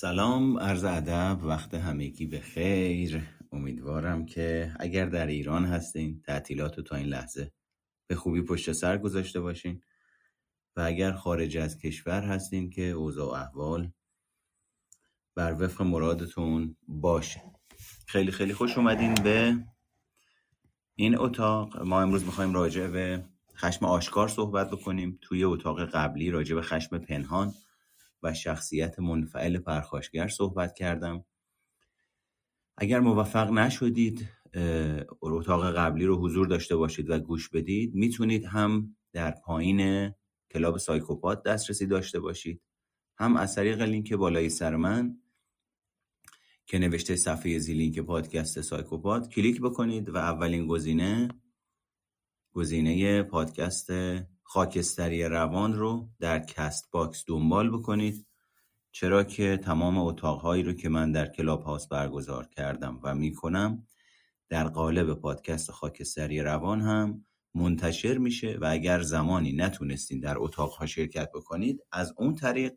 سلام عرض ادب وقت همگی به خیر. امیدوارم که اگر در ایران هستین تعطیلات تا این لحظه به خوبی پشت سر گذاشته باشین. و اگر خارج از کشور هستین که اوضاع و احوال بر وفق مرادتون باشه. خیلی خیلی خوش اومدین به این اتاق. ما امروز می‌خوایم راجع به خشم آشکار صحبت بکنیم. توی اتاق قبلی راجع به خشم پنهان و شخصیت منفعل پرخاشگر صحبت کردم. اگر موفق نشدید اتاق قبلی رو حضور داشته باشید و گوش بدید می‌تونید هم در پایین کلاب سایکوپاد دسترسی داشته باشید هم از طریق لینک بالای سر من که نوشته صفحه زی لینک پادکست سایکوپاد کلیک بکنید و اولین گزینه گزینه پادکست خاکستری روان رو در کست باکس دنبال بکنید چرا که تمام اتاقهایی رو که من در کلاب هاوس برگزار کردم و می‌کنم در قالب پادکست خاکستری روان هم منتشر میشه و اگر زمانی نتونستین در اتاقها شرکت بکنید از اون طریق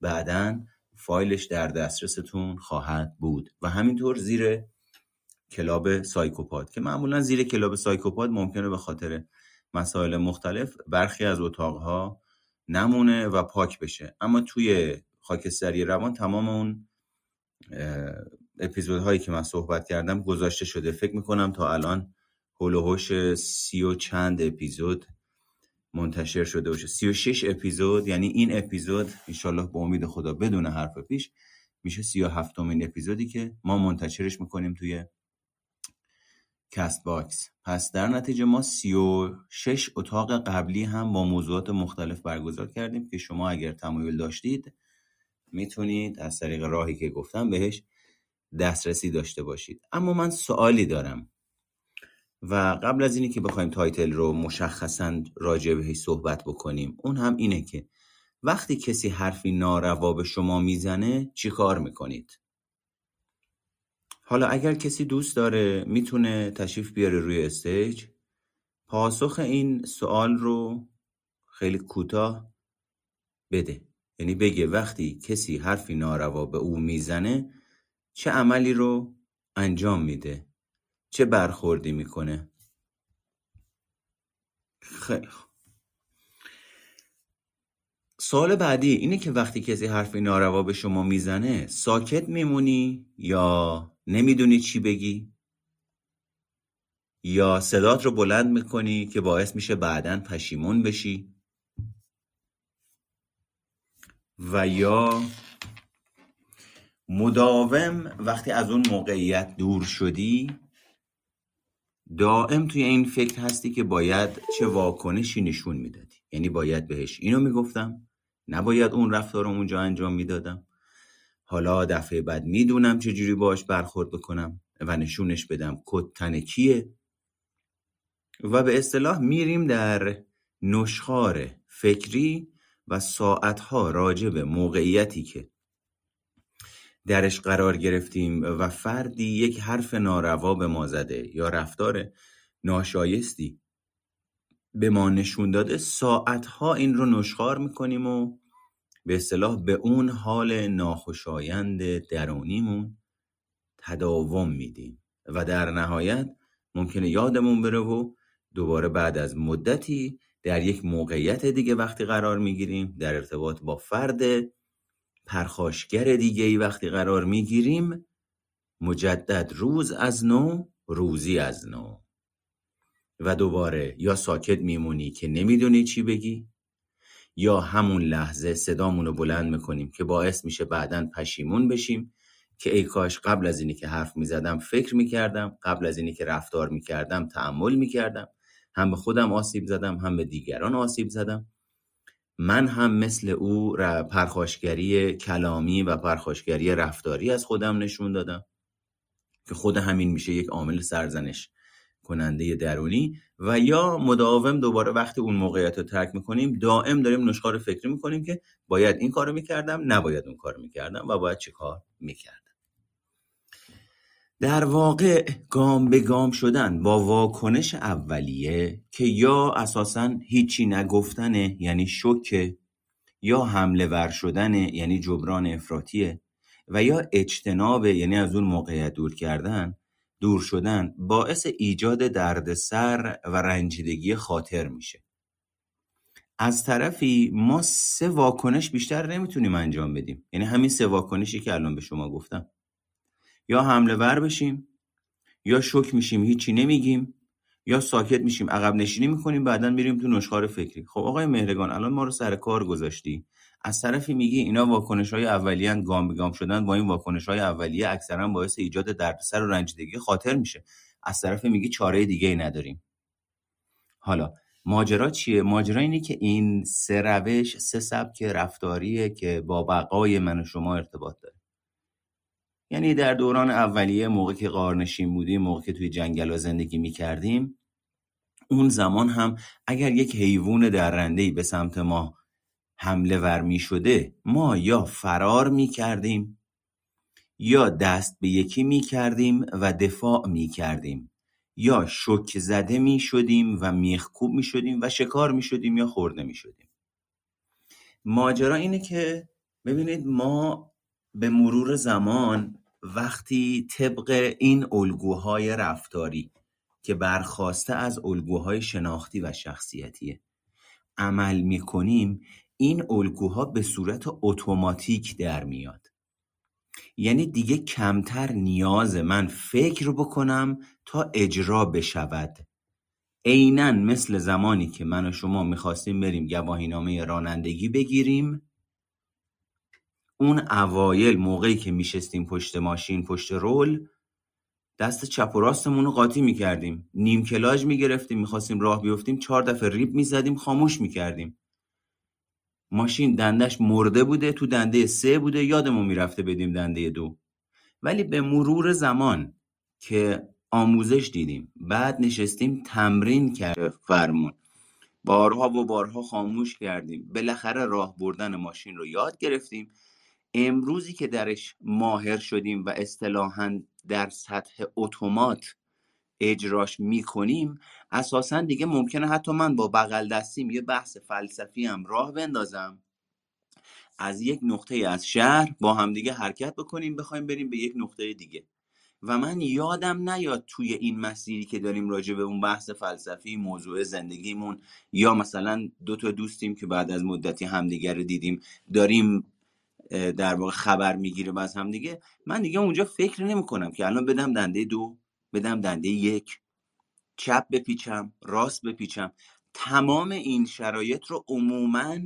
بعدا فایلش در دسترستون خواهد بود و همینطور زیر کلاب سایکوپاد که معمولا زیر کلاب سایکوپاد ممکنه به خاطر مسائل مختلف برخی از اتاقها نمونه و پاک بشه. اما توی خاکستری روان تمام اون اپیزودهایی که من صحبت کردم گذاشته شده. فکر می‌کنم تا الان هلوهوش سی و چند اپیزود منتشر شده باشه. سی و شش اپیزود یعنی این اپیزود انشالله با امید خدا بدون حرف پیش میشه سی و هفتمین اپیزودی که ما منتشرش می‌کنیم توی Castbox. پس در نتیجه ما سی و شش اتاق قبلی هم با موضوعات مختلف برگزار کردیم که شما اگر تمایل داشتید می‌تونید از طریق راهی که گفتم بهش دسترسی داشته باشید. اما من سوالی دارم و قبل از اینی که بخوایم title رو مشخصا راجع بهش صحبت بکنیم اون هم اینه که وقتی کسی حرفی ناروا به شما می‌زنه چی کار می‌کنید؟ حالا اگر کسی دوست داره می‌تونه تشریف بیاره روی استیج. پاسخ این سوال رو خیلی کوتاه بده. یعنی بگه وقتی کسی حرفی ناروا به او می‌زنه چه عملی رو انجام میده؟ چه برخوردی می‌کنه؟ خیلی سوال بعدی اینه که وقتی کسی حرفی ناروا به شما می‌زنه ساکت میمونی یا نمی‌دونی چی بگی؟ یا صدات رو بلند می‌کنی که باعث میشه بعدا پشیمون بشی؟ و یا مداوم وقتی از اون موقعیت دور شدی دائم توی این فکر هستی که باید چه واکنشی نشون می‌دادی؟ یعنی باید بهش اینو می‌گفتم نباید اون رفتار اونجا انجام می‌دادم. حالا دفعه بعد می‌دونم چجوری باش برخورد بکنم و نشونش بدم کد تن کیه. و به اصطلاح میریم در نشخار فکری و ساعتها راجع به موقعیتی که درش قرار گرفتیم و فردی یک حرف ناروا به ما زده یا رفتار ناشایستی به ما نشون داده. ساعتها این رو نشخار می‌کنیم و به اصطلاح به اون حال ناخوشایند درونیمون تداوم میدیم و در نهایت ممکنه یادمون بره و دوباره بعد از مدتی در یک موقعیت دیگه وقتی قرار می‌گیریم در ارتباط با فرد پرخاشگر دیگه ای وقتی قرار می‌گیریم مجدد روز از نو روزی از نو. و دوباره یا ساکت میمونی که نمی‌دونی چی بگی یا همون لحظه صدامون رو بلند می‌کنیم که باعث میشه بعدا پشیمون بشیم که ای کاش قبل از اینی که حرف می‌زدم فکر می‌کردم قبل از اینی که رفتار می‌کردم تعمل می‌کردم. هم به خودم آسیب زدم هم به دیگران آسیب زدم. من هم مثل او پرخاشگری کلامی و پرخاشگری رفتاری از خودم نشون دادم. که خود همین میشه یک عامل سرزنش. کننده درونی و یا مداوم دوباره وقتی اون موقعیت رو ترک می‌کنیم دائم داریم نشخار فکری می‌کنیم که باید این کارو می‌کردم نباید اون کارو می‌کردم و باید چه کار می‌کردم. در واقع گام به گام شدن با واکنش اولیه که یا اساسا هیچی نگفتنه یعنی شکه یا حمله ور شدنه یعنی جبران افراتیه و یا اجتناب یعنی از اون موقعیت دور کردن دور شدن باعث ایجاد دردسر و رنجیدگی خاطر میشه. از طرفی ما سه واکنش بیشتر نمی‌تونیم انجام بدیم. یعنی همین سه واکنشی که الان به شما گفتم. یا حمله ور بشیم یا شک میشیم هیچی نمیگیم یا ساکت میشیم عقب نشینی می‌کنیم بعدا میریم تو نشخار فکری. خب آقای مهرگان الان ما رو سر کار گذاشتی. از طرفی میگی اینا واکنش های اولیه گام به گام شدن با این واکنش های اولیه اکثرا باعث ایجاد دردسر و رنجیدگی خاطر میشه. از طرف میگی چاره دیگه ای نداریم. حالا ماجرا چیه؟ ماجرا اینه که این سه روش سه سبک رفتاریه که با بقای من و شما ارتباط داره. یعنی در دوران اولیه موقع که قارنشین بودیم موقع که توی جنگل زندگی می‌کردیم اون زمان هم اگر یک حیوان درنده به سمت ما حمله ور می شده ما یا فرار می کردیم یا دست به یکی می کردیم و دفاع می کردیم یا شک زده می شدیم و میخکوب می شدیم و شکار می شدیم یا خورده می شدیم. ماجرا اینه که ببینید ما به مرور زمان وقتی طبق این الگوهای رفتاری که برخواسته از الگوهای شناختی و شخصیتیه عمل می‌کنیم این الگوها به صورت اتوماتیک در میاد. یعنی دیگه کمتر نیاز من فکر بکنم تا اجرا بشود. عینا مثل زمانی که من و شما می‌خواستیم بریم گواهینامه رانندگی بگیریم اون اوایل موقعی که میشستیم پشت ماشین پشت رول دست چپ و راستمون رو قاطی می‌کردیم. نیم کلاج می‌گرفتیم می‌خواستیم راه بیفتیم چهار دفعه ریب می‌زدیم خاموش می‌کردیم. ماشین دندش مرده بوده تو دنده سه بوده یادمون می‌رفته بدیم دنده دو. ولی به مرور زمان که آموزش دیدیم بعد نشستیم تمرین کرد فرمون. بارها و بارها خاموش کردیم. بالاخره راه بردن ماشین رو یاد گرفتیم. امروزی که درش ماهر شدیم و اصطلاحا در سطح اتومات اجراش می‌کنیم اساسا دیگه ممکنه حتی من با بغل دستیم یه بحث فلسفی هم راه بندازم. از یک نقطه از شهر با همدیگه حرکت بکنیم بخوایم بریم به یک نقطه دیگه. و من یادم نیاد توی این مسیری که داریم راجع به اون بحث فلسفی موضوع زندگیمون یا مثلا دو تا دوستیم که بعد از مدتی همدیگه رو دیدیم داریم در واقع خبر می‌گیریم از همدیگه من دیگه اونجا فکر نمی کنم که الان بدم دنده دو. بدم دنده یک. چپ بپیچم راست بپیچم. تمام این شرایط رو عموما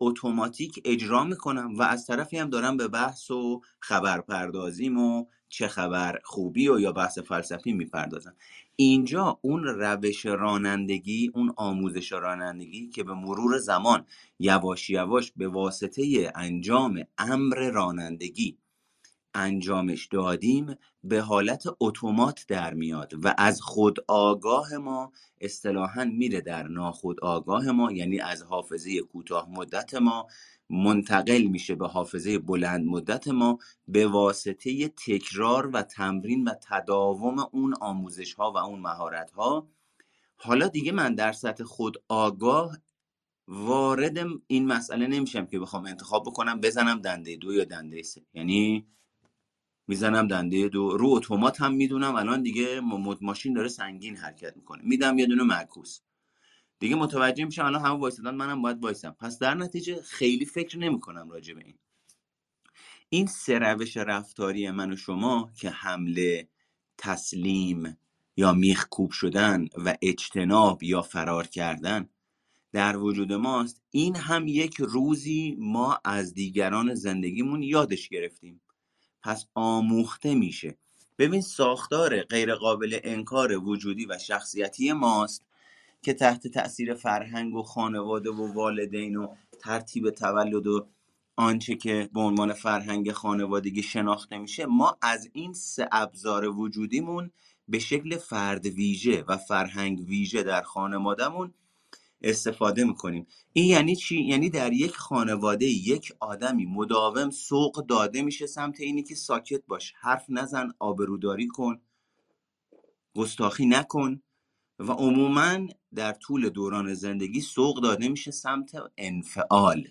اتوماتیک اجرا می‌کنم و از طرفی هم دارم به بحث و خبر پردازیم و چه خبر خوبی و یا بحث فلسفی می‌پردازم. اینجا اون روش رانندگی اون آموزش رانندگی که به مرور زمان یواش یواش به واسطه انجام امر رانندگی انجامش دادیم به حالت اتومات در میاد و از خود آگاه ما اصطلاحا میره در ناخود آگاه ما یعنی از حافظه کوتاه مدت ما منتقل میشه به حافظه بلند مدت ما به واسطه تکرار و تمرین و تداوم اون آموزش ها و اون مهارت ها حالا دیگه من در سطح خود آگاه وارد این مسئله نمیشم که بخوام انتخاب بکنم بزنم دنده دو یا دنده سه. یعنی می‌زنم دنده دو. رو اتومات هم می‌دونم. الان دیگه ماشین داره سنگین حرکت می‌کنه. میدم یه دونه معکوس. دیگه متوجه میشم الان همه وایسادن منم باید وایسم پس در نتیجه خیلی فکر نمی‌کنم راجع به این. این سه روش رفتاری من و شما که حمله تسلیم یا میخکوب شدن و اجتناب یا فرار کردن در وجود ماست این هم یک روزی ما از دیگران زندگیمون یادش گرفتیم. پس آموخته میشه. ببین ساختار غیرقابل انکار وجودی و شخصیتی ماست که تحت تاثیر فرهنگ و خانواده و والدین و ترتیب تولد و آنچه که به عنوان فرهنگ خانوادگی شناخته میشه ما از این سه ابزار وجودیمون به شکل فرد ویژه و فرهنگ ویژه در خانوادهمون استفاده می‌کنیم. این یعنی چی؟ یعنی در یک خانواده یک آدمی مداوم سوق داده میشه سمت اینی که ساکت باش. حرف نزن آبروداری کن گستاخی نکن و عموما در طول دوران زندگی سوق داده میشه سمت انفعال.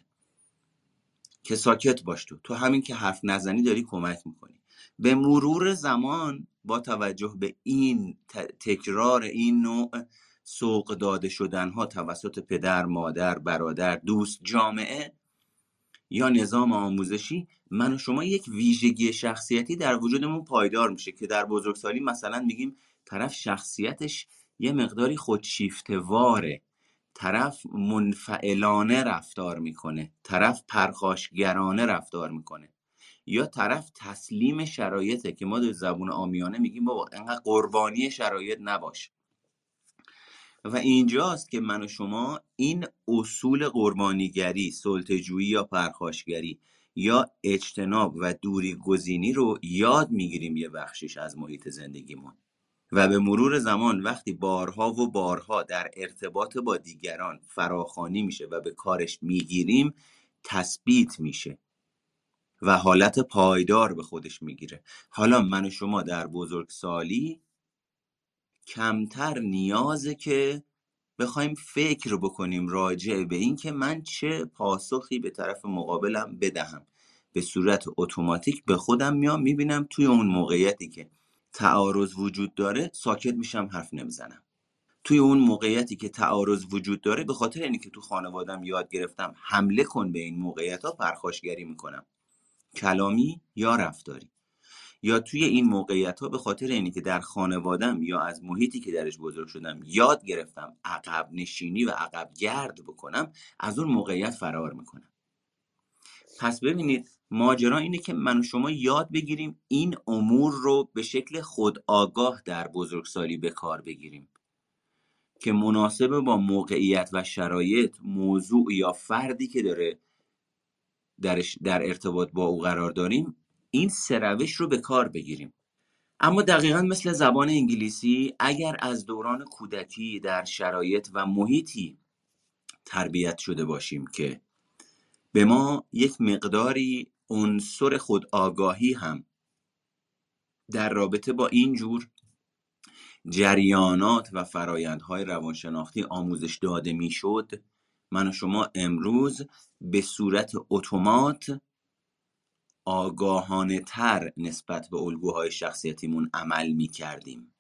که ساکت باش تو. تو همین که حرف نزنی داری کمک می‌کنی. به مرور زمان با توجه به این تکرار این نوع سوق داده شدن ها توسط پدر مادر برادر دوست جامعه یا نظام آموزشی من و شما یک ویژگی شخصیتی در وجودمون پایدار میشه که در بزرگسالی مثلا میگیم طرف شخصیتش یه مقداری خودشیفتواره طرف منفعلانه رفتار می‌کنه طرف پرخاشگرانه رفتار می‌کنه یا طرف تسلیم شرایطه که ما در زبون آمیانه میگیم بابا انقدر قربانی شرایط نباش. و اینجاست که من و شما این اصول قربانیگری سلطجویی یا پرخاشگری یا اجتناب و دوری گزینی رو یاد می‌گیریم یه بخشش از محیط زندگیمون. و به مرور زمان وقتی بارها و بارها در ارتباط با دیگران فراخانی میشه و به کارش می‌گیریم تثبیت میشه و حالت پایدار به خودش می‌گیره. حالا من و شما در بزرگسالی کمتر نیازه که بخوایم فکر بکنیم راجع به این که من چه پاسخی به طرف مقابلم بدهم. به صورت اتوماتیک به خودم میام می‌بینم توی اون موقعیتی که تعارض وجود داره ساکت میشم حرف نمی‌زنم. توی اون موقعیتی که تعارض وجود داره به خاطر اینکه که تو خانوادم یاد گرفتم حمله کن به این موقعیت ها پرخاشگری می‌کنم. کلامی یا رفتاری؟ یا توی این موقعیت ها به خاطر اینی که در خانوادم یا از محیطی که درش بزرگ شدم یاد گرفتم عقب نشینی و عقب گرد بکنم از اون موقعیت فرار می‌کنم. پس ببینید ماجرا اینه که من و شما یاد بگیریم این امور رو به شکل خودآگاه در بزرگسالی به کار بگیریم که مناسب با موقعیت و شرایط موضوع یا فردی که داره درش در ارتباط با او قرار داریم این سروش رو به کار بگیریم. اما دقیقا مثل زبان انگلیسی اگر از دوران کودکی در شرایط و محیطی تربیت شده باشیم که به ما یک مقداری عنصر خودآگاهی هم در رابطه با این جور جریانات و فرایندهای روانشناختی آموزش داده می‌شد من و شما امروز به صورت اتومات آگاهانه تر نسبت به الگوهای شخصیتیمون عمل می کردیم.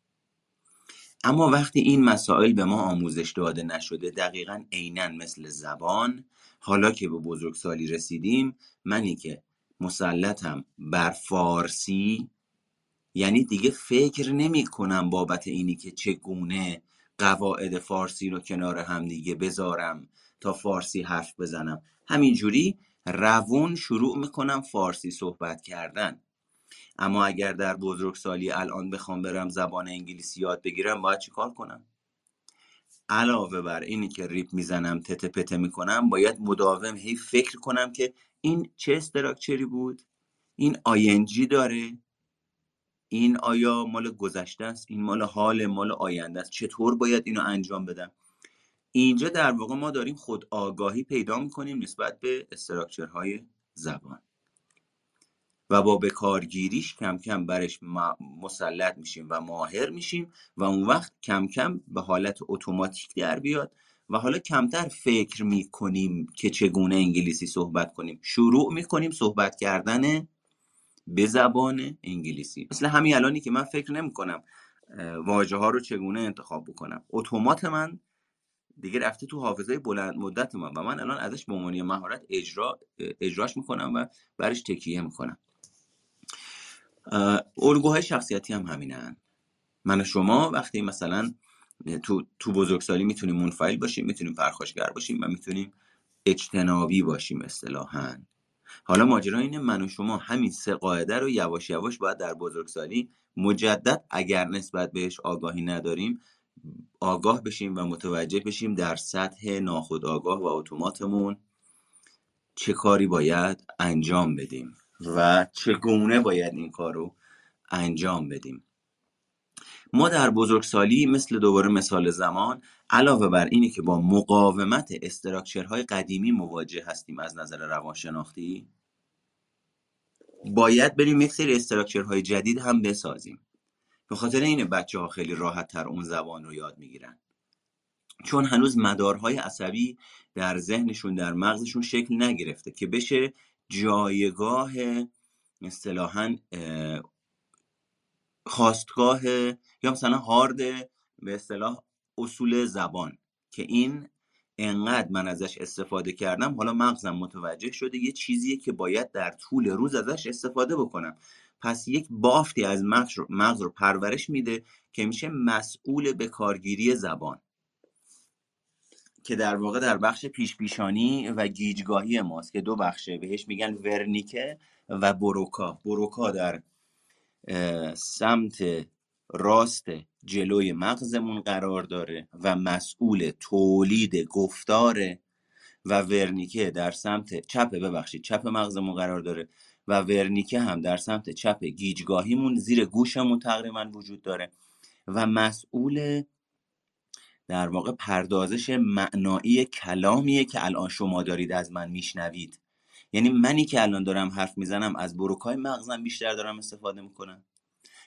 اما وقتی این مسائل به ما آموزش داده نشده دقیقا عینا مثل زبان حالا که به بزرگسالی رسیدیم منی که مسلطم بر فارسی یعنی دیگه فکر نمی کنم بابت اینی که چگونه قواعد فارسی رو کنار هم دیگه بذارم تا فارسی حرف بزنم همینجوری روون شروع می‌کنم فارسی صحبت کردن. اما اگر در بزرگسالی الان بخوام برم زبان انگلیسی یاد بگیرم باید چیکار کنم؟ علاوه بر اینی که ریپ می‌زنم تته پته می‌کنم باید مداوم هی فکر کنم که این چه استراکچری بود؟ این آینجی داره؟ این آیا مال گذشته است؟ این مال حال مال آینده است؟ چطور باید اینو انجام بدم؟ اینجا در واقع ما داریم خود آگاهی پیدا می‌کنیم نسبت به استراکچرهای زبان. و با به کارگیریش کم کم برش مسلط میشیم و ماهر میشیم و اون وقت کم کم به حالت اتوماتیک در بیاد و حالا کمتر فکر می‌کنیم که چگونه انگلیسی صحبت کنیم. شروع می‌کنیم صحبت کردن به زبان انگلیسی. مثل همین الانی که من فکر نمی‌کنم واژه ها رو چگونه انتخاب بکنم. اتومات من دیگه رفته تو حافظه بلند مدت من و من الان ازش به عنوان مهارت اجرا اجراش می‌کنم و برش تکیه می‌کنم. الگوهای شخصیتی هم همینن. من و شما وقتی مثلا تو تو بزرگسالی می‌تونیم منفعل باشیم می‌تونیم پرخاشگر باشیم و می‌تونیم اجتنابی باشیم اصطلاحا. حالا ماجرا اینه من و شما همین سه قاعده رو یواش یواش باید در بزرگسالی مجدد اگر نسبت بهش آگاهی نداریم آگاه بشیم و متوجه بشیم در سطح ناخودآگاه و اتوماتمون چه کاری باید انجام بدیم و چگونه باید این کار رو انجام بدیم. ما در بزرگسالی مثل دوباره مثال زمان علاوه بر اینی که با مقاومت استراکچرهای قدیمی مواجه هستیم از نظر روانشناختی باید بریم یک سری استراکچرهای جدید هم بسازیم. به خاطر این بچه ها خیلی راحت تر اون زبان رو یاد می‌گیرن. چون هنوز مدارهای عصبی در ذهنشون در مغزشون شکل نگرفته که بشه جایگاه اصطلاحا خواستگاه یا مثلا هارد به اصطلاح اصول زبان که این انقدر من ازش استفاده کردم حالا مغزم متوجه شده یه چیزیه که باید در طول روز ازش استفاده بکنم. پس یک بافتی از مغز رو, مغز رو پرورش میده که میشه مسئول به کارگیری زبان. که در واقع در بخش پیش پیشانی و گیجگاهی ماست که دو بخشه. بهش میگن ورنیکه و بروکا. بروکا در سمت راست جلوی مغزمون قرار داره و مسئول تولید گفتاره و ورنیکه در سمت چپ ببخشید چپ مغزمون قرار داره. و ورنیکه هم در سمت چپ گیجگاهیمون زیر گوشمون تقریبا وجود داره و مسئول در واقع پردازش معنایی کلامیه که الان شما دارید از من میشنوید. یعنی منی که الان دارم حرف می‌زنم از بروکای مغزم بیشتر دارم استفاده می‌کنم.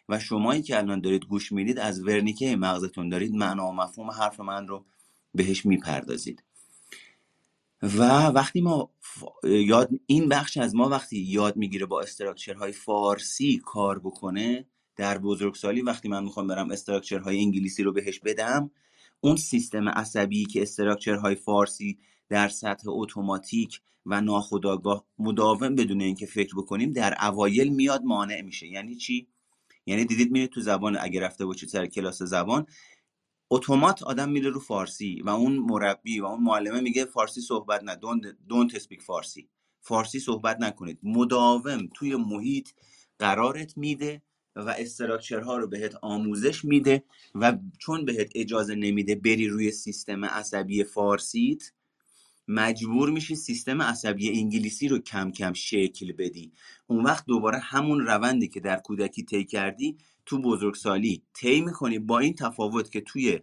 و شمایی که الان دارید گوش می‌دید از ورنیکه مغزتون دارید معنا و مفهوم حرف من رو بهش می‌پردازید. و وقتی ما یاد این بخش از ما وقتی یاد می‌گیره با استراکچرهای فارسی کار بکنه در بزرگسالی وقتی من می‌خوام برم استراکچرهای انگلیسی رو بهش بدم اون سیستم عصبی که استراکچرهای فارسی در سطح اتوماتیک و ناخودآگاه مداوم بدون اینکه فکر بکنیم در اوایل میاد مانع میشه. یعنی چی؟ یعنی دیدید میره تو زبان اگه رفته باشید سر کلاس زبان اتومات آدم میره رو فارسی و اون مربی و اون معلمه میگه فارسی صحبت نه دونت اسپیک فارسی. فارسی صحبت نکنید. مداوم توی محیط قرارت میده و استراکچرها رو بهت آموزش میده و چون بهت اجازه نمیده بری روی سیستم عصبی فارسیت مجبور میشی سیستم عصبی انگلیسی رو کم کم شکل بدی. اون وقت دوباره همون روندی که در کودکی طی کردی تو بزرگسالی طی می‌کنی با این تفاوت که توی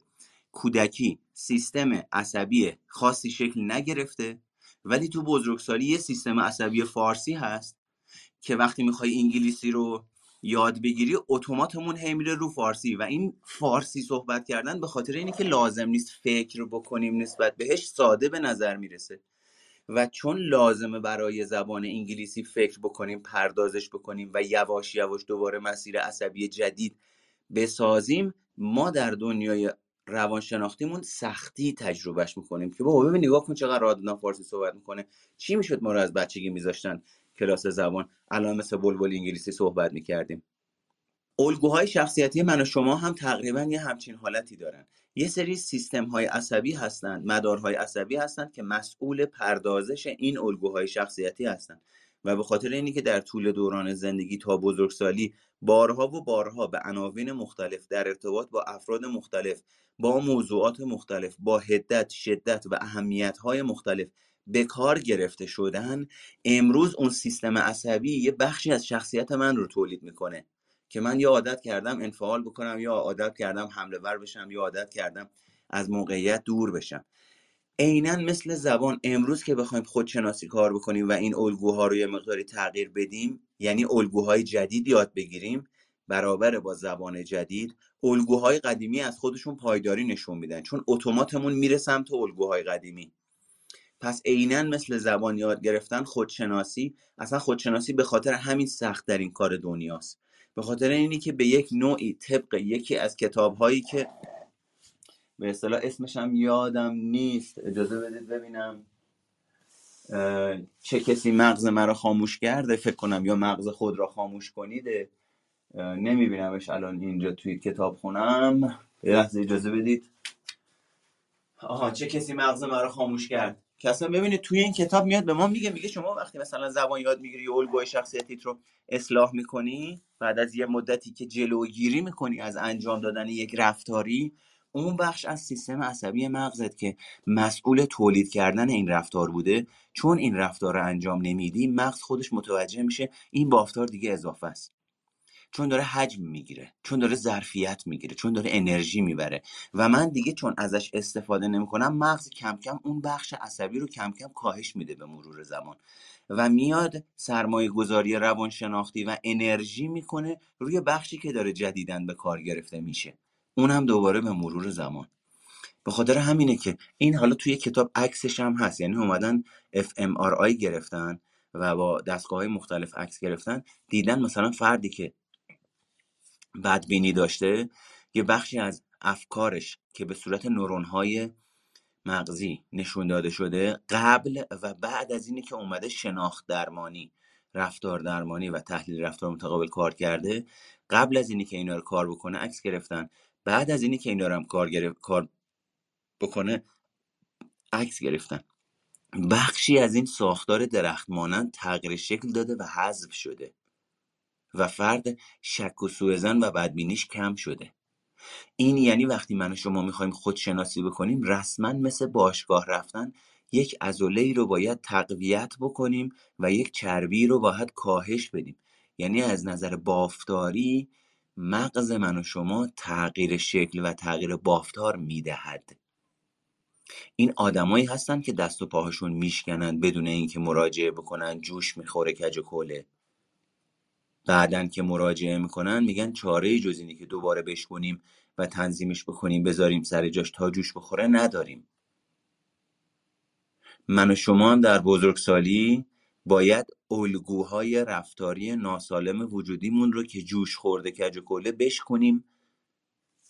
کودکی سیستم عصبی خاصی شکل نگرفته ولی تو بزرگسالی یه سیستم عصبی فارسی هست که وقتی می‌خوای انگلیسی رو یاد بگیری اتوماتمون هی میره رو فارسی و این فارسی صحبت کردن به خاطر اینه که لازم نیست فکر بکنیم نسبت بهش ساده به نظر می‌رسه. و چون لازمه برای زبان انگلیسی فکر بکنیم پردازش بکنیم و یواش یواش دوباره مسیر عصبی جدید بسازیم ما در دنیای روانشناختیمون سختی تجربهش می‌کنیم که بابا ببین نگاه کن چقدر رادنا فارسی صحبت می‌کنه. چی می‌شد ما رو از بچگی میذاشتن کلاس زبان؟ الان مثل بلبل انگلیسی صحبت می‌کردیم. الگوهای شخصیتی من و شما هم تقریبا یه همچین حالتی دارن. یه سری سیستم های عصبی هستند مدارهای عصبی هستند که مسئول پردازش این الگوهای شخصیتی هستند. و به خاطر اینی که در طول دوران زندگی تا بزرگسالی بارها و بارها به عناوین مختلف در ارتباط با افراد مختلف با موضوعات مختلف با هدت شدت و اهمیت های مختلف به کار گرفته شدن امروز اون سیستم عصبی یه بخشی از شخصیت من رو تولید می‌کنه. که من یا عادت کردم انفعال بکنم یا عادت کردم حمله ور بشم یا عادت کردم از موقعیت دور بشم. عینا مثل زبان امروز که بخوایم خودشناسی کار بکنیم و این الگوها رو یه مقداری تغییر بدیم یعنی الگوهای جدید یاد بگیریم برابر با زبان جدید الگوهای قدیمی از خودشون پایداری نشون میدن. چون اتوماتمون میره سمت الگوهای قدیمی. پس عینا مثل زبان یاد گرفتن خودشناسی اصلا خودشناسی به خاطر همین سخت در این کار دنیاست. به خاطر اینی که به یک نوعی طبق یکی از کتاب هایی که به اصطلاح اسمش هم یادم نیست اجازه بدید ببینم. چه کسی مغز مرا خاموش کرده؟ فکر کنم یا مغز خود را خاموش کنیده. نمیبینمش الان اینجا توی کتاب خونم. یه لحظه اجازه بدید. آها چه کسی مغز مرا خاموش کرد؟ که ببینید توی این کتاب میاد به ما میگه میگه شما وقتی مثلا زبان یاد می‌گیری الگوی شخصیتیت رو اصلاح می‌کنی بعد از یه مدتی که جلوگیری می‌کنی از انجام دادن یک رفتاری اون بخش از سیستم عصبی مغزت که مسئول تولید کردن این رفتار بوده چون این رفتار رو انجام نمیدی مغز خودش متوجه میشه این بافتار دیگه اضافه است. چون داره حجم می‌گیره چون داره ظرفیت می‌گیره چون داره انرژی می‌بره. و من دیگه چون ازش استفاده نمی‌کنم مغز کم کم اون بخش عصبی رو کم کم کاهش میده به مرور زمان. و میاد سرمایه گذاری روانشناختی و انرژی می‌کنه روی بخشی که داره جدیدن به کار گرفته میشه. اونم دوباره به مرور زمان. به خاطر همینه که این حالا توی کتاب عکسش هم هست. یعنی اومدن fMRI گرفتن و با دستگاه های مختلف عکس گرفتن. دیدن مثلا فردی که بدبینی داشته یه بخشی از افکارش که به صورت نورون های مغزی نشون داده شده قبل و بعد از اینه که اومده شناخت درمانی رفتار درمانی و تحلیل رفتار متقابل کار کرده قبل از اینی که اینا رو کار بکنه عکس گرفتن. بعد از اینی که اینا رو هم کار, کار بکنه عکس گرفتن. بخشی از این ساختار درخت مانند تغییر شکل داده و حذف شده. و فرد شک و سوء و بدبینیش کم شده. این یعنی وقتی من و شما می‌خوایم خودشناسی بکنیم رسما مثل باشگاه رفتن یک ازوله ای رو باید تقویت بکنیم و یک چربی رو باید کاهش بدیم. یعنی از نظر بافتاری مغز من و شما تغییر شکل و تغییر بافتار می‌دهد. این آدمایی هستن که دست و پاهاشون میشکنن بدون اینکه مراجعه بکنن جوش می‌خوره کج و کوله بعدن که مراجعه می‌کنن میگن چاره جز اینی که دوباره بشکنیم و تنظیمش بکنیم بذاریم سر جاش تا جوش بخوره نداریم. من و شما هم در بزرگسالی باید الگوهای رفتاری ناسالم وجودیمون رو که جوش خورده کج و کله بشکنیم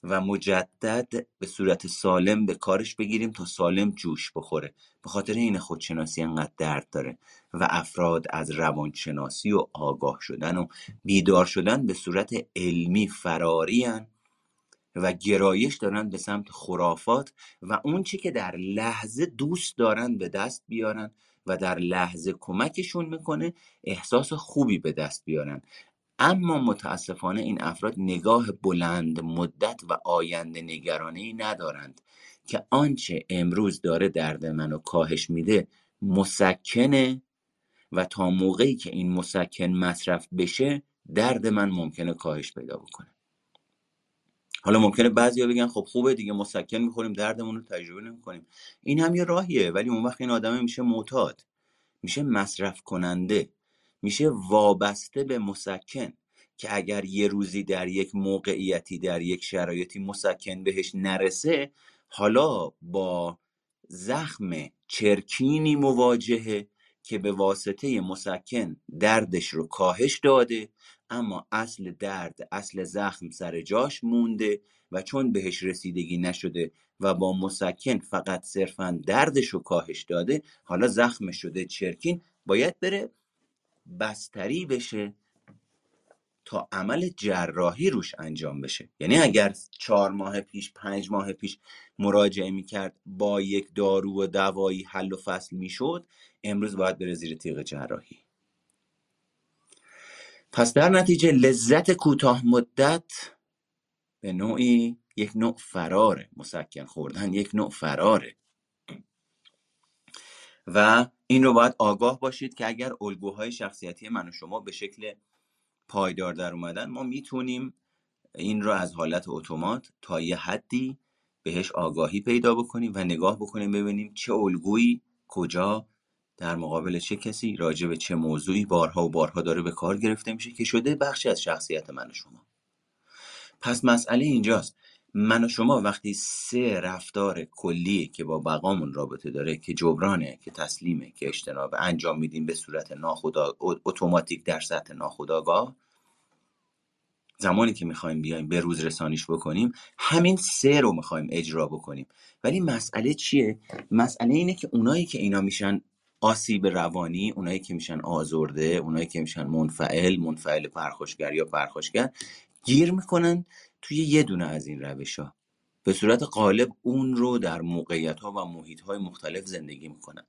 و مجدد به صورت سالم به کارش بگیریم تا سالم جوش بخوره. به خاطر این خودشناسی انقدر درد داره و افراد از روانشناسی و آگاه شدن و بیدار شدن به صورت علمی فرارین و گرایش دارن به سمت خرافات و اون چی که در لحظه دوست دارن به دست بیارن و در لحظه کمکشون می‌کنه احساس خوبی به دست بیارن. اما متاسفانه این افراد نگاه بلند مدت و آینده نگرانه ای ندارند که آنچه امروز داره درد منو کاهش میده مسکنه و تا موقعی که این مسکن مصرف بشه درد من ممکنه کاهش پیدا بکنه. حالا ممکنه بعضیا بگن خب خوبه دیگه مسکن می‌خوریم دردمون رو تجربه نمی‌کنیم. این هم یه راهیه ولی اون وقت این آدمه میشه معتاد میشه مصرف کننده میشه وابسته به مسکن که اگر یه روزی در یک موقعیتی در یک شرایطی مسکن بهش نرسه حالا با زخم چرکینی مواجهه که به واسطه مسکن دردش رو کاهش داده اما اصل درد اصل زخم سر جاش مونده و چون بهش رسیدگی نشده و با مسکن فقط صرفا دردش رو کاهش داده حالا زخم شده چرکین باید بره بستری بشه تا عمل جراحی روش انجام بشه. یعنی اگر چهار ماه پیش پنج ماه پیش مراجعه می‌کرد با یک دارو و دوایی حل و فصل می‌شد امروز باید بره زیر تیغ جراحی. پس در نتیجه لذت کوتاه مدت به نوعی یک نوع فراره. مسکن خوردن یک نوع فراره. و این رو باید آگاه باشید که اگر الگوهای شخصیتی من و شما به شکل پایدار در اومدن ما می‌تونیم این رو از حالت اتومات تا یه حدی بهش آگاهی پیدا بکنیم و نگاه بکنیم ببینیم چه الگویی کجا در مقابل چه کسی راجع به چه موضوعی بارها و بارها داره به کار گرفته میشه که شده بخشی از شخصیت من و شما. پس مسئله اینجاست. من و شما وقتی سه رفتار کلی که با بقامون رابطه داره که جبرانه که تسلیمه که اجتناب انجام میدیم به صورت ناخدا اتوماتیک در سطح ناخداگاه زمانی که می‌خوایم بیایم به روز رسانیش بکنیم همین سه رو می‌خوایم اجرا بکنیم. ولی مسئله چیه؟ مسئله اینه که اونایی که اینا میشن آسیب روانی اونایی که میشن آزرده اونایی که میشن منفعل منفعل پرخوشگر یا پرخوشگر گیر می‌کنن توی یه دونه از این روش ها به صورت غالب اون رو در موقعیت ها و محیط های مختلف زندگی می‌کنن.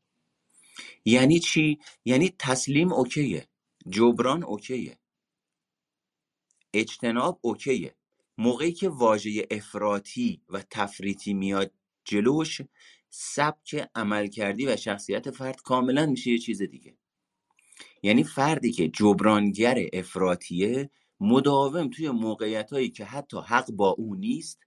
یعنی چی؟ یعنی تسلیم اوکیه. جبران اوکیه. اجتناب اوکیه. موقعی که واژه افراطی و تفریطی میاد جلوش سبک عمل کردی و شخصیت فرد کاملا میشه یه چیز دیگه. یعنی فردی که جبرانگر افراتیه مداوم توی موقعیت هایی که حتی حق با او نیست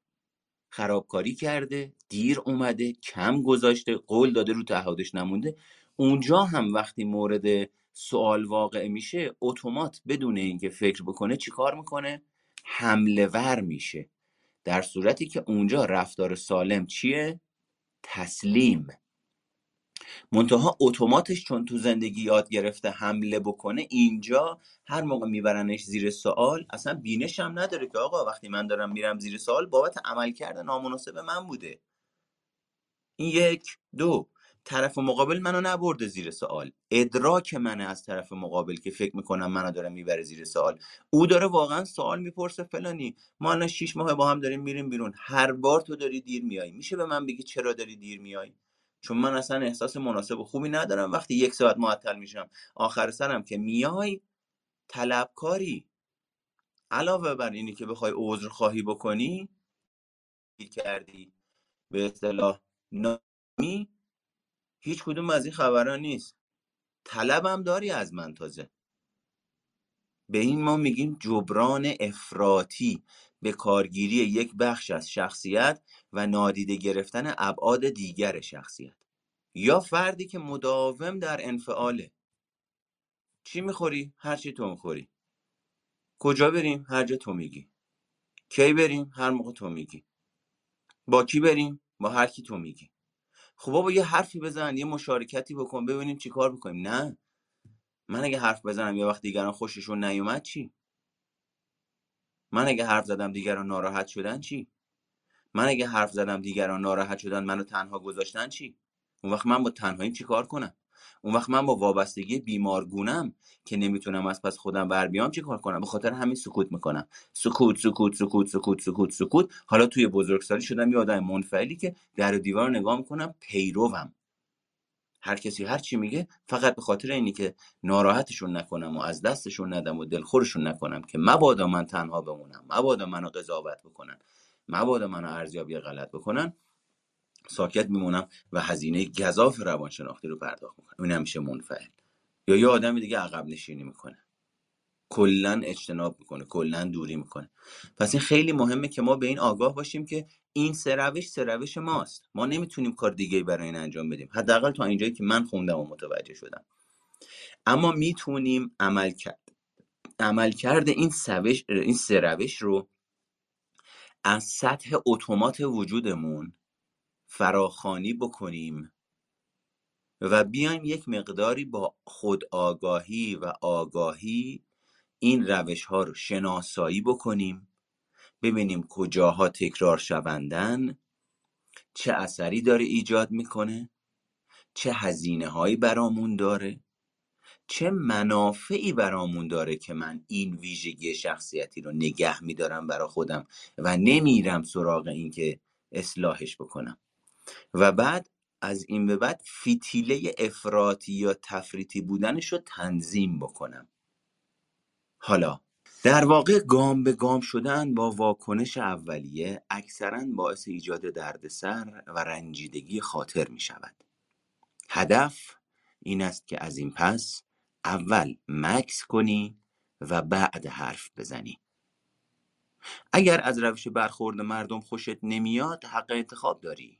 خرابکاری کرده دیر اومده کم گذاشته قول داده رو تعهدش نمونده. اونجا هم وقتی مورد سوال واقع میشه اتومات بدون اینکه فکر بکنه چیکار می‌کنه؟ حمله ور میشه. در صورتی که اونجا رفتار سالم چیه؟ تسلیم. منتها اتوماتش چون تو زندگی یاد گرفته حمله بکنه اینجا هر موقع میبرنش زیر سوال اصلا بینش هم نداره که آقا وقتی من دارم میرم زیر سوال بابت عمل کرده نامناسب من بوده. این یک. دو. طرف مقابل منو نبرده زیر سوال. ادراک منه از طرف مقابل که فکر می‌کنم منو داره می‌بره زیر سوال. او داره واقعا سوال می‌پرسه فلانی ما الان شیش ماه با هم داریم میریم بیرون. هر بار تو داری دیر میای میشه به من بگی چرا داری دیر میای چون من اصلا احساس مناسب و خوبی ندارم. وقتی یک ساعت معطل میشم آخر سرم که میای طلبکاری. علاوه بر اینی که بخوای عذر خواهی بکنی کردی. به اصطلاح نامی هیچ کدوم از این خبرها نیست. طلبم داری از من تازه. به این ما میگیم جبران افراطی. به کارگیری یک بخش از شخصیت و نادیده گرفتن ابعاد دیگر شخصیت. یا فردی که مداوم در انفعاله. چی می‌خوری؟ هر چی تو می‌خوری. کجا بریم؟ هر جا تو میگی. کی بریم؟ هر موقع تو میگی. با کی بریم؟ با هر کی تو میگی. خب بابا یه حرفی بزن یه مشارکتی بکن ببینیم چی کار بکنیم نه. من اگه حرف بزنم یه وقت دیگران خوششون نیومد چی؟ من اگه حرف زدم دیگران ناراحت شدن چی؟ من اگه حرف زدم دیگران ناراحت شدن منو تنها گذاشتن چی؟ اون وقت من با تنهاییم چی کار کنم؟ اون وقت من با وابستگی بیمارگونم که نمی‌تونم از پس خودم بر بیام چی کار کنم؟ به خاطر همین سکوت می‌کنم. سکوت سکوت سکوت سکوت سکوت سکوت. حالا توی بزرگسالی شدم یه آدم منفعلی که در و دیوار نگاه می‌کنم پیروم. هر کسی هر چی میگه فقط به خاطر اینی که ناراحتشون نکنم و از دستشون ندم و دلخورشون نکنم که مبادا من تنها بمونم مبادا منو قضاوت بکنن مبادا منو ارزیابی غلط بکنن ساکت میمونم و هزینه گذاف روانشناختی رو پرداخت می‌کنم. این همیشه منفعل. یا یه آدم دیگه عقب نشینی می‌کنه. کلا اجتناب می‌کنه کلا دوری می‌کنه. پس این خیلی مهمه که ما به این آگاه باشیم که این سه روش سه روش ماست. ما نمی‌تونیم کار دیگه برای این انجام بدیم. حداقل تا اینجایی که من خوندم و متوجه شدم. اما می‌تونیم عمل کرد. عمل کرده این سوش این سه روش رو از سطح اتومات وجودمون فراخانی بکنیم و بیایم یک مقداری با خودآگاهی و آگاهی این روش ها رو شناسایی بکنیم ببینیم کجاها تکرار شوندن چه اثری داره ایجاد می‌کنه چه هزینه هایی برامون داره چه منافعی برامون داره که من این ویژگی شخصیتی رو نگه میدارم برا خودم و نمیرم سراغ این که اصلاحش بکنم. و بعد از این به بعد فیتیله افراطی یا تفریطی بودنش رو تنظیم بکنم. حالا در واقع گام به گام شدن با واکنش اولیه اکثرا باعث ایجاد دردسر و رنجیدگی خاطر می شود. هدف این است که از این پس اول مکس کنی و بعد حرف بزنی. اگر از روش برخورد مردم خوشت نمیاد حق انتخاب داری.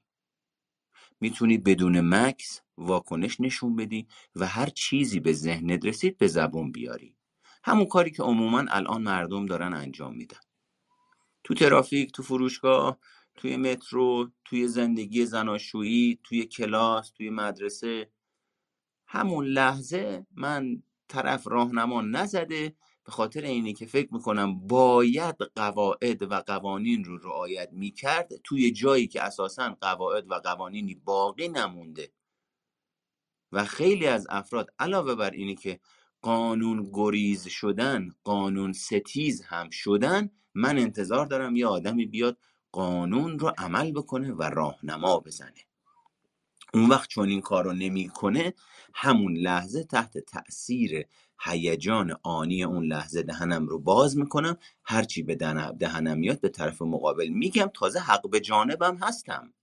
می‌تونی بدون مکس واکنش نشون بدی و هر چیزی به ذهنت رسید به زبون بیاری. همون کاری که عموما الان مردم دارن انجام میدن. تو ترافیک تو فروشگاه توی مترو توی زندگی زناشویی توی کلاس توی مدرسه همون لحظه من طرف راهنما نزده به خاطر اینی که فکر می‌کنم باید قواعد و قوانین رو رعایت می‌کرد توی جایی که اساسا قواعد و قوانینی باقی نمونده و خیلی از افراد علاوه بر اینی که قانون گریز شدن قانون ستیز هم شدن من انتظار دارم یه آدمی بیاد قانون رو عمل بکنه و راهنما بزنه. اون وقت چون این کار رو نمی‌کنه همون لحظه تحت تأثیر هیجان آنی اون لحظه دهنم رو باز می‌کنم. هرچی به دهنم میاد به طرف مقابل میگم. تازه حق به جانبم هستم.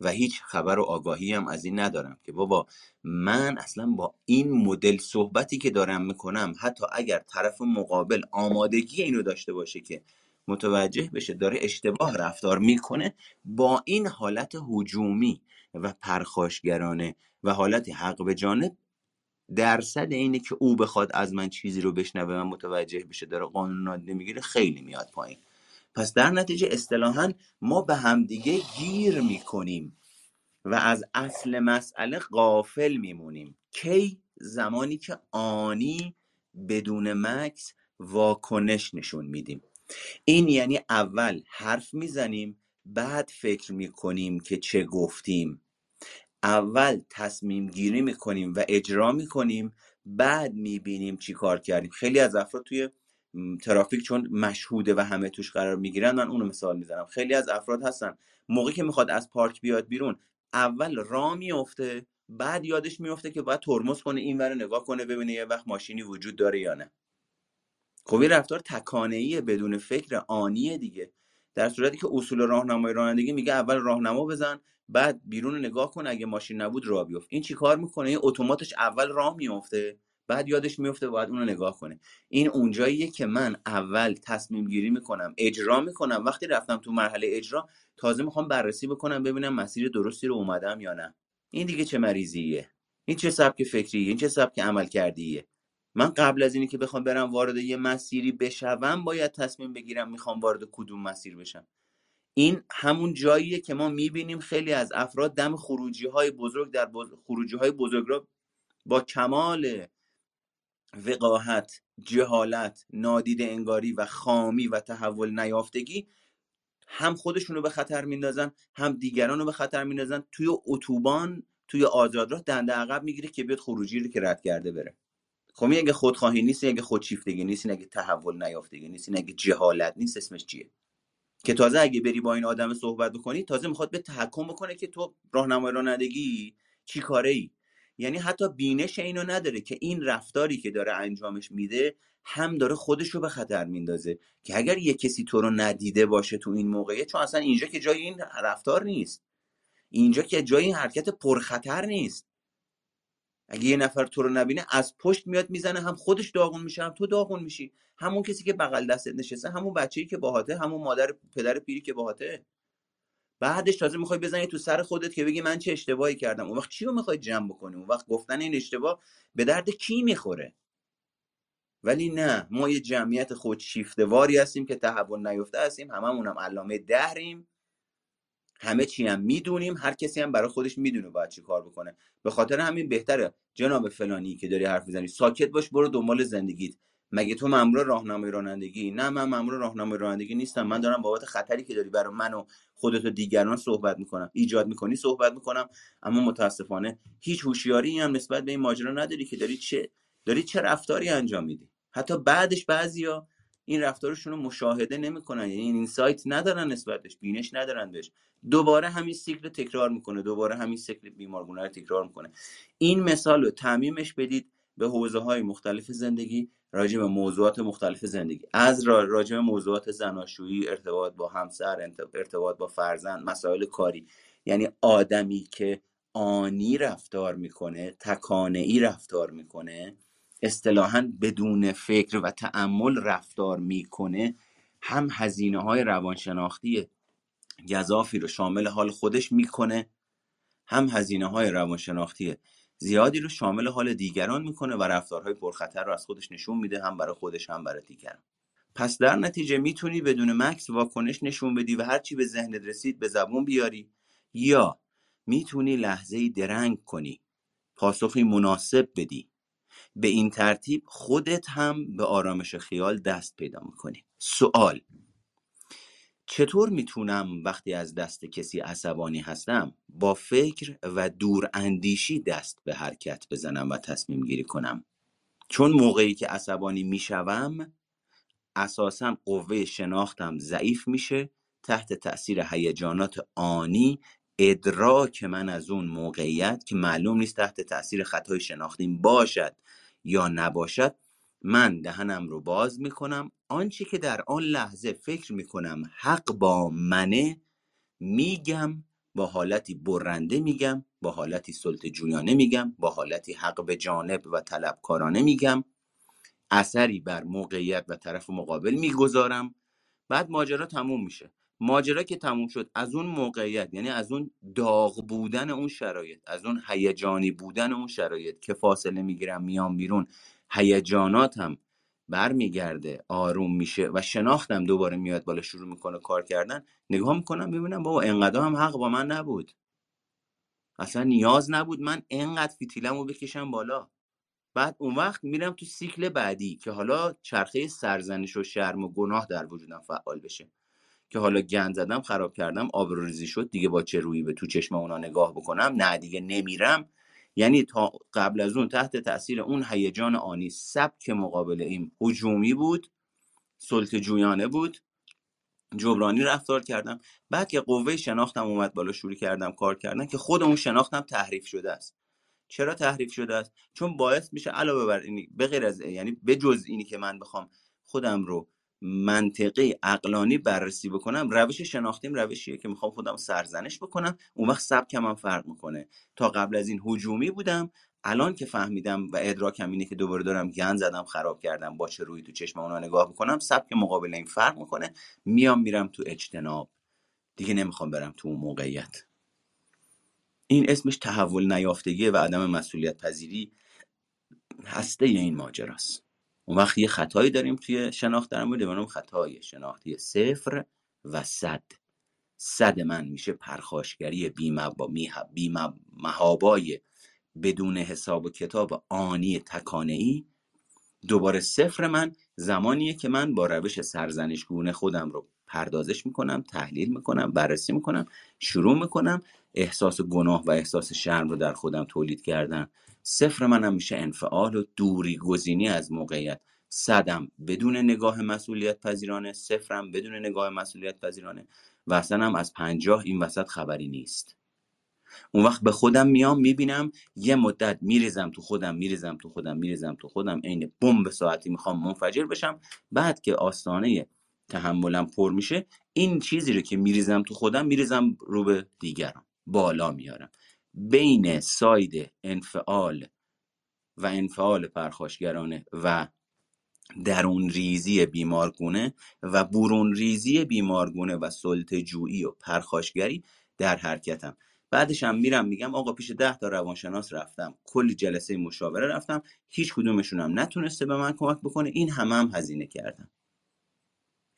و هیچ خبر و آگاهی هم از این ندارم که بابا من اصلا با این مدل صحبتی که دارم می‌کنم حتی اگر طرف مقابل آمادگی اینو داشته باشه که متوجه بشه داره اشتباه رفتار می‌کنه با این حالت هجومی و پرخاشگرانه و حالت حق به جانب درصد اینه که او بخواد از من چیزی رو بشنوه و متوجه بشه داره قانون نادیده می‌گیره خیلی میاد پایین. پس در نتیجه اصطلاحا ما به همدیگه گیر می‌کنیم و از اصل مسئله غافل میمونیم. کی؟ زمانی که آنی بدون مکس واکنش نشون میدیم. این یعنی اول حرف می‌زنیم بعد فکر می‌کنیم که چه گفتیم. اول تصمیم گیری می‌کنیم و اجرا می‌کنیم بعد می‌بینیم چی کار کردیم. خیلی از افراد توی ترافیک چون مشهوده و همه توش قرار می‌گیرن من اونو مثال می‌زنم. خیلی از افراد هستن. موقعی که می‌خواد از پارک بیاد بیرون اول را میفته بعد یادش میفته که باید ترمز کنه این ور نگاه کنه ببینه یه وقت ماشینی وجود داره یا نه. خب این رفتار تکانه‌ای بدون فکر آنیه دیگه. در صورتی که اصول راهنمای رانندگی میگه اول راهنما بزن بعد بیرون نگاه کن اگه ماشین نبود راه بیفت. این چیکار می‌کنه؟ این اتوماتش اول راه میفته بعد یادش میفته باید اونو نگاه کنه. این اونجاییه که من اول تصمیم گیری می‌کنم اجرا می‌کنم. وقتی رفتم تو مرحله اجرا تازه می‌خوام بررسی بکنم ببینم مسیر درستی رو اومدم یا نه. این دیگه چه مریضیه؟ این چه سبک فکریه؟ این چه سبک عمل کردیه؟ من قبل از اینی که بخوام برم وارد یه مسیری بشوم باید تصمیم بگیرم می‌خوام وارد کدوم مسیر بشم. این همون جاییه که ما می‌بینیم خیلی از افراد دم خروجی های بزرگ در خروجی های بزرگ را با کمال وقاحت جهالت نادیده انگاری و خامی و تحول نیافتگی هم خودشونو به خطر میندازن هم دیگران رو به خطر میندازن. توی اتوبان توی آزادراه دنده عقب می‌گیره که بیاد خروجی رو که رد کرده بره. خب اگه خودخواهی نیست اگه خودشیفتگی نیست اگه تحول نیافتگی نیست اگه جهالت نیست اسمش چیه؟ که تازه اگه بری با این آدم صحبت بکنی تازه می‌خواد به تحکم بکنه که تو راهنمای رانندگی چی کاره ای یعنی حتی بینش اینو نداره که این رفتاری که داره انجامش میده هم داره خودش رو به خطر میندازه که اگر یه کسی تو رو ندیده باشه تو این موقعیت چون اصلا اینجا که جای این رفتار نیست. اینجا که جای این حرکت پرخطر نیست. اگه یه نفر تو رو نبینه از پشت میاد می‌زنه هم خودش داغون میشه هم تو داغون میشی. همون کسی که بغل دستت نشسته همون بچه‌ای که باهاته همون مادر پدر پیری که باهاته. بعدش تازه می‌خوای بزنی تو سر خودت که بگی من چه اشتباهی کردم. اون وقت چی رو می‌خوای جمع بکنی؟ اون وقت گفتن این اشتباه به درد کی می‌خوره؟ ولی نه ما یه جمعیت خودشیفتواری هستیم که تحول نیفته هستیم. هممون هم علامه دهریم. همه چی هم می‌دونیم. هر کسی هم برای خودش می‌دونه باید چی کار بکنه. به خاطر همین بهتره جناب فلانی که داری حرف می‌زنی ساکت باش برو دنبال زندگیت. مگه تو مامور راهنمای رانندگی؟ نه من مامور راهنمای رانندگی نیستم. من دارم بابت خطری که داری برای من و خودت و دیگران صحبت می‌کنم. ایجاد می‌کنی صحبت می‌کنم. اما متاسفانه هیچ هوشیاری هم نسبت به این ماجرا نداری که داری چه داری چه رفتاری انجام میدی. حتی بعدش بعضیا این رفتارشون رو مشاهده نمی‌کنن. یعنی این سایت ندارن نسبتش بینش ندارن بهش. دوباره همین سیکل تکرار می‌کنه. دوباره همین سیکل بیمارگونه رو تکرار می‌کنه. این مثال رو تعمیمش بدید به حوزه های مختلف زندگی. راجع به موضوعات مختلف زندگی. از راجع به موضوعات زناشویی ارتباط با همسر ارتباط با فرزند مسائل کاری. یعنی آدمی که آنی رفتار می‌کنه تکانه رفتار می‌کنه اصطلاحا بدون فکر و تعمل رفتار می‌کنه هم هزینه های روانشناختی گذافی رو شامل حال خودش می‌کنه هم هزینه های روانشناختی زیادی رو شامل حال دیگران می‌کنه و رفتارهای پرخطر رو از خودش نشون میده هم برای خودش هم برای دیگران. پس در نتیجه می‌تونی بدون مکس واکنش نشون بدی و هرچی به ذهنت رسید به زبون بیاری یا می‌تونی لحظه درنگ کنی پاسخی مناسب بدی. به این ترتیب خودت هم به آرامش خیال دست پیدا می‌کنی. سوال چطور می‌تونم وقتی از دست کسی عصبانی هستم با فکر و دور اندیشی دست به حرکت بزنم و تصمیم گیری کنم؟ چون موقعی که عصبانی می‌شوم اساسا قوه شناختم ضعیف میشه تحت تاثیر هیجانات آنی ادراک من از اون موقعیت که معلوم نیست تحت تاثیر خطای شناختیم باشد یا نباشد من دهنم رو باز می‌کنم. آنچه که در آن لحظه فکر می‌کنم حق با منه میگم با حالتی برنده میگم با حالتی سلط جویانه میگم با حالتی حق به جانب و طلبکارانه میگم. اثری بر موقعیت و طرف مقابل می‌گذارم. بعد ماجرا تموم میشه. ماجرا که تموم شد از اون موقعیت یعنی از اون داغ بودن اون شرایط از اون هیجانی بودن اون شرایط که فاصله می‌گیرم میام بیرون هیجاناتم برمیگرده آروم میشه و شناختم دوباره میاد بالا شروع می‌کنه کار کردن. نگاه می‌کنم ببینم بابا انقدر هم حق با من نبود. اصلا نیاز نبود من انقدر فیتیلمو بکشم بالا. بعد اون وقت میرم تو سیکل بعدی که حالا چرخه سرزنش و شرم و گناه در وجودم فعال بشه. که حالا گند زدم خراب کردم آبروریزی شد دیگه با چه رویی به تو چشم اونا نگاه بکنم؟ نه دیگه نمیرم. یعنی تا قبل از اون تحت تاثیر اون هیجان آنی. سبک مقابل این هجومی بود سلط جویانه بود. جبرانی رفتار کردم. بعد که قوه شناختم اومد بالا شروع کردم کار کردن که خود اون شناختم تحریف شده است. چرا تحریف شده است؟ چون باعث میشه علاوه بر اینی به غیر از یعنی به جز اینی که من بخوام خودم رو منطقی عقلانی بررسی بکنم روش شناختیم روشیه که می‌خوام خودم سرزنش بکنم. اون وقت سبکم هم فرق می‌کنه. تا قبل از این هجومی بودم الان که فهمیدم و ادراکم اینه که دوباره دارم گند زدم خراب کردم با چه روی تو چشم اونا نگاه بکنم سبک مقابل این فرق می‌کنه. میام میرم تو اجتناب. دیگه نمی‌خوام برم تو اون موقعیت. این اسمش تحول نیافتگی و عدم مسئولیت پذیری هسته این ماجراست. اون وقت یه خطایی داریم توی شناخت در مورد اون خطای شناختی صفر و صد. صد من میشه پرخاشگری بیمهابای بدون حساب و کتاب آنی تکانه ای دوباره صفر من زمانیه که من با روش سرزنشگونه خودم رو پردازش می‌کنم تحلیل می‌کنم بررسی می‌کنم شروع می‌کنم. احساس گناه و احساس شرم رو در خودم تولید کردن. صفر منم میشه انفعال و دوری گزینی از موقعیت. صدم بدون نگاه مسئولیت پذیرانه صفرم بدون نگاه مسئولیت پذیرانه و اصلا هم از پنجاه این وسط خبری نیست. اون وقت به خودم میام می‌بینم یه مدت میریزم تو خودم میریزم تو خودم میریزم تو خودم عین بمب ساعتی می‌خوام منفجر بشم. بعد که آستانه تحملم پر میشه این چیزی رو که میریزم تو خودم میریزم رو به دیگران. بالا میارم. بین ساید انفعال و انفعال پرخاشگرانه و درون ریزی بیمارگونه و برون ریزی بیمارگونه و سلطه جویی و پرخاشگری در حرکتم. بعدش هم میرم میگم آقا پیش ده تا روانشناس رفتم. کلی جلسه مشاوره رفتم. هیچ کدومشون هم نتونسته به من کمک بکنه. این همه هم هزینه کردم.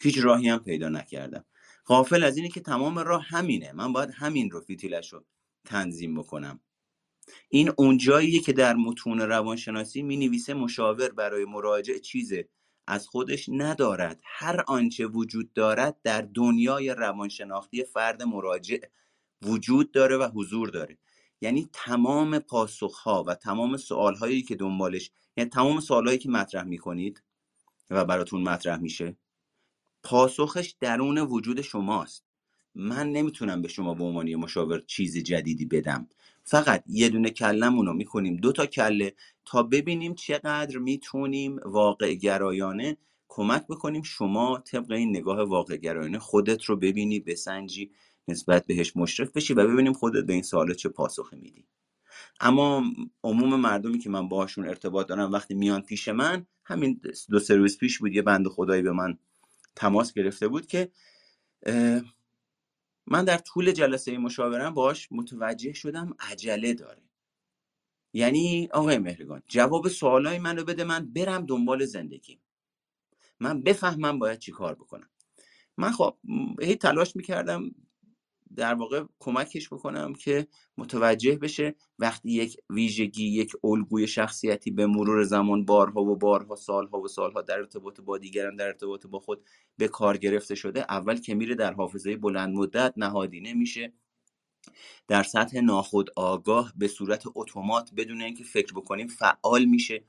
هیچ راهی هم پیدا نکردم. غافل از اینه که تمام راه همینه. من باید همین رو فیتیلش رو تنظیم بکنم. این اونجاییه که در متون روانشناسی می نویسه مشاور برای مراجع چیزه. از خودش ندارد. هر آنچه وجود دارد در دنیای روانشناختی فرد مراجع وجود داره و حضور داره. یعنی تمام پاسخها و تمام سوالهایی که دنبالش یعنی تمام سوالهایی که مطرح می‌کنید و براتون مطرح میشه پاسخش درون وجود شماست. من نمی‌تونم به شما به عنوان مشاور چیز جدیدی بدم. فقط یه دونه کلمون رو می‌کنیم دو تا کله تا ببینیم چقدر می‌تونیم واقع گرایانه کمک بکنیم شما طبق این نگاه واقع گرایانه خودت رو ببینی بسنجی نسبت بهش مشرف بشی و ببینیم خودت به این سوال چه پاسخی میدی. اما عموم مردمی که من باهاشون ارتباط دارم وقتی میان پیش من همین دو روز پیش بود یه بند خدایی به من تماس گرفته بود که من در طول جلسه مشاورم باش متوجه شدم عجله داره. یعنی آقای مهرگان جواب سوالای منو بده من برم دنبال زندگی من بفهمم باید چی کار بکنم. من خب هی تلاش می‌کردم در واقع کمکش بکنم که متوجه بشه وقتی یک ویژگی یک الگوی شخصیتی به مرور زمان بارها و بارها سالها و سالها در ارتباط با دیگران در ارتباط با خود به کار گرفته شده اول که میره در حافظه بلند مدت نهادینه میشه در سطح ناخود آگاه به صورت اتومات بدون اینکه فکر بکنیم فعال میشه.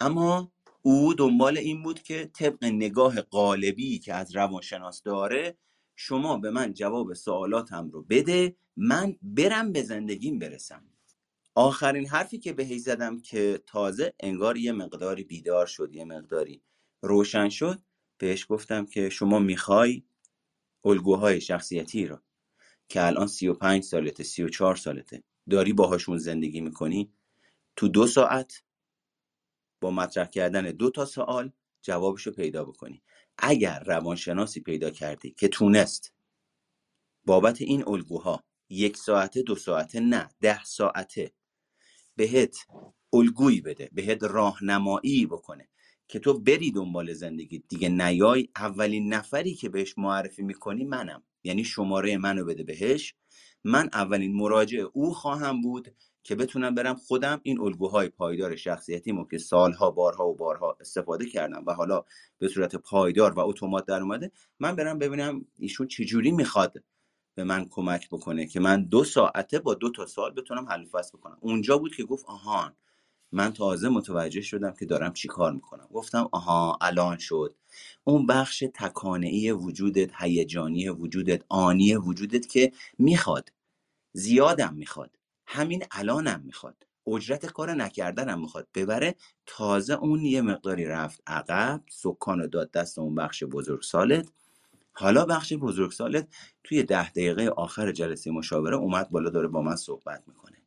اما او دنبال این بود که طبق نگاه قالبی که از روانشناس داره شما به من جواب سوالاتم رو بده من برم به زندگیم برسم. آخرین حرفی که بهش زدم که تازه انگار یه مقداری بیدار شد یه مقداری روشن شد بهش گفتم که شما می‌خوای الگوهای شخصیتی رو که الان 35 سالته 34 سالته داری باهاشون زندگی می‌کنی؟ تو دو ساعت با مطرح کردن دو تا سوال جوابشو پیدا بکنی. اگر روانشناسی پیدا کردی که تونست بابت این الگوها یک ساعته دو ساعته نه ده ساعته بهت الگویی بده بهت راهنمایی بکنه که تو بری دنبال زندگی دیگه نیای. اولین نفری که بهش معرفی می‌کنی منم. یعنی شماره منو بده بهش. من اولین مراجع او خواهم بود. که بتونم برم خودم این الگوهای پایدار شخصیتیمو که سالها بارها و بارها استفاده کردم و حالا به صورت پایدار و اتومات در اومده من برم ببینم ایشون چجوری می‌خواد به من کمک بکنه که من دو ساعته با دو تا سال بتونم حل فصل بکنم. اونجا بود که گفت آهان من تازه متوجه شدم که دارم چی کار می‌کنم. گفتم آها الان شد. اون بخش تکانعی وجودت هیجانی وجودت آنی وجودت که می‌خواد زیادم می‌خواد. همین الانم می‌خواد. اجرت کار نکردنم می‌خواد. ببره تازه اون یه مقداری رفت عقب سکان و داد دست اون بخش بزرگ سالت. حالا بخش بزرگ سالت توی ده دقیقه آخر جلسه مشاوره اومد بالا داره با من صحبت می‌کنه.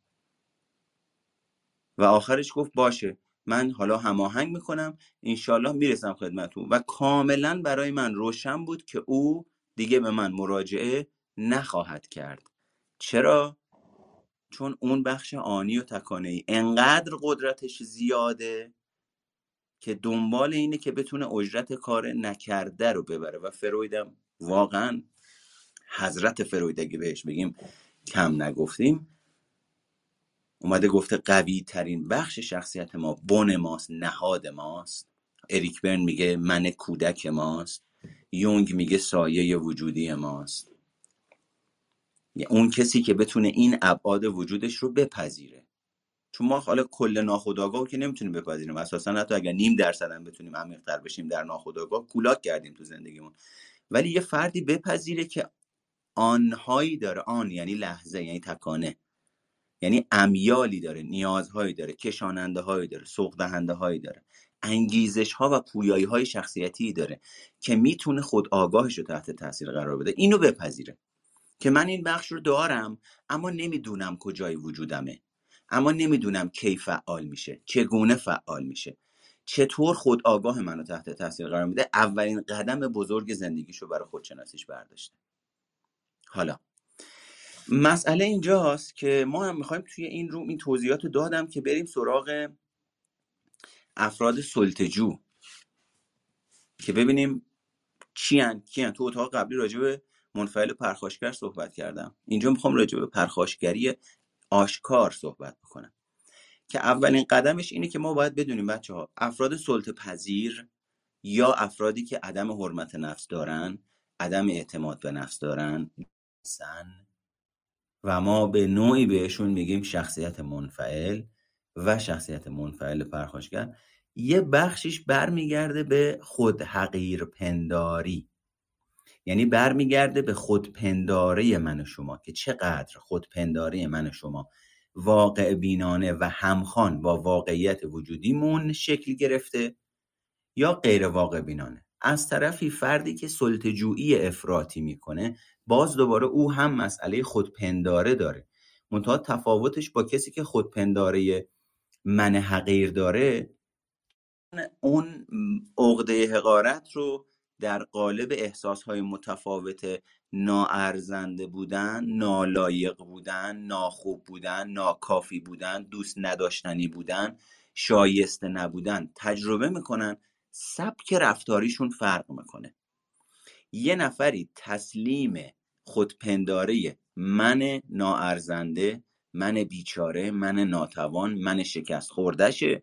و آخرش گفت باشه من حالا هماهنگ می‌کنم انشالله می‌رسم خدمتون و کاملا برای من روشن بود که او دیگه به من مراجعه نخواهد کرد. چرا؟ چون اون بخش آنی و تکانه ای انقدر قدرتش زیاده که دنبال اینه که بتونه اجرت کار نکرده رو ببره. و فرویدم واقعا حضرت فروید اگه بهش بگیم کم نگفتیم اومده گفته قوی ترین بخش شخصیت ما بن ماست نهاد ماست. اریک برن میگه من کودک ماست. یونگ میگه سایه وجودی ماست. اون کسی که بتونه این ابعاد وجودش رو بپذیره. چون ما حالا کل ناخودآگاه که نمی‌تونیم بپذیریم. اساسا حتی اگر نیم درصد هم بتونیم عمیق‌تر بشیم در ناخودآگاه کولاک کردیم تو زندگیمون. ولی یه فردی بپذیره که آنهایی داره آن یعنی لحظه یعنی تکانه. یعنی امیالی داره نیازهایی داره کشاننده هایی داره سوق دهنده هایی داره. انگیزش ها و پویایی های شخصیتی داره که می‌تونه خود آگاهش رو تحت تاثیر قرار بده. اینو بپذیره. که من این بخش رو دارم اما نمی‌دونم کجای وجودمه. اما نمی‌دونم کی فعال میشه چگونه فعال میشه. چطور خود آگاه منو تحت تاثیر قرار میده؟ اولین قدم بزرگ زندگیشو برای خودشناسیش برداشته. حالا مسئله اینجاست که ما هم می‌خوایم توی این روم این توضیحات رو دادم که بریم سراغ افراد سلطجو که ببینیم کیان کیان تو اتاق قبلی راجع به منفعل پرخاشگر صحبت کردم. اینجا می‌خوام راجع به پرخاشگری آشکار صحبت بکنم. که اولین قدمش اینه که ما باید بدونیم بچه ها افراد سلطه پذیر یا افرادی که عدم حرمت نفس دارن عدم اعتماد به نفس دارن سن و ما به نوعی بهشون میگیم شخصیت منفعل و شخصیت منفعل پرخاشگر. یه بخشش برمیگرده به خود حقیر پنداری یعنی برمیگرده به خودپنداره من و شما که چقدر خودپنداره من و شما واقع بینانه و همخوان با واقعیت وجودیمون شکل گرفته یا غیر واقع بینانه. از طرفی فردی که سلطجویی افراطی می‌کنه باز دوباره او هم مسئله خودپنداره داره. منتها تفاوتش با کسی که خودپنداره من حقیر داره اون عقده حقارت رو در قالب احساسهای متفاوت ناارزنده بودن نالایق بودن ناخوب بودن ناکافی بودن دوست نداشتنی بودن شایسته نبودن تجربه می‌کنن سبک رفتاریشون فرق می‌کنه. یه نفری تسلیم خودپنداره من ناارزنده من بیچاره من ناتوان من شکست خوردشه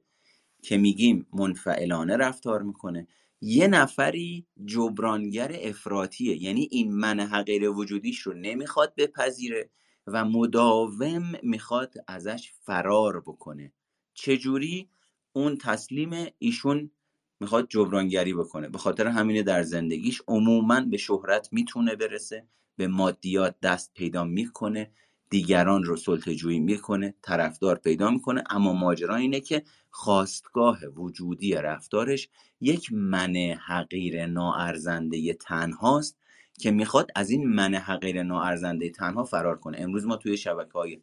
که میگیم منفعلانه رفتار می‌کنه. یه نفری جبرانگر افراتیه یعنی این من حقیر وجودیش رو نمی‌خواد بپذیره و مداوم می‌خواد ازش فرار بکنه. چجوری؟ اون تسلیم ایشون می‌خواد جبرانگری بکنه. به خاطر همینه در زندگیش عموما به شهرت می‌تونه برسه به مادیات دست پیدا می‌کنه دیگران رو سلطجویی می‌کنه طرفدار پیدا می‌کنه. اما ماجرا اینه که خواستگاه وجودی رفتارش یک من حقیر ناارزنده تنهاست که می‌خواد از این من حقیر ناارزنده تنها فرار کنه. امروز ما توی شبکه های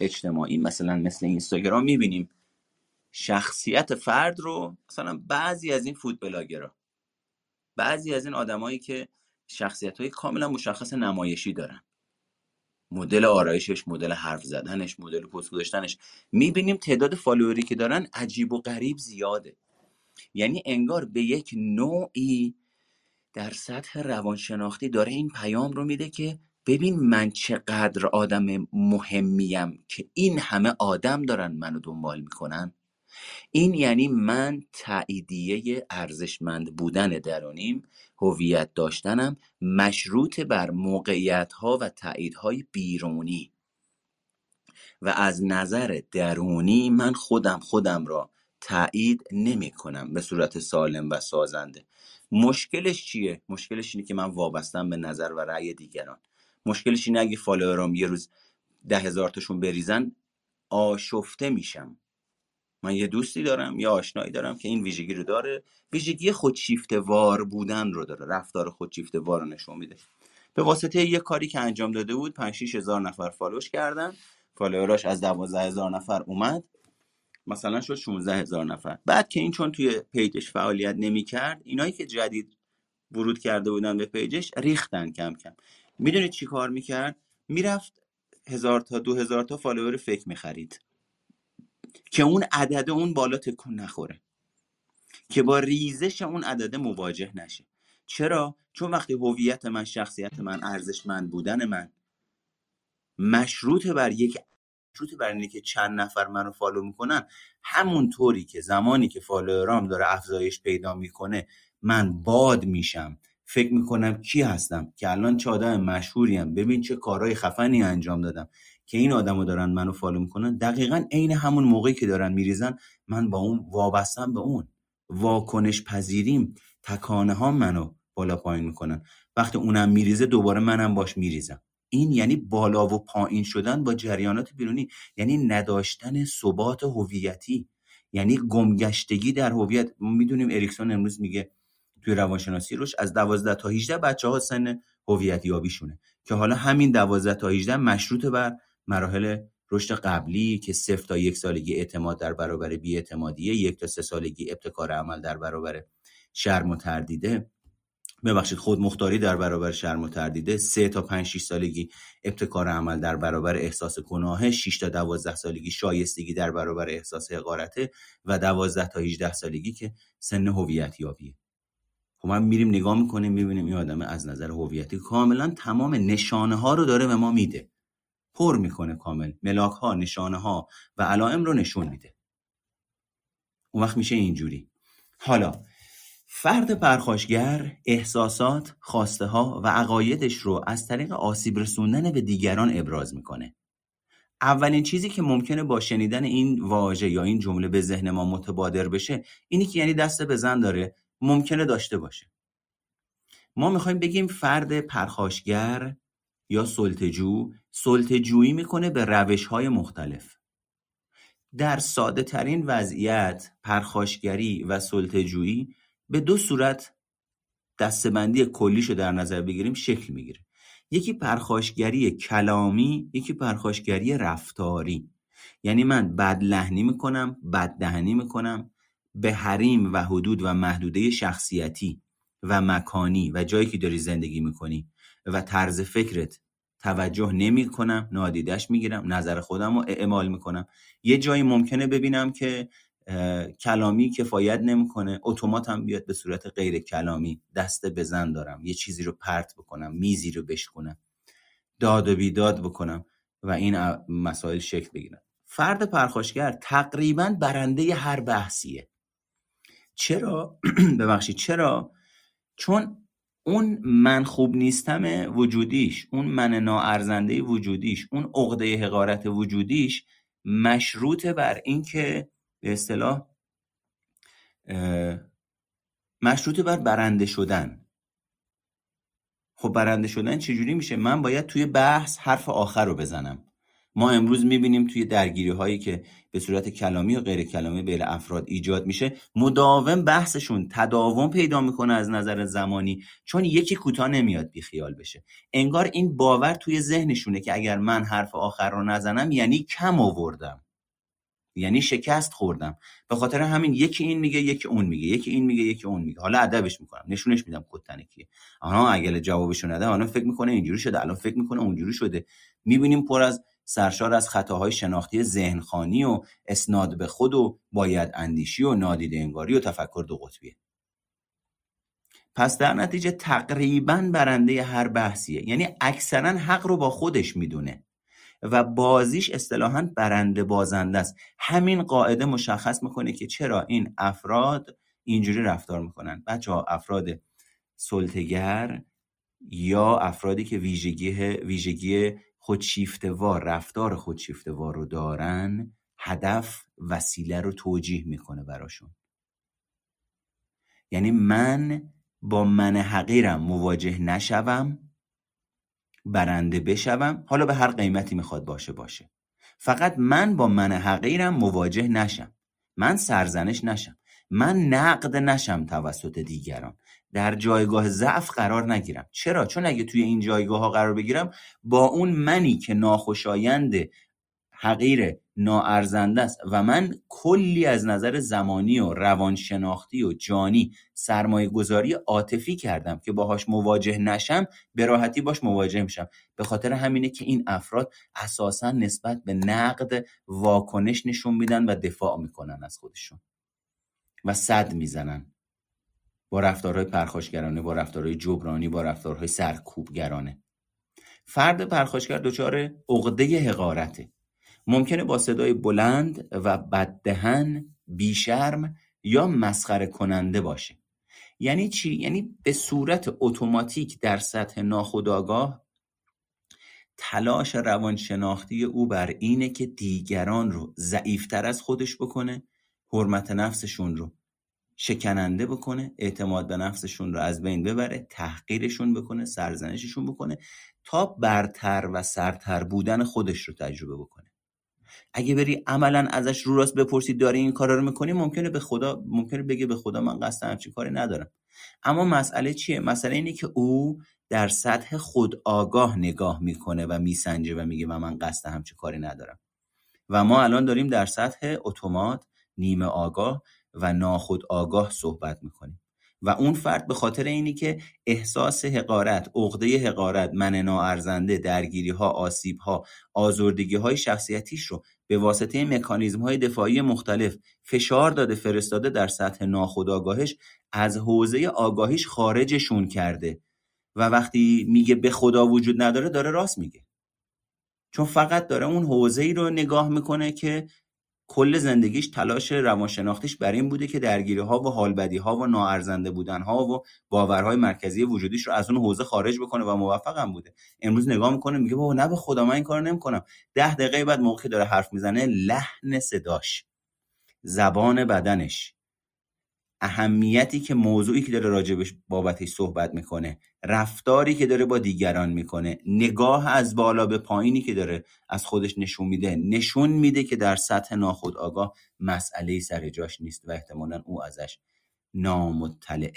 اجتماعی مثلا مثل اینستاگرام می‌بینیم شخصیت فرد رو مثلا بعضی از این فود بلاگرها بعضی از این آدمایی که شخصیت های کاملا مشخص نمایشی دارن. مدل آرایشش مدل حرف زدنش مدل پست گذاشتنش می‌بینیم تعداد فالووری که دارن عجیب و غریب زیاده. یعنی انگار به یک نوعی در سطح روانشناختی داره این پیام رو میده که ببین من چقدر آدم مهمیم که این همه آدم دارن منو دنبال می‌کنن. این یعنی من تاییدیه ارزشمند بودن درونیم هویت داشتنم مشروط بر موقعیت ها و تاییدهای بیرونی. و از نظر درونی من خودم خودم را تایید نمی کنم به صورت سالم و سازنده. مشکلش چیه؟ مشکلش اینه که من وابستم به نظر و رأی دیگران. مشکلش اینه اگه فالوورام یه روز ده هزار تاشون بریزن آشفته میشم. من یه دوستی دارم یه آشنایی دارم که این ویژگی رو داره. ویژگی خودشیفته وار بودن رو داره رفتار خودشیفته وار رو نشون میده. به واسطه یه کاری که انجام داده بود 5 6 هزار نفر follow ش کردن. follower اش از 12 هزار نفر اومد. مثلا شد 16 هزار نفر. بعد که این چون توی page ش فعالیت نمی‌کرد اینایی که جدید ورود کرده بودن به page ش ریختن کم کم. می‌دونید چی کار می‌کرد؟ می‌رفت هزار تا دو هزار تا follower fake می‌خرید. که اون عدد اون بالا تکون نخوره. که با ریزش اون عدد مواجه نشه. چرا؟ چون وقتی هویت من شخصیت من ارزشمند بودن من مشروط بر یک مشروط بر اینه که چند نفر منو follow می‌کنن همون طوری که زمانی که follower ام داره افزایش پیدا می‌کنه من باد میشم. فکر می‌کنم کی هستم؟ که الان چه مشهوریم. ببین چه کارهای خفنی انجام دادم. که این آدمو دارن منو فالو می‌کنن دقیقا عین همون موقعی که دارن میریزن من با اون وابستم به اون. واکنش پذیریم تکانه ها منو بالا پایین می‌کنن. وقتی اونم میریزه دوباره منم باش میریزم. این یعنی بالا و پایین شدن با جریانات بیرونی یعنی نداشتن ثبات هویتی یعنی گمگشتگی در هویت. می‌دونیم اریکسون امروز میگه توی روانشناسی روش از 12 تا 18 بچه ها سن هویت یابیشونه که حالا همین 12 تا 18 مشروط بر مراحل رشد قبلی که صفر تا یک سالگی اعتماد در برابر بیاعتمادیه یک تا سه سالگی ابتکار عمل در برابر شرم و تردیده. ببخشید خود مختاری در برابر شرم و تردیده. سه تا 5 6 سالگی ابتکار عمل در برابر احساس گناه 6 تا 12 سالگی شایستگی در برابر احساس حقارته. و 12 تا 18 سالگی که سن هویت یابیه خب ما میریم نگاه می‌کنیم می‌بینیم این آدم از نظر هویتی کاملا تمام نشانه ها رو داره به ما میده. پر می‌کنه کامل ملاک ها نشانه ها و علائم رو نشون میده اون وقت میشه اینجوری حالا فرد پرخاشگر احساسات، خواسته ها و عقایدش رو از طریق آسیب رسوندن به دیگران ابراز می‌کنه. اولین چیزی که ممکنه با شنیدن این واژه یا این جمله به ذهن ما متبادر بشه اینی که یعنی دست به زن داره ممکنه داشته باشه. ما می‌خوایم بگیم فرد پرخاشگر یا سلطجو سلطجویی می‌کنه به روش های مختلف. در ساده ترین وضعیت پرخاشگری و سلطجویی به دو صورت دستبندی کلیشو در نظر بگیریم شکل می‌گیره. یکی پرخاشگری کلامی یکی پرخاشگری رفتاری. یعنی من بد لحنی می‌کنم بد دهنی می‌کنم به حریم و حدود و محدوده شخصیتی و مکانی و جایی که داری زندگی می‌کنی. و طرز فکرت توجه نمی کنم نادیدش می‌گیرم نظر خودم رو اعمال می‌کنم یه جایی ممکنه ببینم که کلامی کفایت نمی‌کنه اتومات هم بیاد به صورت غیر کلامی دست بزن دارم یه چیزی رو پرت بکنم میزی رو بشکنم داد و بیداد بکنم و این مسائل شکل بگیرن فرد پرخاشگر تقریبا برنده هر بحثیه. چرا؟ ببخشید چرا؟ چون اون من خوب نیستم وجودیش اون من ناارزنده وجودیش اون عقده حقارت وجودیش مشروط بر اینکه به اصطلاح مشروط بر برنده شدن. خب برنده شدن چجوری میشه؟ من باید توی بحث حرف آخر رو بزنم. ما امروز می‌بینیم توی درگیری هایی که به صورت کلامی و غیر کلامی بین افراد ایجاد میشه مداوم بحثشون تداوم پیدا می‌کنه از نظر زمانی چون یکی کوتاه نمیاد بیخیال بشه. انگار این باور توی ذهنشونه که اگر من حرف آخر رو نزنم یعنی کم آوردم. یعنی شکست خوردم. به خاطر همین یکی این میگه یکی اون میگه یکی این میگه یکی اون میگه. حالا ادبش می‌کنم. نشونش میدم کد کیه آها اگه جوابشو نده الان فکر می‌کنه اینجوری شده الان فکر می‌کنه اونجوری شده. می‌بینیم پر از سرشار از خطاهای شناختی ذهنخانی و اسناد به خود و باید اندیشی و نادیده انگاری و تفکر دو قطبیه. پس در نتیجه تقریبا برنده هر بحثیه. یعنی اکثرا حق رو با خودش می‌دونه و بازیش اصطلاحا برنده بازنده است. همین قاعده مشخص می‌کنه که چرا این افراد اینجوری رفتار می‌کنن. بچه ها افراد سلطگر یا افرادی که ویژگی ویژگی خودشیفتهوار رفتار خودشیفتهوار رو دارن هدف وسیله رو توجیه می‌کنه براشون. یعنی من با من حقیرم مواجه نشوم برنده بشوم حالا به هر قیمتی می‌خواد باشه باشه. فقط من با من حقیرم مواجه نشم. من سرزنش نشم. من نقد نشم توسط دیگران. در جایگاه ضعف قرار نگیرم. چرا؟ چون اگه توی این جایگاه ها قرار بگیرم با اون منی که ناخوشایند حقیر ناارزنده است و من کلی از نظر زمانی و روانشناختی و جانی سرمایه گذاری عاطفی کردم که باهاش مواجه نشم به راحتی باش مواجه میشم. به خاطر همینه که این افراد اساسا نسبت به نقد واکنش نشون میدن و دفاع می‌کنن از خودشون و صد می‌زنن. با رفتارهای پرخاشگرانه با رفتارهای جبرانی با رفتارهای سرکوبگرانه. فرد پرخاشگر دچار عقده حقارته. ممکنه با صدای بلند و بددهن بیشرم یا مسخره کننده باشه. یعنی چی؟ یعنی به صورت اتوماتیک در سطح ناخودآگاه تلاش روانشناختی او بر اینه که دیگران رو ضعیفتر از خودش بکنه حرمت نفسشون رو. شکننده بکنه اعتماد به نفسشون رو از بین ببره تحقیرشون بکنه سرزنششون بکنه تا برتر و سرتر بودن خودش رو تجربه بکنه. اگه بری عملا ازش رو راست بپرسی داری این کارا رو می‌کنی ممکنه به خدا ممکنه بگه به خدا من قصد همچین کاری ندارم. اما مسئله چیه؟ مسئله اینه که او در سطح خود آگاه نگاه می‌کنه و میسنجه و میگه و من قصد همچین کاری ندارم. و ما الان داریم در سطح اتومات نیمه آگاه و ناخود آگاه صحبت می‌کنیم. و اون فرد به خاطر اینی که احساس حقارت، عقده حقارت، من ناارزنده، درگیری ها، آسیب ها، آزردگی های شخصیتیش رو به واسطه مکانیزم های دفاعی مختلف فشار داده فرستاده در سطح ناخودآگاهش از حوزه آگاهیش خارجشون کرده. و وقتی میگه به خدا وجود نداره داره راست میگه. چون فقط داره اون حوزه ای رو نگاه می‌کنه که کل زندگیش تلاش روانشناختیش بر این بوده که درگیری ها و حالبدی ها و ناارزنده بودن ها و باورهای مرکزی وجودیش رو از اون حوزه خارج بکنه و موفق هم بوده. امروز نگاه می‌کنه میگه بابا نه به خدا من این کارو نمی‌کنم. ده دقیقه بعد موقعی داره حرف می‌زنه لحن صداش زبان بدنش اهمیتی که موضوعی که داره راجبش بابتش صحبت می‌کنه رفتاری که داره با دیگران می‌کنه نگاه از بالا به پایینی که داره از خودش نشون میده نشون میده که در سطح ناخودآگاه مسئله سر جاش نیست و احتمالا او ازش نامطلعه.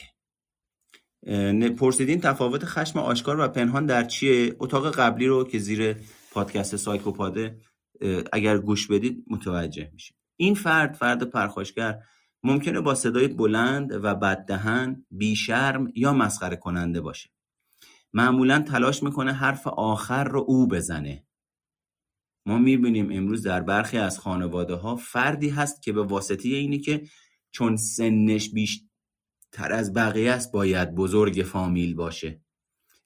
پرسیدین تفاوت خشم آشکار و پنهان در چیه؟ اتاق قبلی رو که زیر پادکست سایکوپاده اگر گوش بدید متوجه میشید. این فرد فرد پرخاشگر ممکنه با صدای بلند و بددهن بیشرم یا مسخره کننده باشه. معمولا تلاش می‌کنه حرف آخر رو او بزنه. ما می‌بینیم امروز در برخی از خانواده ها فردی هست که به واسطه اینی که چون سنش بیشتر از بقیه است باید بزرگ فامیل باشه.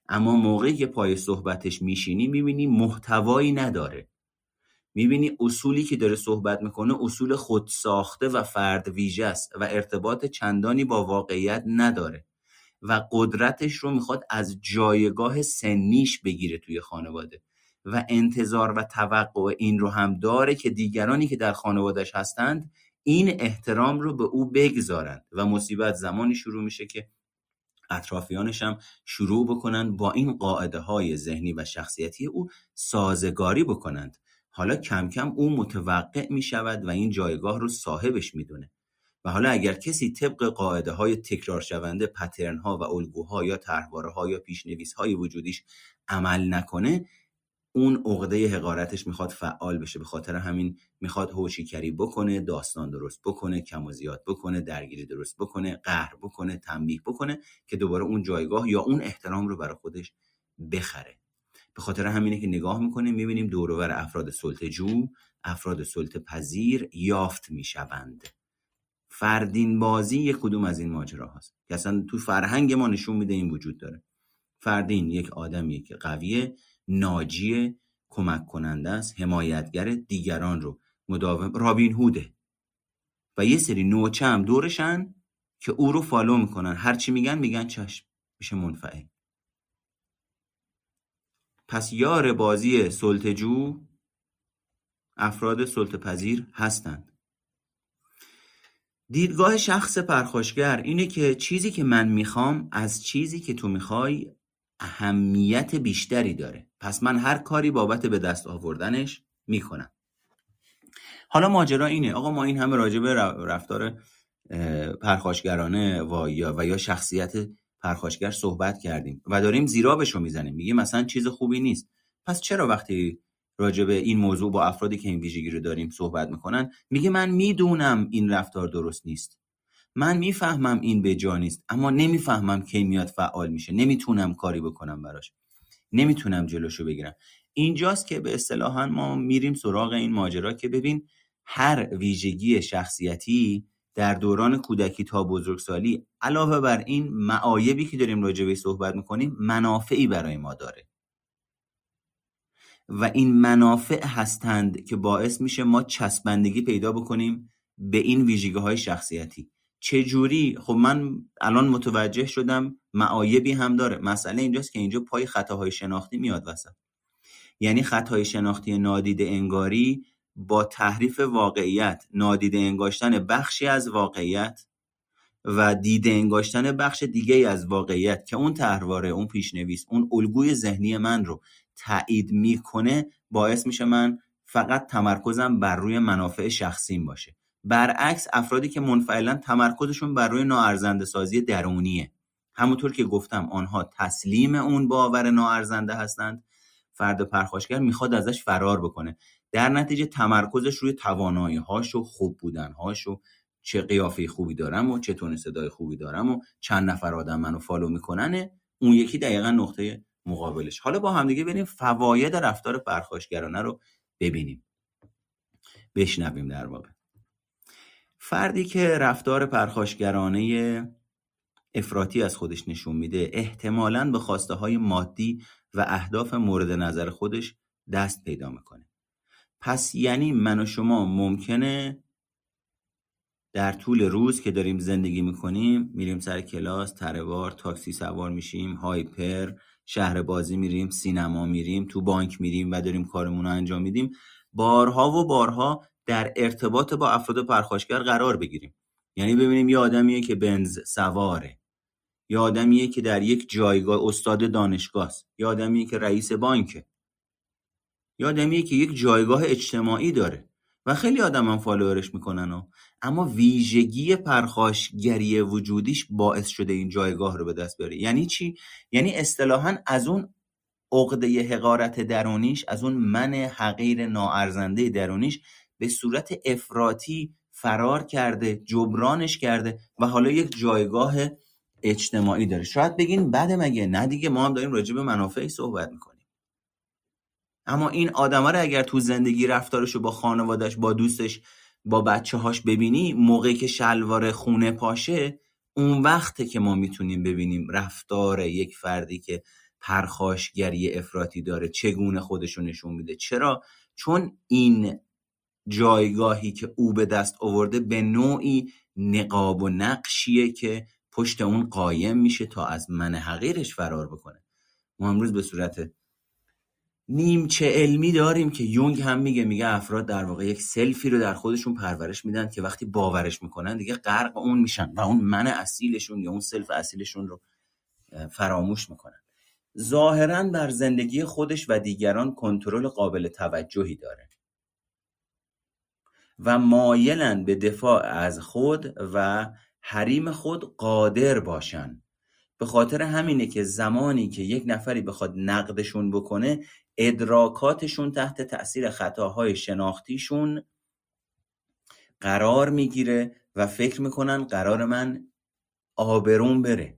اما موقعی که پای صحبتش میشینی می‌بینی محتوایی نداره. می‌بینی اصولی که داره صحبت می‌کنه اصول خود ساخته و فرد ویژه است و ارتباط چندانی با واقعیت نداره. و قدرتش رو می‌خواد از جایگاه سنیش بگیره توی خانواده. و انتظار و توقع این رو هم داره که دیگرانی که در خانوادش هستند این احترام رو به او بگذارند. و مصیبت زمانی شروع میشه که اطرافیانش هم شروع بکنند با این قاعده های ذهنی و شخصیتی او سازگاری بکنند. حالا کم کم او متوقع می شود و این جایگاه رو صاحبش می‌دونه. و حالا اگر کسی طبق قاعده های تکرار شونده پترن ها و الگوها یا طرحواره ها یا پیشنویس های وجودیش عمل نکنه اون عقده حقارتش می‌خواد فعال بشه. به خاطر همین می‌خواد هوشیکری بکنه داستان درست بکنه کم و زیاد بکنه درگیری درست بکنه قهر بکنه تنبیه بکنه که دوباره اون جایگاه یا اون احترام رو برای خودش بخره. به خاطر همینه که نگاه می‌کنیم می‌بینیم دورور افراد جو افراد سلطه پذیر یافت می‌شوند. فردین بازی یک کدوم از این ماجرا هست که اصلا تو فرهنگ ما نشون میده این وجود داره. فردین یک آدمیه که قویه ناجیه کمک کننده است حمایتگر دیگران رو مداوم. رابین هوده. و یه سری نوچه هم دورشن که او رو فالو می‌کنن. هرچی میگن میگن چشم. میشه منفعل. پس یار بازی سلطجو افراد سلطه پذیر هستند دیدگاه شخص پرخاشگر اینه که چیزی که من می‌خوام از چیزی که تو می‌خوای اهمیت بیشتری داره. پس من هر کاری بابت به دست آوردنش می‌کنم. حالا ماجرا اینه. آقا ما این همه راجع به رفتار پرخاشگرانه و یا, و یا شخصیت پرخاشگر صحبت کردیم و داریم زیرابشو می‌زنیم. میگه مثلا چیز خوبی نیست. پس چرا وقتی راجع به این موضوع با افرادی که این ویژگی رو داریم صحبت می‌کنن میگه من می‌دونم این رفتار درست نیست. من می‌فهمم این به جا نیست اما نمی‌فهمم کی میاد فعال میشه. نمی‌تونم کاری بکنم براش. نمی‌تونم جلوشو بگیرم. اینجاست که به اصطلاحا ما میریم سراغ این ماجرا که ببین هر ویژگی شخصیتی در دوران کودکی تا بزرگسالی علاوه بر این معایبی که داریم راجع به صحبت می‌کنیم منافعی برای ما داره. و این منافع هستند که باعث میشه ما چسبندگی پیدا بکنیم به این ویژگی های شخصیتی. چجوری؟ خب من الان متوجه شدم معایبی هم داره. مسئله اینجاست که اینجا پای خطاهای شناختی میاد وسط. یعنی خطای شناختی نادیده انگاری با تحریف واقعیت نادیده انگاشتن بخشی از واقعیت و دیده انگاشتن بخش دیگه از واقعیت که اون تحرواره اون پیشنویس اون الگوی ذهنی من رو تایید می‌کنه باعث میشه من فقط تمرکزم بر روی منافع شخصیم باشه. برعکس افرادی که منفعلا تمرکزشون بر روی ناارزنده سازی درونیه. همونطور که گفتم آنها تسلیم اون باور ناارزنده هستند. فرد پرخاشگر می‌خواد ازش فرار بکنه. در نتیجه تمرکزش روی توانایی هاش و خوب بودن هاش و چه قیافه خوبی دارم و چه تون صدای خوبی دارم و چند نفر آدم منو فالو میکننه اون یکی دقیقا نقطه مقابلش. حالا با همدیگه بریم فواید رفتار پرخاشگرانه رو ببینیم. بشنویم در واقع. فردی که رفتار پرخاشگرانه افراطی از خودش نشون میده احتمالا به خواسته های مادی و اهداف مورد نظر خودش دست پیدا می‌کنه. پس یعنی من و شما ممکنه در طول روز که داریم زندگی می‌کنیم میریم سر کلاس تروار تاکسی سوار میشیم هایپر شهر بازی میریم سینما میریم تو بانک میریم و داریم کارمون رو انجام میدیم. بارها و بارها در ارتباط با افراد پرخاشگر قرار بگیریم. یعنی ببینیم یه آدمیه که بنز سواره. یه آدمیه که در یک جایگاه استاد دانشگاه است یه آدمیه که رئیس بانکه. یه آدمیه که یک جایگاه اجتماعی داره. و خیلی آدم هم فالوورش می‌کنن و اما ویژگی پرخاشگری وجودیش باعث شده این جایگاه رو به دست بیاره یعنی چی؟ یعنی اصطلاحا از اون عقده حقارت درونیش از اون من حقیر ناارزنده درونیش به صورت افراطی فرار کرده جبرانش کرده و حالا یک جایگاه اجتماعی داره. شاید بگین بعد مگه؟ نه دیگه ما هم داریم راجع به منافعی صحبت می‌کنیم. اما این آدم رو اگر تو زندگی رفتارش با خانوادش با دوستش با بچه هاش ببینی موقعی که شلوار خونه پاشه اون وقته که ما می‌تونیم ببینیم رفتار یک فردی که پرخاشگری افراطی داره چگونه خودشو نشون میده. چرا؟ چون این جایگاهی که او به دست آورده به نوعی نقاب و نقشیه که پشت اون قایم میشه تا از من حقیرش فرار بکنه. ما امروز به صورت نیمچه علمی داریم که یونگ هم میگه میگه افراد در واقع یک self ی رو در خودشون پرورش میدن که وقتی باورش می‌کنن دیگه غرق اون میشن و اون من اصیلشون یا اون self اصیلشون رو فراموش می‌کنن. ظاهرا بر زندگی خودش و دیگران کنترل قابل توجهی داره. و مایلن به دفاع از خود و حریم خود قادر باشن. به خاطر همینه که زمانی که یک نفری بخواد نقدشون بکنه ادراکاتشون تحت تاثیر خطاهای شناختیشون قرار می‌گیره و فکر می‌کنن قرار من آبرون بره.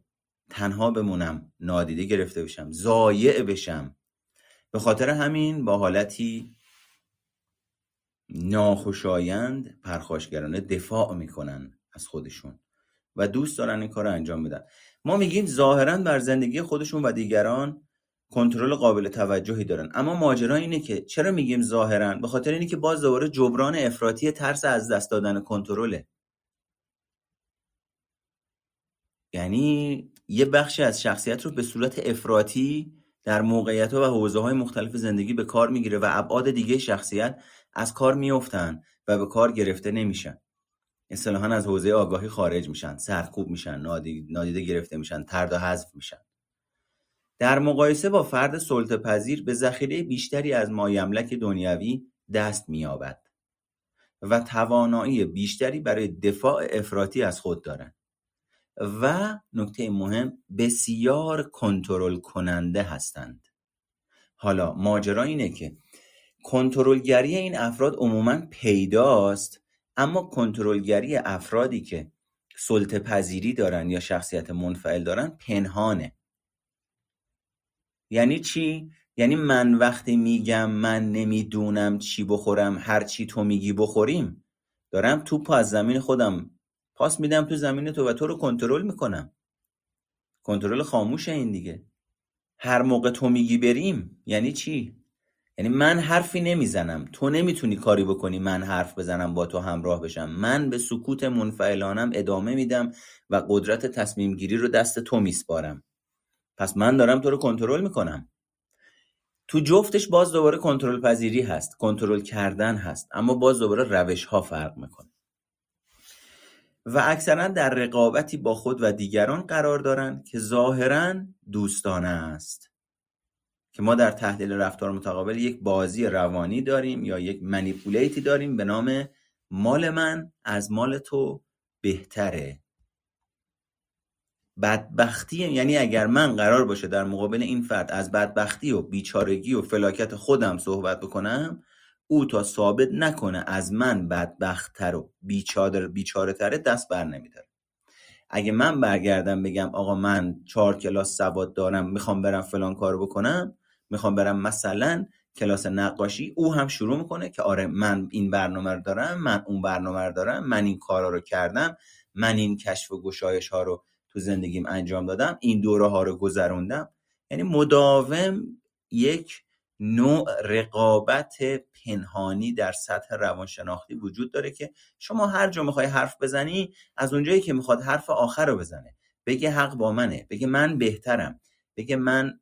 تنها بمونم نادیده گرفته بشم زایع بشم. به خاطر همین با حالتی ناخوشایند پرخاشگرانه دفاع می‌کنن از خودشون و دوست دارن این کار رو انجام بدن. ما میگیم ظاهرا بر زندگی خودشون و دیگران کنترل قابل توجهی دارن. اما ماجرا اینه که چرا میگیم ظاهرا؟ به خاطر اینه که باز دوباره جبران افراطی ترس از دست دادن کنترله. یعنی یه بخشی از شخصیت رو به صورت افراطی در موقعیت و حوزه های مختلف زندگی به کار می‌گیره و ابعاد دیگه شخصیت از کار میفتن و به کار گرفته نمیشن. اصطلاحا از حوزه آگاهی خارج میشن سرکوب میشن نادیده گرفته میشن ترد و حذف میشن. در مقایسه با فرد سلطه پذیر به ذخیره بیشتری از مایملک دنیوی دست مییابد و توانایی بیشتری برای دفاع افراطی از خود دارند و نکته مهم بسیار کنترل کننده هستند. حالا ماجرا اینه که کنترلگری این افراد عموما پیداست اما کنترلگری افرادی که سلطه پذیری دارن یا شخصیت منفعل دارن پنهانه. یعنی چی؟ یعنی من وقتی میگم من نمی‌دونم چی بخورم هر چی تو میگی بخوریم. دارم توپ از زمین خودم پاس میدم تو زمین تو و تو رو کنترل می‌کنم. کنترل خاموش این دیگه. هر موقع تو میگی بریم یعنی چی؟ یعنی من حرفی نمی‌زنم. تو نمی‌تونی کاری بکنی من حرف بزنم با تو همراه بشم. من به سکوت منفعلانم ادامه میدم و قدرت تصمیم گیری رو دست تو میسپارم. پس من دارم تو رو کنترل می‌کنم. تو جفتش باز دوباره کنترل پذیری هست کنترل کردن هست اما باز دوباره روش ها فرق می‌کنه. و اکثرا در رقابتی با خود و دیگران قرار دارند که ظاهرا دوستانه است. که ما در تحلیل رفتار متقابل یک بازی روانی داریم یا یک منیپولیتی داریم به نام مال من از مال تو بهتره. بدبختی یعنی اگر من قرار باشه در مقابل این فرد از بدبختی و بیچارگی و فلاکت خودم صحبت بکنم او تا ثابت نکنه از من بدبختتر و بیچاره بیچاره تره دست بر نمیداره. اگه من برگردم بگم آقا من چهار کلاس سواد دارم می‌خوام برم فلان کارو بکنم می‌خوام برم مثلا کلاس نقاشی او هم شروع می‌کنه که آره من این برنامه رو دارم من اون برنامه رو دارم من این کارا رو کردم من این کشف و گشایش ها رو تو زندگیم انجام دادم این دوره ها رو گذروندم. یعنی مداوم یک نوع رقابت پنهانی در سطح روانشناختی وجود داره که شما هر جا می‌خوای حرف بزنی از اونجایی که می‌خواد حرف آخر رو بزنه. بگه حق با منه بگه من بهترم بگه من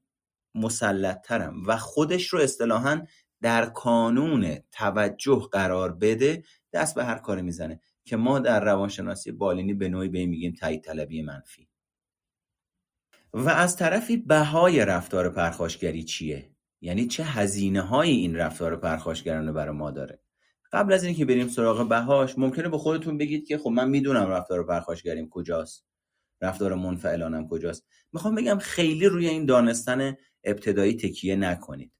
مسلطترم و خودش رو اصطلاحا در کانون توجه قرار بده دست به هر کاری می‌زنه. که ما در روانشناسی بالینی به نوعی به میگیم تایید طلبی منفی. و از طرفی بهای رفتار پرخاشگری چیه؟ یعنی چه هزینه هایی این رفتار پرخاشگرانه برای ما داره؟ قبل از اینکه بریم سراغ بهاش ممکنه به خودتون بگید که خب من می‌دونم رفتار پرخاشگریم کجاست. رفتار منفعلانم کجاست. می‌خوام بگم خیلی روی این دانستن ابتدایی تکیه نکنید.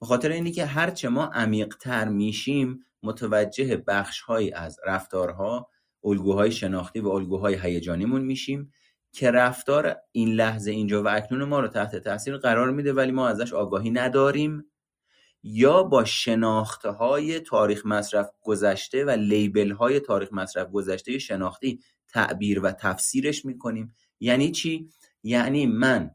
به خاطر اینی که هرچه ما عمیقتر میشیم متوجه بخشهایی از رفتارها الگوهای شناختی و الگوهای هیجانیمون میشیم که رفتار این لحظه اینجا و اکنون ما رو تحت تاثیر قرار میده ولی ما ازش آگاهی نداریم یا با شناخته های تاریخ مصرف گذشته و لیبل های تاریخ مصرف گذشته شناختی تعبیر و تفسیرش می‌کنیم یعنی چی؟ یعنی من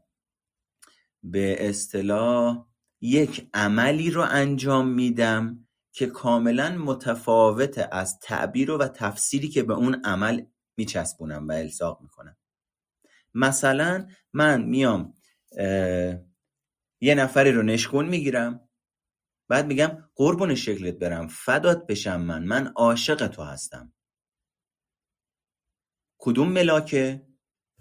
به اصطلاح یک عملی رو انجام میدم که کاملا متفاوت از تعبیر و تفسیری که به اون عمل میچسبونم و الساق می‌کنم. مثلا من میام یه نفری رو نشکون می‌گیرم بعد میگم قربون شکلت برم فدات بشم من من عاشق تو هستم. کدوم ملاکه؟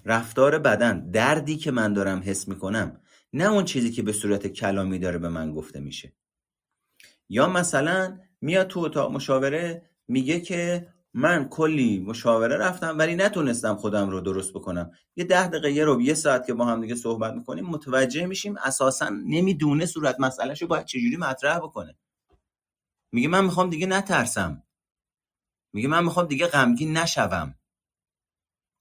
رفتار بدن دردی که من دارم حس می‌کنم نه اون چیزی که به صورت کلامی داره به من گفته میشه. یا مثلا میاد تو اتاق مشاوره میگه که من کلی مشاوره رفتم ولی نتونستم خودم رو درست بکنم. یه ده دقیقه یه رو یه ساعت که با هم دیگه صحبت می‌کنیم متوجه میشیم اساسا نمی‌دونه صورت مسئلهشو باید چجوری مطرح بکنه. میگه من می‌خوام دیگه نترسم. میگه من می‌خوام دیگه غمگین نشوم.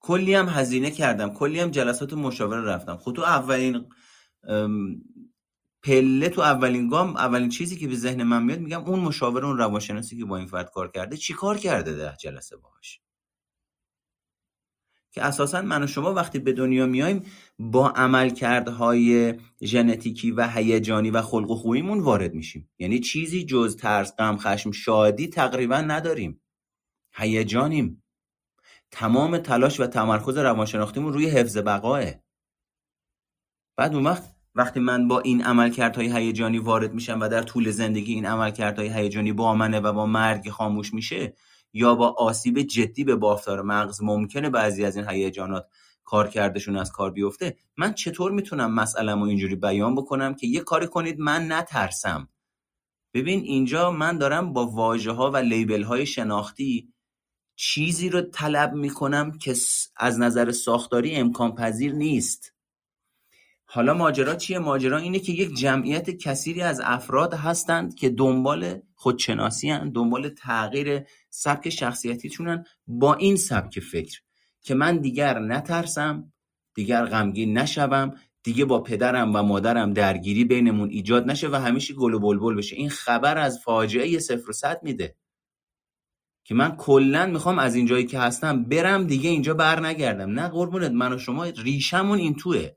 کلی هم هزینه کردم. کلی هم جلسات مشاوره رفتم. خود خب تو اولین پله تو اولین گام اولین چیزی که به ذهن من میاد میگم اون مشاور اون روانشناسی که با این فرد کار کرده چی کار کرده ده جلسه باهاش؟ که اساسا من و شما وقتی به دنیا میایم با عملکردهای ژنتیکی و هیجانی و خلق و خویمون وارد میشیم. یعنی چیزی جز ترس غم خشم شادی تقریبا نداریم. هیجانیم. تمام تلاش و تمرکز روانشناختیمون روی حفظ بقاه بعد اون وقت وقتی من با این عملکردهای هیجانی وارد میشم و در طول زندگی این عملکردهای هیجانی با منه و با مرگ خاموش میشه یا با آسیب جدی به بافتار مغز ممکنه بعضی از این هیجانات کار کردشون از کار بیفته من چطور می‌تونم مسئلهمو اینجوری بیان بکنم که یه کاری کنید من نترسم؟ ببین اینجا من دارم با واژه ها و لیبل های شناختی چیزی رو طلب می‌کنم که از نظر ساختاری امکان پذیر نیست. حالا ماجرا چیه؟ ماجرا اینه که یک جمعیت کثیری از افراد هستند که دنبال خودشناسی هن، دنبال تغییر سبک شخصیتیشونن با این سبک فکر که من دیگر نترسم دیگر غمگین نشوم دیگه با پدرم و مادرم درگیری بینمون ایجاد نشه و همیشه گل و بلبل بشه. این خبر از فاجعه صفر و صد میده که من کلا می‌خوام از اینجایی که هستم برم دیگه اینجا بر نگردم نه قربونت من و شما ریشمون این توه.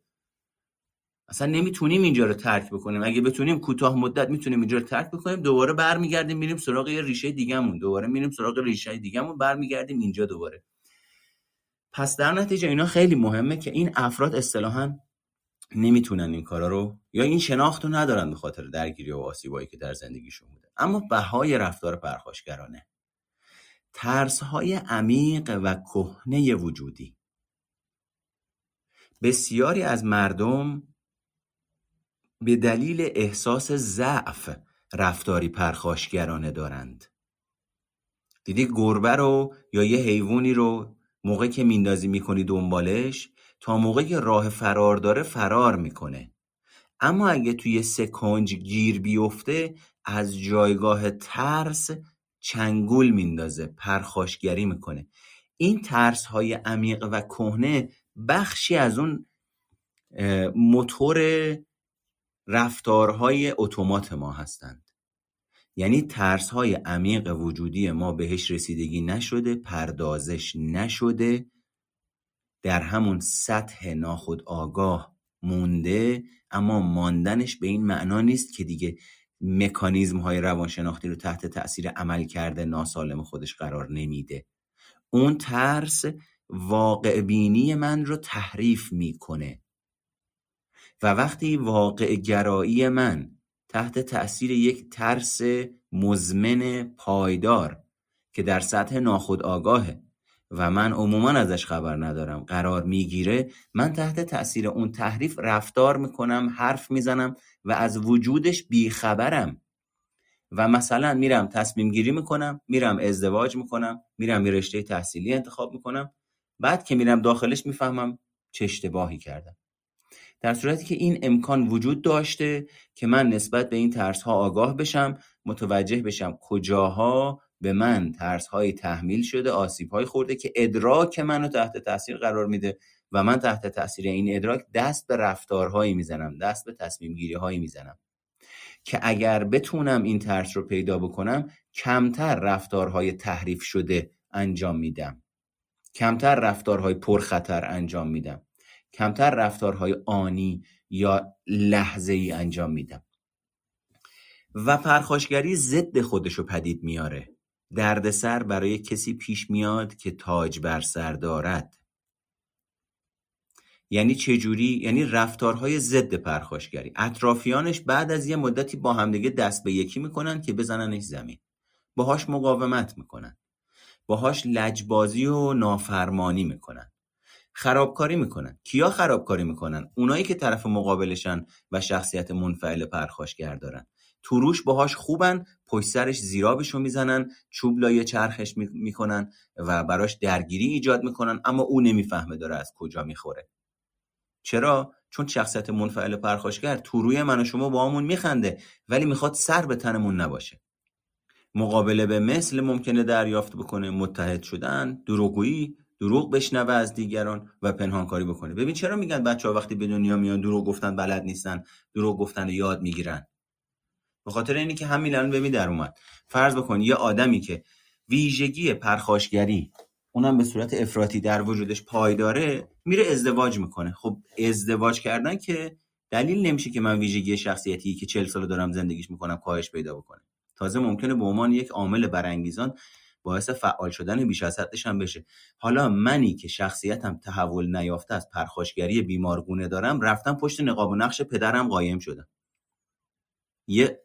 اصلا نمی‌تونیم اینجا رو ترک بکنیم. اگه بتونیم کوتاه مدت می‌تونیم اینجا رو ترک بکنیم دوباره برمیگردیم میریم سراغ یه ریشه دیگهمون. دوباره میریم سراغ ریشه دیگهمون برمیگردیم اینجا دوباره. پس در نتیجه اینا خیلی مهمه که این افراد اصطلاحا نمی‌تونن این کارا رو یا این شناخت رو ندارن به خاطر درگیری و آسیبایی که در زندگیشون بوده. اما بهای رفتار پرخاشگرانه. ترس های عمیق و کهنه وجودی. بسیاری از مردم به دلیل احساس ضعف رفتاری پرخاشگرانه دارند. دیدی گربه رو یا یه حیوانی رو موقع که میندازی می‌کنی دنبالش تا موقع که راه فرار داره فرار می‌کنه. اما اگه توی سکنج گیر بیفته از جایگاه ترس چنگول میندازه پرخاشگری می‌کنه. این ترس های عمیق و کهنه بخشی از اون موتور رفتارهای اتومات ما هستند. یعنی ترس های عمیق وجودی ما بهش رسیدگی نشده پردازش نشده در همون سطح ناخود آگاه مونده اما ماندنش به این معنا نیست که دیگه مکانیزم های روانشناختی رو تحت تاثیر عمل کرده ناسالم خودش قرار نمیده. اون ترس واقع بینی من رو تحریف می‌کنه. و وقتی واقع گرایی من تحت تأثیر یک ترس مزمن پایدار که در سطح ناخودآگاهه و من عموما ازش خبر ندارم قرار می‌گیره من تحت تأثیر اون تحریف رفتار می‌کنم حرف می‌زنم و از وجودش بیخبرم. و مثلا میرم تصمیم گیری می‌کنم میرم ازدواج می‌کنم میرم یه رشته تحصیلی انتخاب می‌کنم بعد که میرم داخلش می‌فهمم چه اشتباهی کردم. در صورتی که این امکان وجود داشته که من نسبت به این ترس ها آگاه بشم متوجه بشم کجاها به من ترس های تحمیل شده آسیب های خورده که ادراک منو تحت تاثیر قرار میده و من تحت تاثیر این ادراک دست به رفتارهایی می‌زنم دست به تصمیم گیری هایی می‌زنم که اگر بتونم این ترس رو پیدا بکنم کمتر رفتارهای تحریف شده انجام میدم. کمتر رفتارهای پرخطر انجام میدم. کمتر رفتارهای آنی یا لحظه ای انجام میدم. و پرخاشگری ضد خودش رو پدید میاره. دردسر برای کسی پیش میاد که تاج بر سر دارد. یعنی چه جوری یعنی رفتارهای ضد پرخاشگری. اطرافیانش بعد از یه مدتی با همدیگه دست به یکی می‌کنن که بزننش زمین. باهاش مقاومت می‌کنن. باهاش لجبازی و نافرمانی می‌کنن. خرابکاری می‌کنن. کیا خرابکاری می‌کنن؟ اونایی که طرف مقابلشن و شخصیت منفعل پرخاشگر دارن تو روش باهاش خوبن پشت سرش زیرابشو می‌زنن چوب لایه چرخش می‌کنن و براش درگیری ایجاد می‌کنن اما او نمی‌فهمه داره از کجا می‌خوره. چرا؟ چون شخصیت منفعل پرخاشگر تو روی من و شما با همون میخنده ولی می‌خواد سر به تنمون نباشه. مقابله به مثل ممکنه دریافت بکنه متحد شدن دروغگویی دروغ بشنوه از دیگران و پنهانکاری بکنه. ببین چرا میگن بچه ها وقتی به دنیا میان دروغ گفتن بلد نیستن دروغ گفتن یاد می‌گیرن؟ به خاطر اینی که همین الان ببین در اومد. فرض بکن یه آدمی که ویژگی پرخاشگری اونم به صورت افراطی در وجودش پایداره میره ازدواج می‌کنه. خب ازدواج کردن که دلیل نمیشه که من ویژگی شخصیتی که 40 سال دارم زندگیش می‌کنم کاهش پیدا بکنه. تازه ممکنه به عنوان یک عامل برانگیزان باعث فعال شدن بیش از حدش هم بشه. حالا منی که شخصیتم تحول نیافته از پرخاشگری بیمارگونه دارم رفتم پشت نقاب و نقش پدرم قایم شدم. یه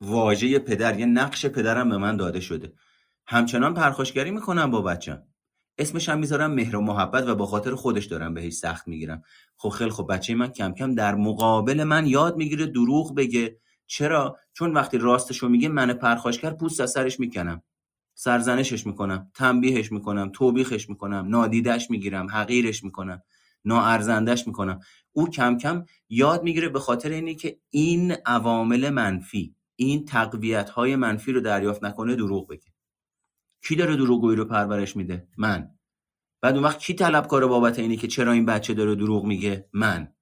واژه پدر یه نقش پدرم به من داده شده. همچنان پرخاشگری می‌کنم با بچم. اسمش هم می‌ذارم مهر و محبت و با خاطر خودش دارم بهش سخت می‌گیرم. خب خیلی خب بچه من کم کم در مقابل من یاد می‌گیره دروغ بگه. چرا؟ چون وقتی راستشو میگه من پرخاشگر پوست از سرش می‌کنم. سرزنشش می‌کنم تنبیهش می‌کنم توبیخش می‌کنم نادیدش می‌گیرم حقیرش می‌کنم ناارزندش می‌کنم. او کم کم یاد می‌گیره به خاطر اینی که این عوامل منفی این تقویت های منفی رو دریافت نکنه دروغ بگه. کی داره دروغگویی رو پرورش میده؟ من. بعد اون وقت کی طلبکار بابت اینی که چرا این بچه داره دروغ میگه؟ من.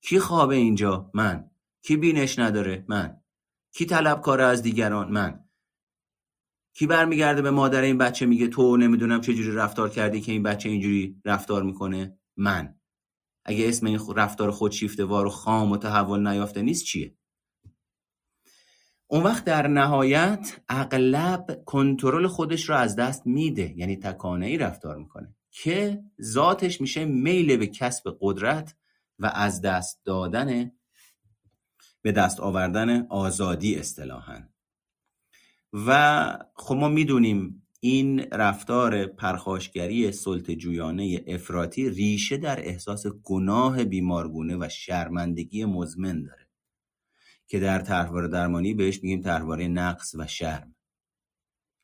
کی خوابه اینجا؟ من. کی بینش نداره؟ من. کی طلبکار از دیگران؟ من. کی برمیگرده به مادر این بچه میگه تو نمی‌دونم چجوری رفتار کردی که این بچه اینجوری رفتار می‌کنه؟ من. اگه اسم این رفتار خودشیفته وار و خام و تحول نیافته نیست چیه؟ اون وقت در نهایت اغلب کنترل خودش رو از دست میده. یعنی تکانه ای رفتار می‌کنه که ذاتش میشه میل به کسب قدرت و از دست دادن به دست آوردن آزادی اصطلاحا. و خب ما می‌دونیم این رفتار پرخاشگری سلط جویانه افراطی ریشه در احساس گناه بیمارگونه و شرمندگی مزمن داره که در طرحواره درمانی بهش میگیم طرحواره نقص و شرم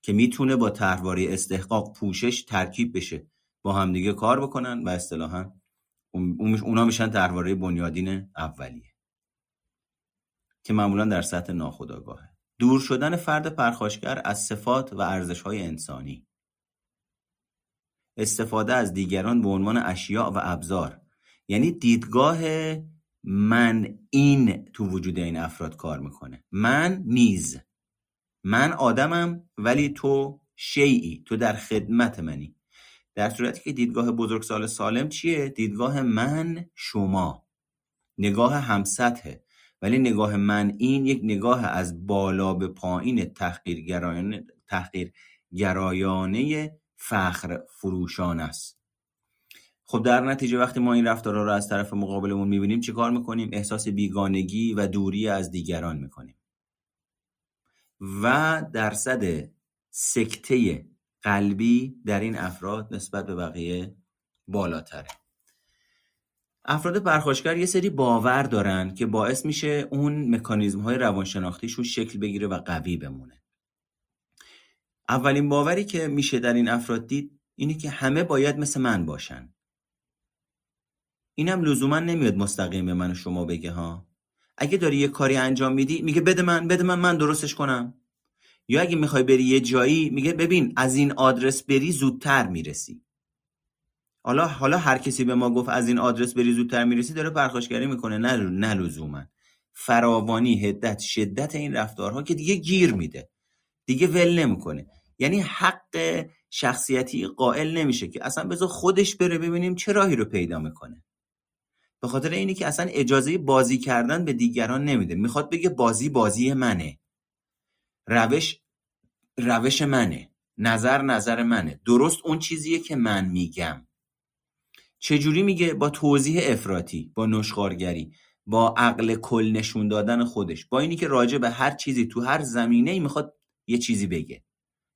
که می‌تونه با طرحواره استحقاق پوشش ترکیب بشه با همدیگه کار بکنن و اصطلاحا اونا میشن طرحواره بنیادین اولیه. که معمولا در سطح ناخودآگاهه. دور شدن فرد پرخاشگر از صفات و ارزشهای انسانی. استفاده از دیگران به عنوان اشیاء و ابزار. یعنی دیدگاه من این تو وجود این افراد کار می‌کنه. من میز من آدمم ولی تو شیعی تو در خدمت منی. در صورتی که دیدگاه بزرگسال سالم چیه؟ دیدگاه من شما. نگاه همسطحه ولی نگاه من این یک نگاه از بالا به پایین تحقیر گرایانه, فخر فروشان است. خب در نتیجه وقتی ما این رفتارها رو از طرف مقابلمون می‌بینیم چه کار می‌کنیم؟ احساس بیگانگی و دوری از دیگران می‌کنیم. و درصد سکته قلبی در این افراد نسبت به بقیه بالاتره. افراد پرخاشگر یه سری باور دارن که باعث میشه اون مکانیزم های روانشناختیشون شکل بگیره و قوی بمونه. اولین باوری که میشه در این افراد دید اینه که همه باید مثل من باشن. اینم لزوما نمیاد مستقیم به من و شما بگه ها؟ اگه داری یه کاری انجام میدی میگه بده من بده من من درستش کنم. یا اگه می‌خوای بری یه جایی میگه ببین از این آدرس بری زودتر می‌رسی. حالا حالا هر کسی به ما گفت از این آدرس بری زودتر می‌رسی داره پرخاشگری می‌کنه. نه نه لزوما. فراوانی هدت شدت این رفتارها که دیگه گیر میده. دیگه ول نمی‌کنه. یعنی حق شخصیتی قائل نمیشه که اصلا بذار خودش بره ببینیم چه راهی رو پیدا می‌کنه. به خاطر اینی که اصلا اجازه بازی کردن به دیگران نمیده. می‌خواد بگه بازی بازی منه. روش روش منه. نظر نظر منه. درست اون چیزیه که من میگم. چجوری میگه؟ با توضیح افراطی با نشخارگری با عقل کل نشون دادن خودش با اینی که راجع به هر چیزی تو هر زمینه ای می‌خواد یه چیزی بگه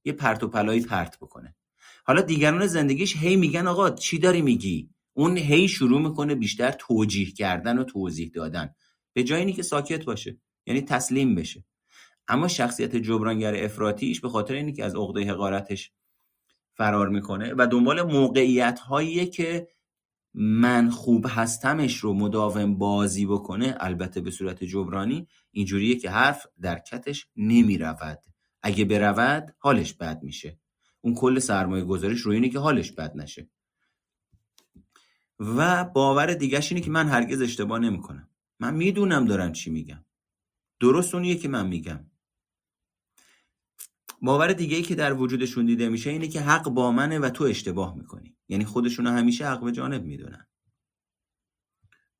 یه پرت و پلایی پرت بکنه. حالا دیگران زندگیش هی میگن آقا چی داری میگی؟ اون هی شروع می‌کنه بیشتر توجیه کردن و توضیح دادن. به جای اینی که ساکت باشه یعنی تسلیم بشه. اما شخصیت جبرانگر افراطیش به خاطر اینی که از عقده حقارتش فرار می‌کنه و دنبال موقعیت هایی که من خوب هستمش رو مداوم بازی بکنه البته به صورت جبرانی اینجوریه که حرف در کتش نمی رود اگه برود حالش بد میشه. اون کل سرمایه گذارش روی اینه که حالش بد نشه. و باور دیگهش اینه که من هرگز اشتباه نمی‌کنم. من می‌دونم دارم چی میگم درست اونیه که من میگم. باور دیگه ای که در وجودشون دیده میشه اینه که حق با منه و تو اشتباه می‌کنی. یعنی خودشون همیشه حق به جانب می‌دونن.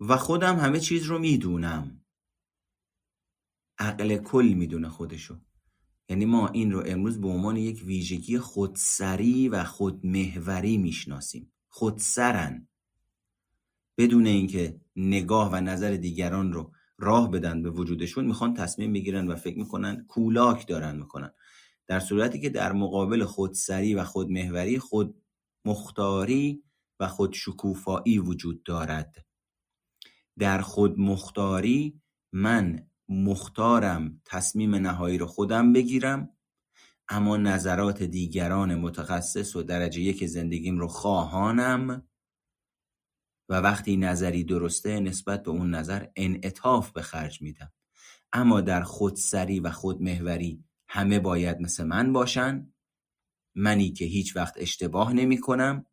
و خودم همه چیز رو می‌دونم. عقل کل می‌دونه خودشو. یعنی ما این رو امروز به عنوان یک ویژگی خودسری و خودمهوری می‌شناسیم. خودسرن. بدون اینکه نگاه و نظر دیگران رو راه بدن به وجودشون می‌خوان تصمیم بگیرن و فکر می‌کنن کولاک دارن می‌کنن. در صورتی که در مقابل خودسری و خودمهوری خود مختاری و خود شکوفایی وجود دارد. در خود مختاری من مختارم تصمیم نهایی رو خودم بگیرم اما نظرات دیگران متخصص و درجه یک زندگیم رو خواهانم و وقتی نظری درسته نسبت به اون نظر انعطاف به خرج میدم. اما در خودسری و خودمهوری همه باید مثل من باشن. منی که هیچ وقت اشتباه نمی کنم.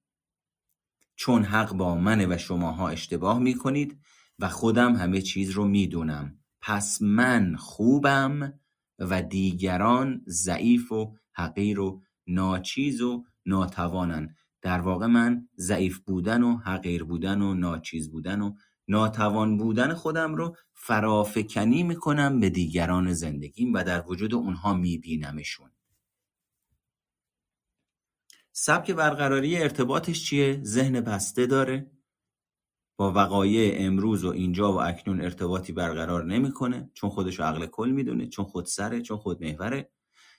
چون حق با منه و شماها اشتباه می کنید و خودم همه چیز رو می‌دونم پس من خوبم و دیگران ضعیف و حقیر و ناچیز و ناتوانن. در واقع من ضعیف بودن و حقیر بودن و ناچیز بودن و ناتوان بودن خودم رو فرافکنی می‌کنم به دیگران زندگیم و در وجود اونها میبینمشون. سبک برقراری ارتباطش چیه؟ ذهن بسته داره. با وقایع امروز و اینجا و اکنون ارتباطی برقرار نمی‌کنه چون خودش عقل کل می‌دونه چون خود سره چون خود محوره.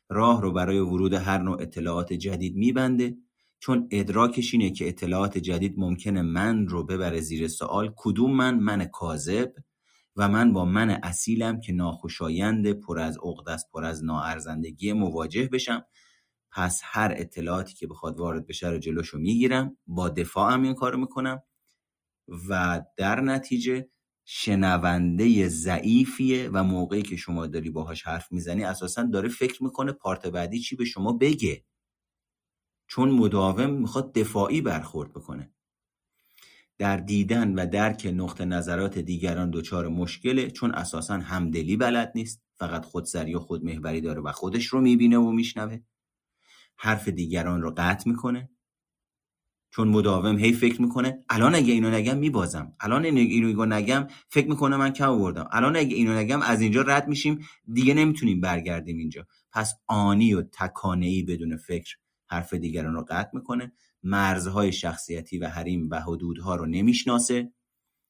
راه رو برای ورود هر نوع اطلاعات جدید میبنده. چون ادراکش اینه که اطلاعات جدید ممکنه من رو ببره زیر سوال کدوم من؟ من کاذب و من با من اصیلم که ناخوشایند پر از عقد است پر از ناارزندگی مواجه بشم. پس هر اطلاعاتی که بخواد وارد بشه رو جلوشو می‌گیرم. با دفاعم این کارو می‌کنم و در نتیجه شنونده ضعیفیه و موقعی که شما داری باهاش حرف می‌زنی اساسا داره فکر می‌کنه پارت بعدی چی به شما بگه. چون مداوم می‌خواد دفاعی برخورد بکنه. در دیدن و درک نقطه نظرات دیگران دچار مشکله چون اساسا همدلی بلد نیست. فقط خودسری و خودمهوری داره و خودش رو می‌بینه و میشنوه. حرف دیگران رو قطع می‌کنه. چون مداوم هی فکر می‌کنه الان اگه اینو نگم میبازم. الان اینو نگم فکر می‌کنه من کم آوردم. الان اگه اینو نگم از اینجا رد میشیم. دیگه نمی‌تونیم برگردیم اینجا. پس آنی و تکانهی بدون فکر حرف دیگران رو قطع می‌کنه مرزهای شخصیتی و حریم و حدودها رو نمی‌شناسه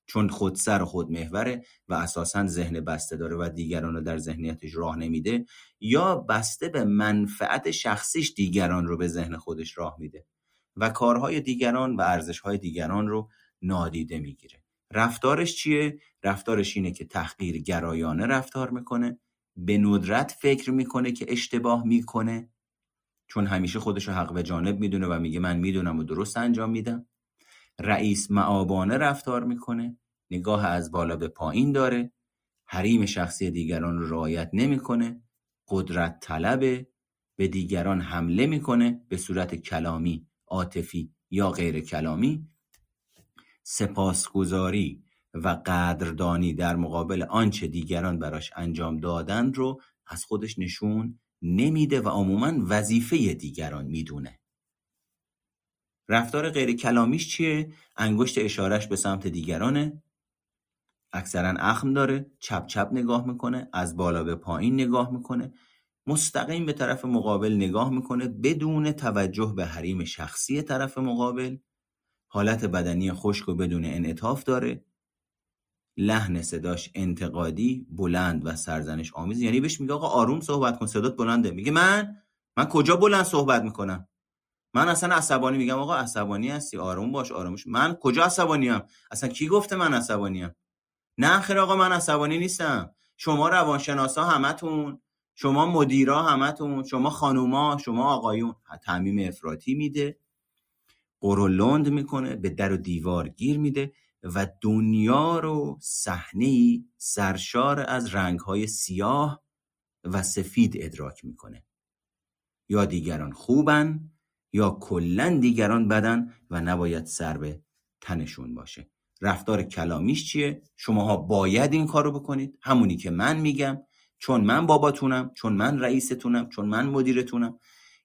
چون خودسر و خودمحوره و اساسا ذهن بسته داره و دیگران رو در ذهنیتش راه نمیده یا بسته به منفعت شخصیش دیگران رو به ذهن خودش راه میده و کارهای دیگران و ارزشهای دیگران رو نادیده می‌گیره. رفتارش چیه؟ رفتارش اینه که تحقیر گرایانه رفتار می‌کنه به ندرت فکر می‌کنه که اشتباه می‌کنه چون همیشه خودش حق به جانب می‌دونه و میگه من می‌دونم و درست انجام میدم رئیس معابانه رفتار می‌کنه نگاه از بالا به پایین داره حریم شخصی دیگران رو رعایت نمی‌کنه قدرت طلبه به دیگران حمله می‌کنه به صورت کلامی عاطفی یا غیر کلامی. سپاسگزاری و قدردانی در مقابل آنچه دیگران براش انجام دادن رو از خودش نشون نمیده و عموما وظیفه دیگران می‌دونه. رفتار غیر کلامیش چیه؟ انگشت اشارش به سمت دیگرانه. اکثرا اخم داره چپ چپ نگاه می‌کنه از بالا به پایین نگاه می‌کنه. مستقیم به طرف مقابل نگاه می‌کنه بدون توجه به حریم شخصی طرف مقابل. حالت بدنی خشک و بدون انعطاف داره. لحن صداش انتقادی بلند و سرزنش آمیز. یعنی بهش میگه آقا آروم صحبت کن صدات بلنده. میگه من؟ من کجا بلند صحبت می‌کنم؟ من اصلا عصبانی میگم آقا عصبانی هستی. آروم باش آرومش من کجا عصبانی ام اصلا کی گفته من عصبانی ام نه خیر آقا من عصبانی نیستم. شما روانشناسا همتون شما مدیرا همتون شما خانوما شما آقایون. تعمیم افراطی میده قرولند می‌کنه به در و دیوار گیر میده. و دنیا رو صحنه سرشار از رنگهای سیاه و سفید ادراک می‌کنه. یا دیگران خوبن یا کلا دیگران بدن و نباید سر به تنشون باشه. رفتار کلامیش چیه؟ شماها باید این کارو بکنید. همونی که من میگم. چون من باباتونم چون من رئیستونم چون من مدیرتونم.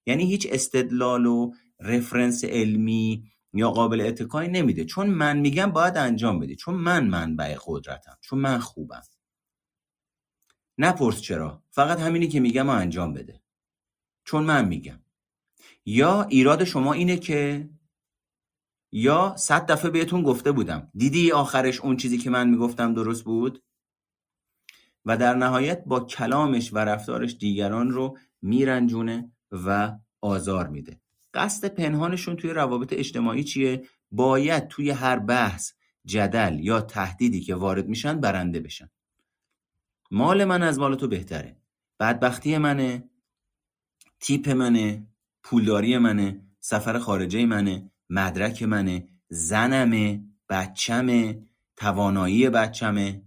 یعنی هیچ استدلال و رفرنس علمی یا قابل اتکایی نمیده. چون من میگم باید انجام بدی. چون من منبع قدرتم. چون من خوبم. نپرس چرا. فقط همینی که میگم انجام بده. چون من میگم. یا ایراد شما اینه که یا صد دفعه بهتون گفته بودم. دیدی آخرش اون چیزی که من می‌گفتم درست بود؟ و در نهایت با کلامش و رفتارش دیگران رو میرنجونه و آزار میده. قصد پنهانشون توی روابط اجتماعی چیه؟ باید توی هر بحث جدل یا تهدیدی که وارد میشن برنده بشن. مال من از مال تو بهتره. بدبختی منه تیپ منه پولداری منه سفر خارجه منه مدرک منه زنمه بچمه توانایی بچمه.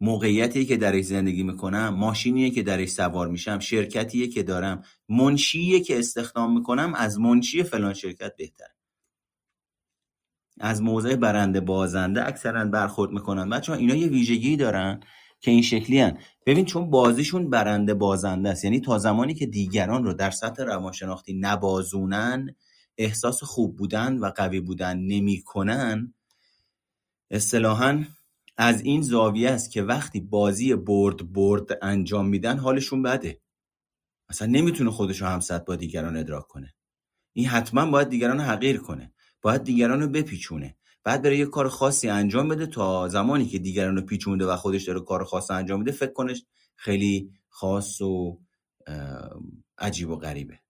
موقعیتی که درش زندگی می‌کنم ماشینیه که درش سوار میشم شرکتیه که دارم منشیه که استخدام می‌کنم از منشی فلان شرکت بهتر از موضع برنده بازنده اکثرا برخورد می‌کنن بچه اینا یه ویژگی دارن که این شکلی هن. ببین چون بازیشون برنده بازنده است یعنی تا زمانی که دیگران رو در سطح روانشناختی نبازونن احساس خوب بودن و قوی بودن نمی‌کنن اصطلاحا از این زاویه است که وقتی بازی برد برد انجام میدن حالشون بده. اصلا نمی‌تونه خودش رو همسط با دیگران ادراک کنه. این حتما باید دیگران حقیر کنه. باید دیگران رو بپیچونه. بعد بره یه کار خاصی انجام بده تا زمانی که دیگران رو پیچونده و خودش داره کار خاص انجام میده فکر کنش خیلی خاص و عجیب و غریبه.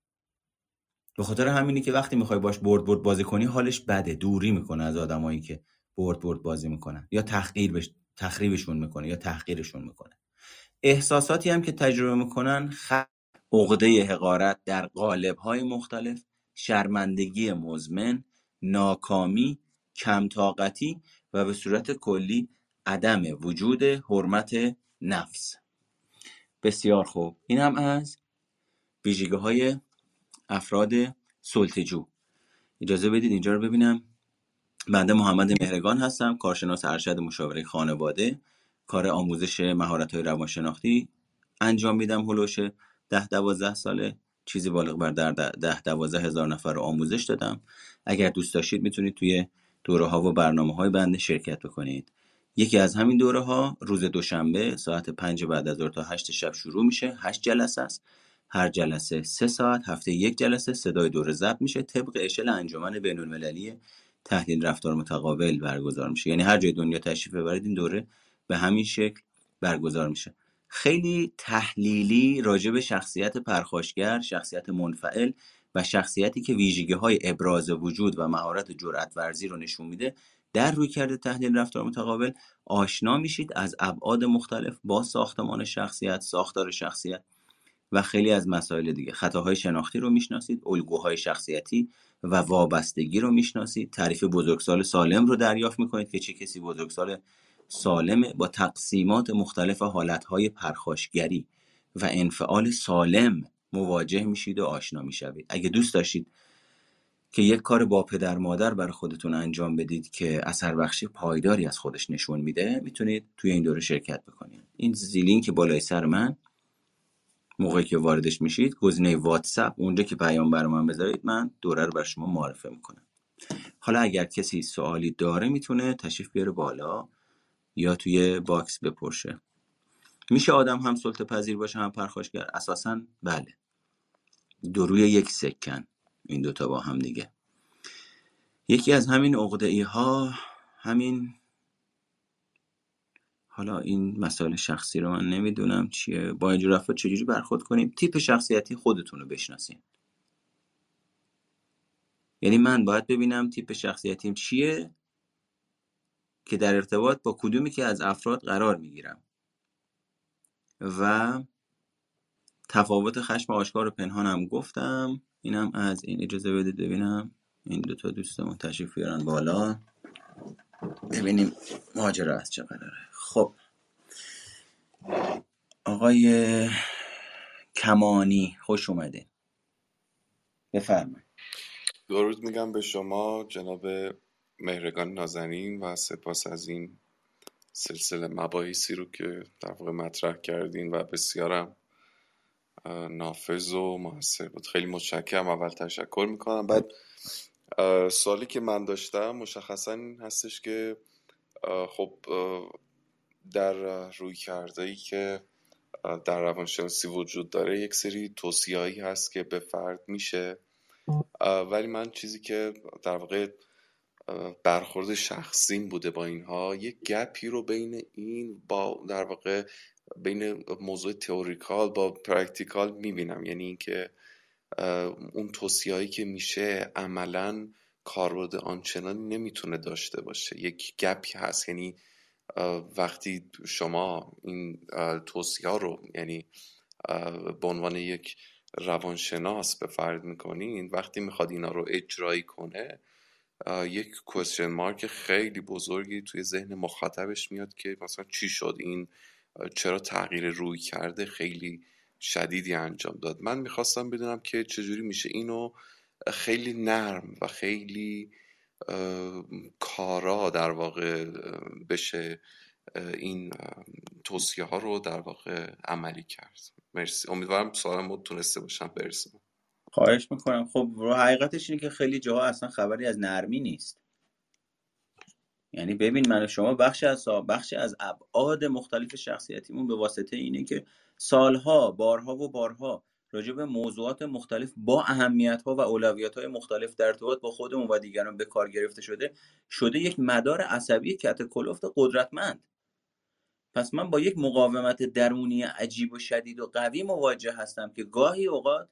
به خاطر همینی که وقتی می‌خوای باش برد برد بازی کنی حالش بده. دوری می‌کنه از آدمایی که برد برد بازی می‌کنن یا تحقیر بش... تخریبشون می‌کنه یا تحقیرشون می‌کنه. احساساتی هم که تجربه می‌کنن خ... عقده حقارت در قالب های مختلف شرمندگی مزمن ناکامی کمطاقتی و به صورت کلی عدم وجود حرمت نفس. بسیار خوب. این هم از ویژگی های افراد سلطجو اجازه بدید اینجا رو ببینم. بنده محمد مهرگان هستم کارشناس ارشد مشاوره خانواده. کار آموزش مهارت های روانشناختی انجام میدم هلوش ده دوازده ساله. چیزی بالغ بر در ده دوازده هزار نفر رو آموزش دادم. اگر دوست داشتید می‌تونید توی دوره ها و برنامه های بنده شرکت بکنید. یکی از همین دوره ها روز دوشنبه ساعت پنج بعد از ظهر تا هشت شب شروع میشه. هشت جلسه است. هر جلسه سه ساعت هفته یک جلسه صدای دوره ضبط میشه. طبق اشل انجمن بین المللی تحلیل رفتار متقابل برگزار میشه. یعنی هر جای دنیا تشریف ببرید این دوره به همین شکل برگزار میشه. خیلی تحلیلی راجع به شخصیت پرخاشگر شخصیت منفعل و شخصیتی که ویژگی های ابراز وجود و مهارت جرأت ورزی رو نشون میده در روی کرده تحلیل رفتار متقابل آشنا میشید از ابعاد مختلف با ساختمان شخصیت ساختار شخصیت و خیلی از مسائل دیگه. خطاهای شناختی رو می‌شناسید الگوهای شخصیتی و وابستگی رو می‌شناسید. تعریف بزرگسال سالم رو دریافت می‌کنید که چه کسی بزرگسال سالمه با تقسیمات مختلف حالتهای پرخاشگری و انفعال سالم مواجه میشید و آشنا می‌شوید. اگه دوست داشتید که یک کار با پدر مادر برای خودتون انجام بدید که اثر بخشی پایداری از خودش نشون میده می‌تونید توی این دوره شرکت بکنید. این زیلین که بالای سر من موقعی که واردش میشید گزینه واتساپ اونجا که پیام برای من بذارید من دوره رو بر شما معرفه می‌کنم. حالا اگر کسی سوالی داره می‌تونه تشریف بیاره بالا یا توی box بپرسه. میشه آدم هم سلطه پذیر باشه هم پرخاشگر. اساسا بله. دو روی یک سکه‌ن. این دوتا با هم دیگه. یکی از همین عقده ها همین حالا این مسائل شخصی رو من نمی‌دونم چیه. با اینجور افراد چجوری برخورد کنیم؟ تیپ شخصیتی خودتون رو بشناسین. یعنی من باید ببینم تیپ شخصیتیم چیه که در ارتباط با کدومی که از افراد قرار می‌گیرم. و تفاوت خشم آشکار و پنهانم گفتم. اینم از این. اجازه بدید ببینم. این دوتا دوستمون تشریف بیارن بالا. ببینیم ماجرا از چه قراره. خب آقای کمانی خوش اومده بفرمایید. درود میگم به شما جناب مهرگان نازنین و سپاس از این سلسله مباحثی رو که در واقع مطرح کردین و بسیارم نافذ و موثر بود. خیلی متشکرم. اول تشکر می‌کنم. بعد سوالی که من داشتم مشخصا این هستش که خب در رویکردهای که در روانشناسی وجود داره یک سری توصیه‌ای هست که به فرد میشه. ولی من چیزی که در واقع برخورد شخصیم بوده با اینها یک gap ی رو بین این با در واقع بین موضوع theoretical با practical می‌بینم. یعنی اینکه اون توصیه‌ای که میشه عملا کاربرد آنچنانی نمی‌تونه داشته باشه. یک gap ی هست یعنی وقتی شما این توصیه رو یعنی به عنوان یک روانشناس به فرد می‌کنین وقتی می‌خواد اینا رو اجرایی کنه یک کوشن مارک خیلی بزرگی توی ذهن مخاطبش میاد که مثلا چی شد این چرا تغییر روی کرده خیلی شدیدی انجام داد. من می‌خواستم بدونم که چجوری میشه اینو خیلی نرم و خیلی کارا در واقع بشه این توصیه ها رو در واقع عملی کرد. مرسی. امیدوارم سوالم رو تونسته باشم. برسم خواهش می‌کنم. خب رو حقیقتش اینه که خیلی جاها اصلا خبری از نرمی نیست. یعنی ببین من و شما بخش از بخش از ابعاد مختلف شخصیتیمون به واسطه اینه که سالها بارها و بارها راجع به موضوعات مختلف با اهمیت ها و اولویت های مختلف در ارتباط با خودمون و دیگران به کار گرفته شده شده یک مدار عصبی کت کلفت قدرتمند. پس من با یک مقاومت درونی عجیب و شدید و قوی مواجه هستم که گاهی اوقات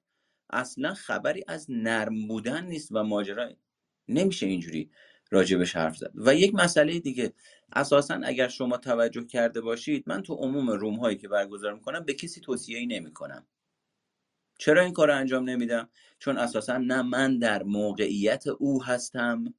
اصلا خبری از نرم بودن نیست و ماجرا نمیشه اینجوری راجبش حرف زد. و یک مسئله دیگه اساسا اگر شما توجه کرده باشید من تو عموم روم هایی که برگزار می‌کنم به کسی توصیه ای نمی‌کنم. چرا این کار رو انجام نمیدم؟ چون اساسا نه من در موقعیت او هستم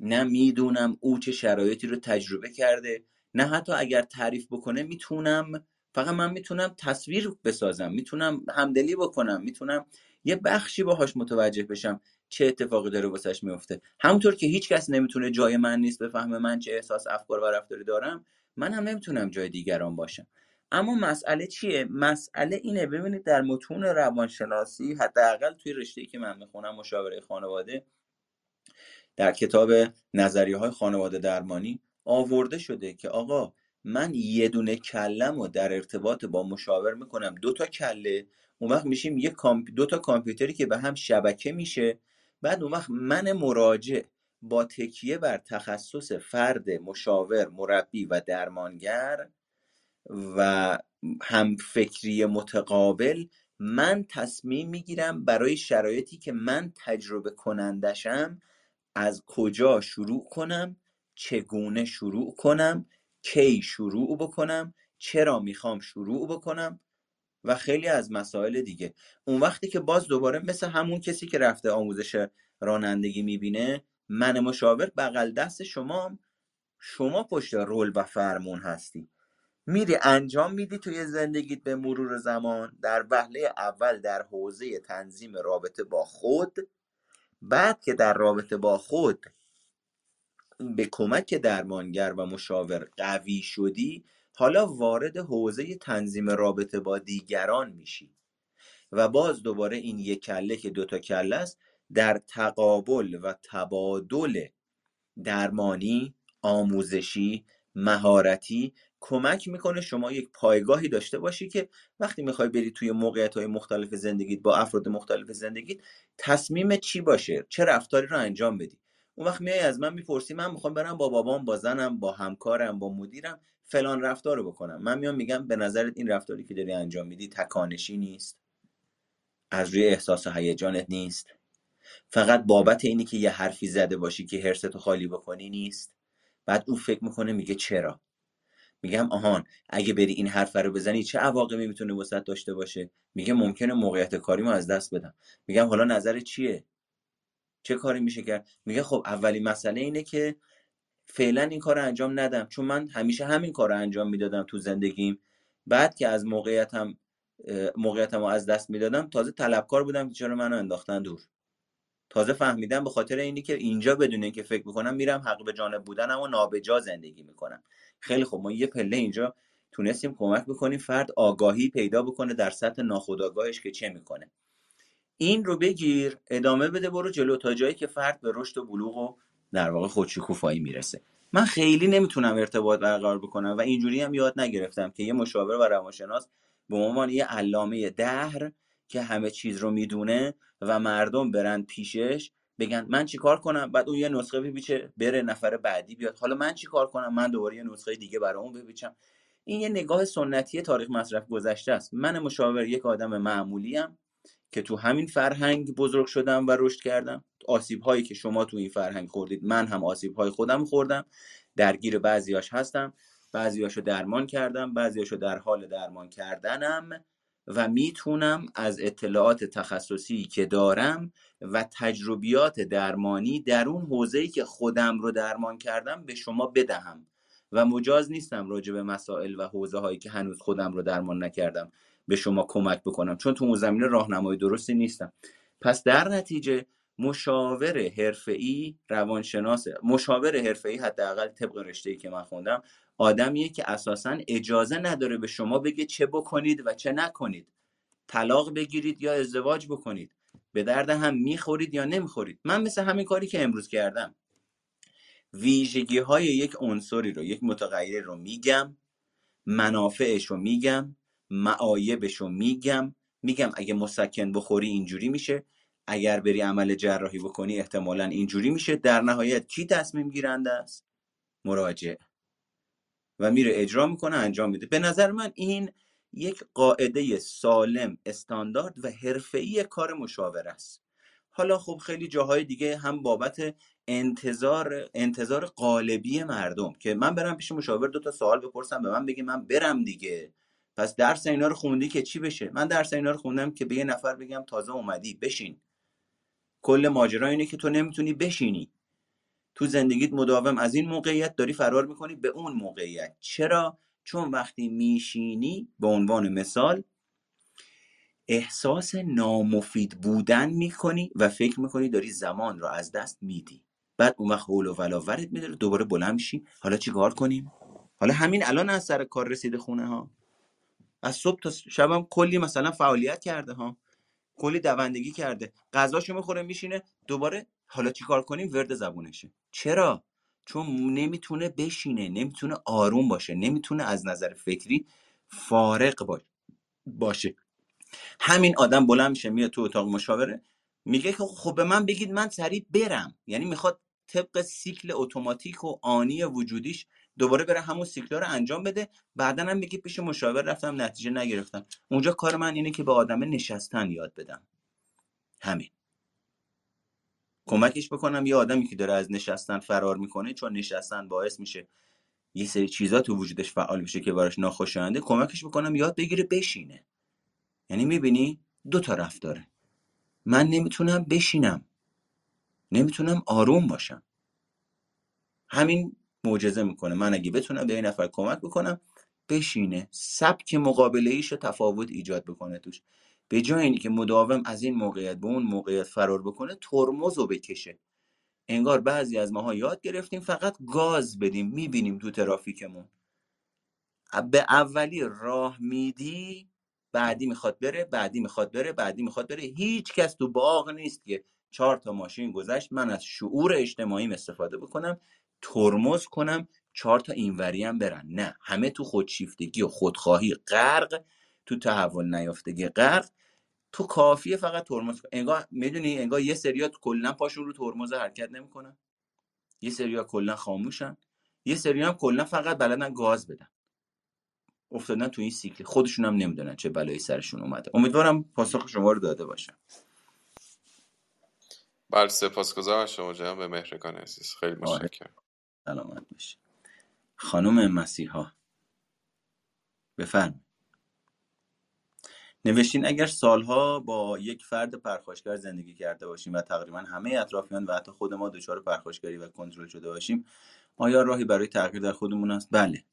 نه می‌دونم او چه شرایطی رو تجربه کرده نه حتی اگر تعریف بکنه می‌تونم فقط من می‌تونم تصویر بسازم می‌تونم همدلی بکنم می‌تونم یه بخشی باهاش متوجه بشم. چه اتفاقی داره واسش میفته. همونطور که هیچ کس نمی‌تونه جای من نیست بفهمه من چه احساس افکار و رفتاری دارم من هم نمی‌تونم جای دیگران باشم. اما مسئله چیه؟ مسئله اینه ببینید در متون روانشناسی حداقل توی رشته که من می‌خونم مشاوره خانواده در کتاب نظریه های خانواده درمانی آورده شده که آقا من یه دونه کلم رو در ارتباط با مشاور می‌کنم. دو تا کله اون وقت میشیم یه کامپ... دو تا کامپیوتری که به هم شبکه میشه. بعد اون وقت من مراجع با تکیه بر تخصص فرد مشاور مربی و درمانگر و هم فکری متقابل من تصمیم می‌گیرم برای شرایطی که من تجربه کنندشم از کجا شروع کنم چگونه شروع کنم کی شروع بکنم چرا می‌خوام شروع بکنم و خیلی از مسائل دیگه. اون وقتی که باز دوباره مثل همون کسی که رفته آموزش رانندگی می‌بینه من مشاور بغل دست شما شما پشت رول و فرمون هستی. میری انجام میدی توی زندگیت به مرور زمان در وهله اول در حوزه تنظیم رابطه با خود بعد که در رابطه با خود به کمک درمانگر و مشاور قوی شدی حالا وارد حوزه تنظیم رابطه با دیگران میشی و باز دوباره این یک کله که دوتا کله است در تقابل و تبادل درمانی آموزشی مهارتی کمک می‌کنه شما یک پایگاهی داشته باشی که وقتی می‌خوای بری توی موقعیت های مختلف زندگیت با افراد مختلف زندگیت تصمیم چی باشه؟ چه رفتاری رو انجام بدی؟ اون وقت میای از من می‌پرسی من می‌خوام برم با بابام با زنم با همکارم با مدیرم. فلان رفتار رو بکنم. من میام میگم به نظرت این رفتاری که داری انجام میدی تکانشی نیست؟ از روی احساس و هیجانت نیست؟ فقط بابت اینی که یه حرفی زده باشی که حرستو خالی بکنی نیست؟ بعد او فکر می‌کنه میگه چرا؟ میگم آهان اگه بری این حرف رو بزنی چه عواقبی می‌تونه وسط داشته باشه؟ میگه ممکنه موقعیت کاریمو از دست بدم. میگم حالا نظر چیه؟ چه کاری میشه کرد؟ میگه خب اولی مسئله اینه که فعلا این کار رو انجام ندم. چون من همیشه همین کار رو انجام می‌دادم تو زندگیم. بعد که از موقعیتم موقعیتم رو از دست می‌دادم تازه طلبکار بودم که چرا منو انداختن دور. تازه فهمیدم به خاطر اینی که اینجا بدون که فکر می‌کنم میرم حق به جانب بودنم و نابجا زندگی می‌کنم. خیلی خوب ما یه پله اینجا تونستیم کمک بکنیم فرد آگاهی پیدا بکنه در سطح ناخودآگاهش که چه می‌کنه. این رو بگیر ادامه بده برو جلو تا جایی که فرد به رشد و بلوغ و در واقع خودشکوفایی می‌رسه. من خیلی نمی‌تونم ارتباط برقرار بکنم و اینجوری هم یاد نگرفتم که یه مشاور و روانشناس به عنوان یه علامه دهر که همه چیز رو می‌دونه و مردم برن پیشش بگن من چیکار کنم؟ بعد اون یه نسخه بپیچه بره نفر بعدی بیاد. حالا من چیکار کنم؟ من دوباره یه نسخه دیگه برای اون بپیچم. این یه نگاه سنتی تاریخ مصرف گذشته است. من مشاور یک آدم معمولی که تو همین فرهنگ بزرگ شدم و رشد کردم. آسیب هایی که شما تو این فرهنگ خوردید من هم آسیب های خودم خوردم درگیر بعضیاش هستم بعضیاشو درمان کردم بعضیاشو در حال درمان کردنم و می‌تونم از اطلاعات تخصصی که دارم و تجربیات درمانی در اون حوزه‌ای که خودم رو درمان کردم به شما بدهم. و مجاز نیستم راجع به مسائل و حوزه هایی که هنوز خودم رو درمان نکردم به شما کمک بکنم چون تو اون زمینه راهنمای درستی نیستم. پس در نتیجه مشاور حرفه‌ای روانشناس مشاور حرفه‌ای حداقل طبق رشته‌ای که من خوندم آدمیه که اساسا اجازه نداره به شما بگه چه بکنید و چه نکنید. طلاق بگیرید یا ازدواج بکنید. به درد هم می‌خورید یا نمی‌خورید. من مثل همین کاری که امروز کردم. ویژگی های یک عنصری رو یک متغیر رو میگم منافعش رو میگم معایبش رو میگم. میگم اگه مسکن بخوری اینجوری میشه. اگر بری عمل جراحی بکنی احتمالا اینجوری میشه. در نهایت کی تصمیم گیرنده است؟ مراجع. و میره اجرا می‌کنه انجام میده. به نظر من این یک قاعده سالم استاندارد و حرفه‌ای کار مشاور است. حالا خب خیلی جاهای دیگه هم بابت انتظار انتظار قالبی مردم که من برم پیش مشاور دو تا سوال بپرسم به من بگه من برم دیگه. پس درس اینا رو خوندی که چی بشه؟ من درس اینا رو خوندم که به یه نفر بگم تازه اومدی بشین. کل ماجرا اینه که تو نمی‌تونی بشینی. تو زندگیت مداوم از این موقعیت داری فرار می‌کنی به اون موقعیت. چرا؟ چون وقتی میشینی به عنوان مثال احساس نامفید بودن می‌کنی و فکر می‌کنی داری زمان رو از دست میدی. بعد اون وقت حول و ولاورت میداره دوباره بلند میشی. حالا چیکار کنیم؟ حالا همین الان از سر کار رسیده خونه ها از صبح تا شبم کلی مثلا فعالیت کرده ها. کلی دوندگی کرده. غذاشو می‌خوره میشینه. دوباره حالا چیکار کنیم؟ ورد زبونشه. چرا؟ چون نمی‌تونه بشینه نمی‌تونه آروم باشه نمی‌تونه از نظر فکری فارق باشه. همین آدم بلند میشه میاد تو اتاق مشاوره میگه که خب به من بگید من سریع برم. یعنی می‌خواد طبق سیکل اتوماتیک و آنی وجودیش دوباره بره همون سیکلا رو انجام بده. بعدا هم میگه پیش مشاور رفتم نتیجه نگرفتم. اونجا کار من اینه که به آدم نشستن یاد بدم. همین. کمکش بکنم یه آدمی که داره از نشستن فرار می‌کنه چون نشستن باعث میشه یه سری چیزا تو وجودش فعال میشه که براش ناخوشاینده کمکش بکنم یاد بگیره بشینه. یعنی می‌بینی؟ دو تا داره. من نمی‌تونم بشینم. نمی‌تونم آروم باشم. همین معجزه می‌کنه. من اگه بتونم به این نفر کمک بکنم بشینه سبک مقابله ایش تفاوت ایجاد بکنه توش. به جای اینی که مداوم از این موقعیت به اون موقعیت فرار بکنه ترمز رو بکشه. انگار بعضی از ماها یاد گرفتیم فقط گاز بدیم می‌بینیم تو ترافیکمون. به اولی راه میدی بعدی می‌خواد بره بعدی می‌خواد بره بعدی می‌خواد بره. هیچ کس تو باغ نیست که چهار تا ماشین گذشت من از شعور اجتماعیم استفاده بکنم. ترمز کنم چهار تا اینوری هم برن. نه همه تو خودشیفتگی و خودخواهی غرق تو تحول نیافتگی غرق. تو کافیه فقط ترمز انگار می‌دونی انگار یه سریات کلا پاشون رو ترمز حرکت نمی‌کنن. یه سریا کلا خاموشن. یه سری هم کلا فقط بلدن گاز بدن. افتادن تو این سیکل. خودشون هم نمی‌دونن چه بلایی سرشون اومده. امیدوارم پاسخ شما رو داده باشم بله سپاسگزارم شما جناب مهرگان عزیز. خیلی متشکرم. سلامت باشی. خانم مسیحا بفرم نوشتین اگر سالها با یک فرد پرخاشگر زندگی کرده باشیم و تقریبا همه اطرافیان و حتی خود ما دچار پرخاشگری و کنترل شده باشیم آیا راهی برای تغییر در خودمون است؟ بله.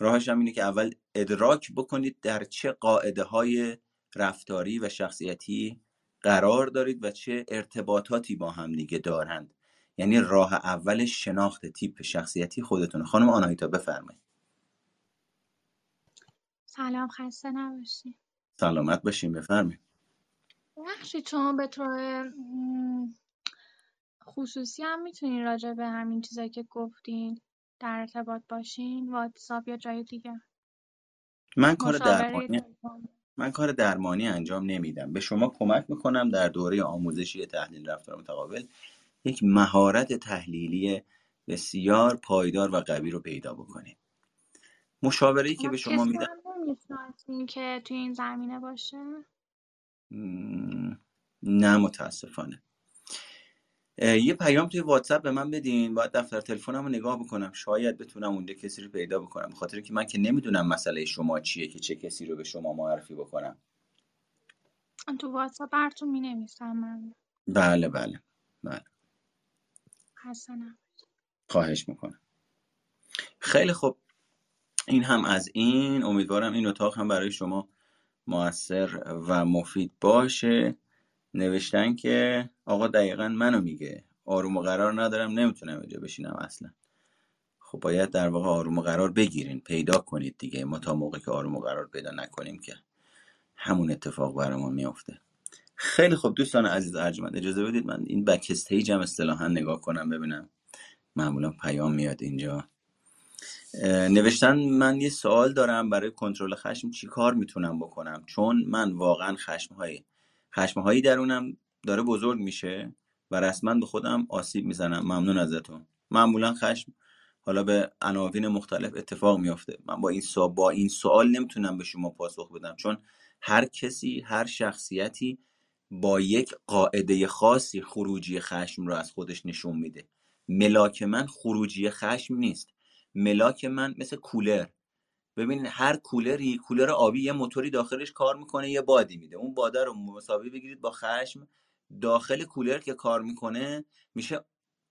راهش هم اینه که اول ادراک بکنید در چه قاعده های رفتاری و شخصیتی قرار دارید و چه ارتباطاتی با هم دیگه دارند. یعنی راه اول شناخت تیپ شخصیتی خودتونه. خانم آنایتا بفرمایید. سلام خسته نباشی. سلامت باشین بفرمایید. بخشی شما به طور خصوصی هم می‌تونین راجع به همین چیزایی که گفتین در ارتباط باشین واتساپ یا جای دیگه؟ من کار درمانی من کار درمانی انجام نمیدم. به شما کمک می‌کنم در دوره آموزشی تحلیل رفتار متقابل یک مهارت تحلیلی بسیار پایدار و قوی رو پیدا بکنید مشاوره که به شما میدم که توی این زمینه باشه؟ نه متاسفانه. یه پیام توی واتساپ به من بدین باید دفتر تلفنم رو نگاه بکنم. شاید بتونم اونجا کسی رو پیدا بکنم. به خاطر که من که نمی‌دونم مسئله شما چیه که چه کسی رو به شما معرفی بکنم. تو واتساپ براتون می نویسم من. بله بله بله. حسنا خواهش می‌کنم. خیلی خوب. این هم از این. امیدوارم این اتاق هم برای شما موثر و مفید باشه. نوشتن که آقا دقیقا منو میگه. آروم و قرار ندارم. نمی‌تونم اینجا بشینم اصلا. خب باید در واقع آروم و قرار بگیرین. پیدا کنید دیگه. ما تا موقع که آروم و قرار پیدا نکنیم که همون اتفاق برامون میافته. خیلی خوب دوستان عزیز ارجمند اجازه بدید من این بک استیج هم اصطلاحا نگاه کنم ببینم. معمولا پیام میاد اینجا. نوشتن من یه سوال دارم برای کنترل خشم چی کار می‌تونم بکنم؟ چون من واقعا خشم های خشم هایی درونم داره بزرگ میشه و رسما به خودم آسیب می‌زنم. ممنون ازتون. معمولا خشم حالا به عناوین مختلف اتفاق میافته. من با این سوال با این سوال نمی‌تونم به شما پاسخ بدم چون هر کسی هر شخصیتی با یک قاعده خاصی خروجی خشم رو از خودش نشون میده. ملاک من خروجی خشم نیست. ملاک من مثل کولر. ببینید هر کولری کولر آبی یه موتوری داخلش کار می‌کنه یه بادی میده. اون باده رو مساوی بگیرید با خشم. داخل کولر که کار می‌کنه میشه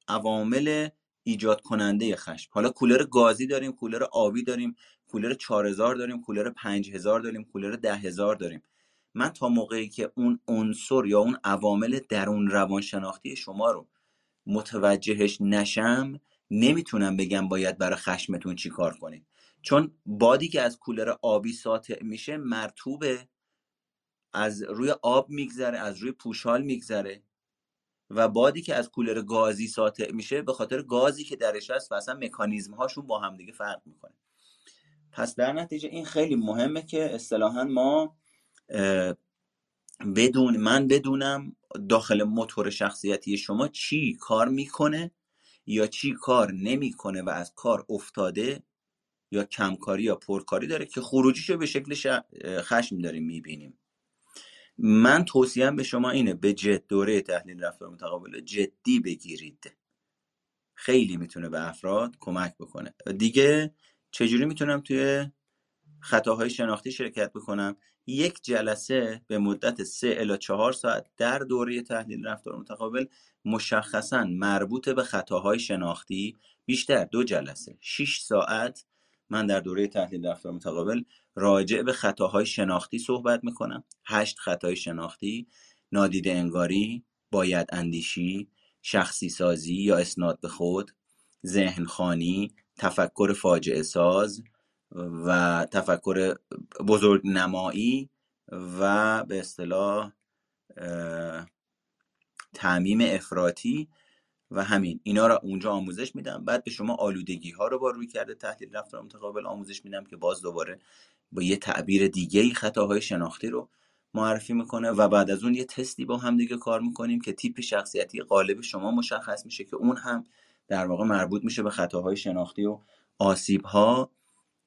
عوامل ایجاد کننده خشم. حالا کولر گازی داریم کولر آبی داریم کولر 4000 داریم کولر 5000 داریم کولر 10000 داریم. من تا موقعی که اون عنصر یا اون عوامل درون روانشناختی شما رو متوجهش نشم نمی‌تونم بگم باید برای خشمتون چی کار کنید چون بادی که از کولر آبی ساطع میشه مرتوبه از روی آب میگذره از روی پوشال میگذره. و بادی که از کولر گازی ساطع میشه به خاطر گازی که درش هست و اصلا مکانیزم هاشون با هم دیگه فرق می‌کنه. پس در نتیجه این خیلی مهمه که اصطلاحا ما بدون من بدونم داخل موتور شخصیتی شما چی کار می‌کنه یا چی کار نمی‌کنه و از کار افتاده یا کمکاری یا پرکاری داره که خروجیشو به شکل خشم داریم می‌بینیم. من توصیم به شما اینه به جد دوره تحلیل رفتار متقابل جدی بگیرید. خیلی می‌تونه به افراد کمک بکنه. دیگه چجوری می‌تونم توی خطاهای شناختی شرکت بکنم؟ یک جلسه به مدت سه الا چهار ساعت در دوره تحلیل رفتار متقابل مشخصا مربوط به خطاهای شناختی بیشتر دو جلسه. 6 ساعت من در دوره تحلیل رفتار متقابل راجع به خطاهای شناختی صحبت می‌کنم. هشت خطای شناختی نادیده انگاری باید اندیشی شخصی سازی یا اسناد به خود ذهن خانی تفکر فاجعه ساز و تفکر بزرگ نمایی و به اصطلاح تعمیم افراطی و همین. اینا رو اونجا آموزش میدم. بعد به شما آلودگی ها رو با روی کرده تحلیل رفتار متقابل آموزش میدم که باز دوباره با یه تعبیر دیگه ای خطاهای شناختی رو معرفی می‌کنه و بعد از اون یه تستی با هم دیگه کار می‌کنیم که تیپ شخصیتی غالب شما مشخص میشه که اون هم در واقع مربوط میشه به خطاهای شناختی و آسیب ها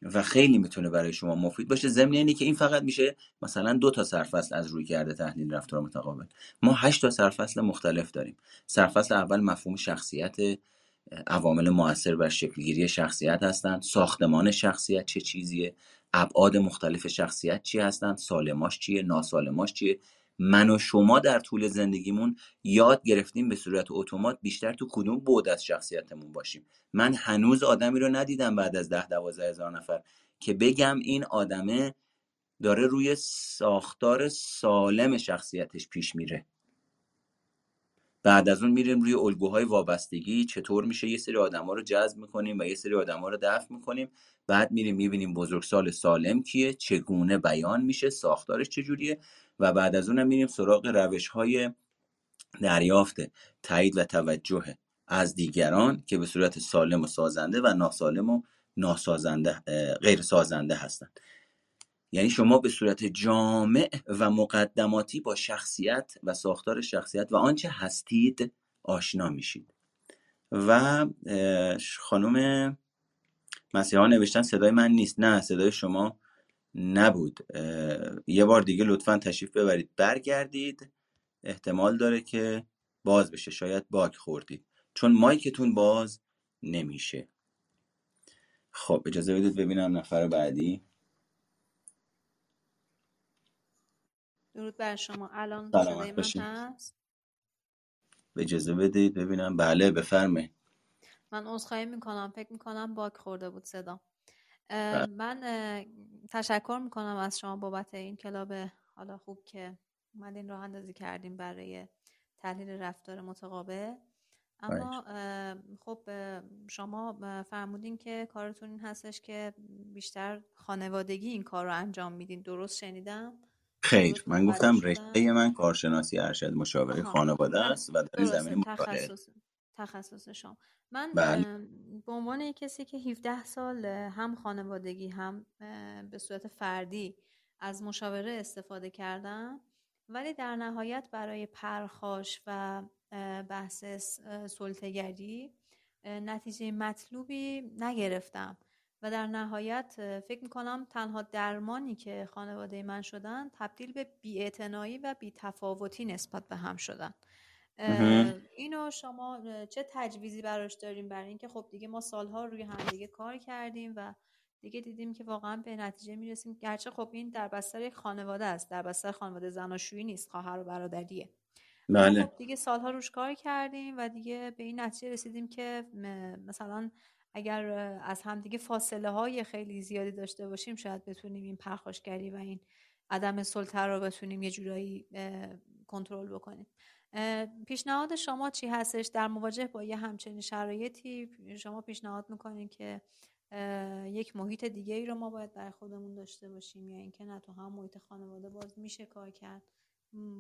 و خیلی می‌تونه برای شما مفید باشه. ضمن اینی که این فقط میشه مثلا دو تا سرفصل از روی کرده تحلیل رفتار متقابل. ما هشت تا سرفصل مختلف داریم. سرفصل اول مفهوم شخصیت عوامل موثر بر شکلگیری شخصیت هستند. ساختمان شخصیت چه چیزیه؟ ابعاد مختلف شخصیت چی هستند؟ سالماش چیه؟ ناسالماش چیه؟ من و شما در طول زندگیمون یاد گرفتیم به صورت اتومات بیشتر تو کدوم بود از شخصیتمون باشیم. من هنوز آدمی رو ندیدم بعد از ده دوازده هزار نفر که بگم این آدمه داره روی ساختار سالم شخصیتش پیش میره. بعد از اون میریم روی الگوهای وابستگی چطور میشه یه سری آدما رو جذب می‌کنیم و یه سری آدما رو دفع می‌کنیم. بعد میریم می‌بینیم بزرگسال سالم کیه چگونه بیان میشه ساختارش چجوریه. و بعد از اونم میریم سراغ روش های دریافت تایید و توجه از دیگران که به صورت سالم و سازنده و ناسالم و ناسازنده غیر سازنده هستند. یعنی شما به صورت جامع و مقدماتی با شخصیت و ساختار شخصیت و آنچه هستید آشنا میشید. و خانم مسیحا نوشتن صدای من نیست. نه صدای شما نبود. یه بار دیگه لطفا تشریف ببرید. برگردید. احتمال داره که باز بشه. شاید باک خوردید. چون مایکتون باز نمیشه. خب اجازه بدید ببینم نفر بعدی. درود بر شما. الان صدای من هست؟ اجازه بدید ببینم. بله بفرمایید. من عذرخواهی می‌کنم. فکر می‌کنم باک خورده بود صدا. بله. من تشکر می‌کنم از شما بابت این کلاب حالا خوب که اومدین راه اندازی کردیم برای تحلیل رفتار متقابل. اما خب شما فرمودین که کارتون این هستش که بیشتر خانوادگی این کار رو انجام میدین. درست شنیدم؟ خیر. من گفتم رشته من کارشناسی ارشد مشاوره خانواده است و در زمین تخصص تخصص شما من بله. به عنوان کسی که 17 سال هم خانوادگی هم به صورت فردی از مشاوره استفاده کردم ولی در نهایت برای پرخاش و بحث سلطگری نتیجه مطلوبی نگرفتم و در نهایت فکر می‌کنم تنها درمانی که خانواده من شدن تبدیل به بیاعتنایی و بیتفاوتی نسبت به هم شدن اینو شما چه تجویزی براش داریم؟ برای اینکه خب دیگه ما سالها روی همدیگه کار کردیم و دیگه دیدیم که واقعا به نتیجه می‌رسیم. گرچه خب این در بستر یک خانواده است. در بستر خانواده زناشویی نیست خواهر و برادریه. بله. خب دیگه سالها روش کار کردیم و دیگه به این نتیجه رسیدیم که مثلا اگر از همدیگه فاصله های خیلی زیادی داشته باشیم شاید بتونیم این پرخاشگری و این عدم سلطه رو بتونیم یه جورایی کنترل بکنیم. پیشنهاد شما چی هستش؟ در مواجه با یه همچنین شرایطی شما پیشنهاد می‌کنین که یک محیط دیگه ای رو ما باید برای خودمون داشته باشیم یا اینکه نه تو هم محیط خانواده باز میشه کار کرد؟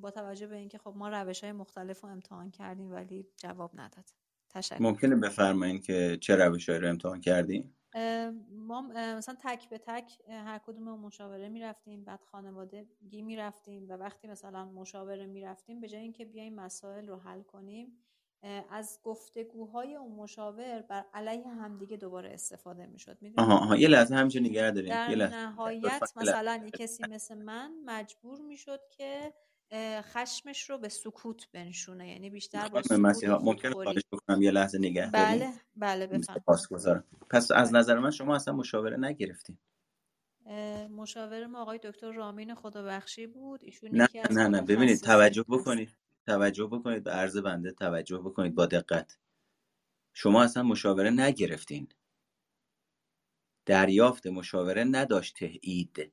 با توجه به اینکه خب ما روش های مختلف رو امتحان کردیم ولی جواب نداد. تشکر. ممکنه بفرمایید که چه روش رو امتحان کردیم ما مثلا تک به تک هر کدوم مشاوره می‌رفتیم بعد خانوادگی می‌رفتیم و وقتی مثلا مشاوره می‌رفتیم به جای اینکه بیایم مسائل رو حل کنیم از گفتگوهای اون مشاور بر علیه همدیگه دوباره استفاده می‌شد. آها آها. یه لحظه همچه نگه داریم. در یه نهایت مثلا کسی مثل من مجبور می‌شد که خشمش رو به سکوت بنشونه. یعنی بیشتر با سکوت ممکن خواهش بکنم یه لحظه نگه بله بله بفرمایید پس از نظر من شما اصلا مشاوره نگرفتین. مشاور ما آقای دکتر رامین خدابخشی بود. ایشون نه نه نه ببینید توجه بکنید. توجه بکنید به عرض بنده توجه بکنید با دقت. شما اصلا مشاوره نگرفتین. دریافت مشاوره نداشت تهیید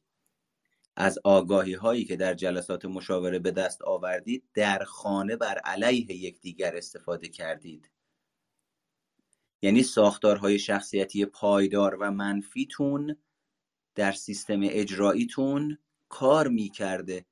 از آگاهی هایی که در جلسات مشاوره به دست آوردید در خانه بر علیه یکدیگر استفاده کردید. یعنی ساختارهای شخصیتی پایدار و منفیتون در سیستم اجراییتون کار می‌کرده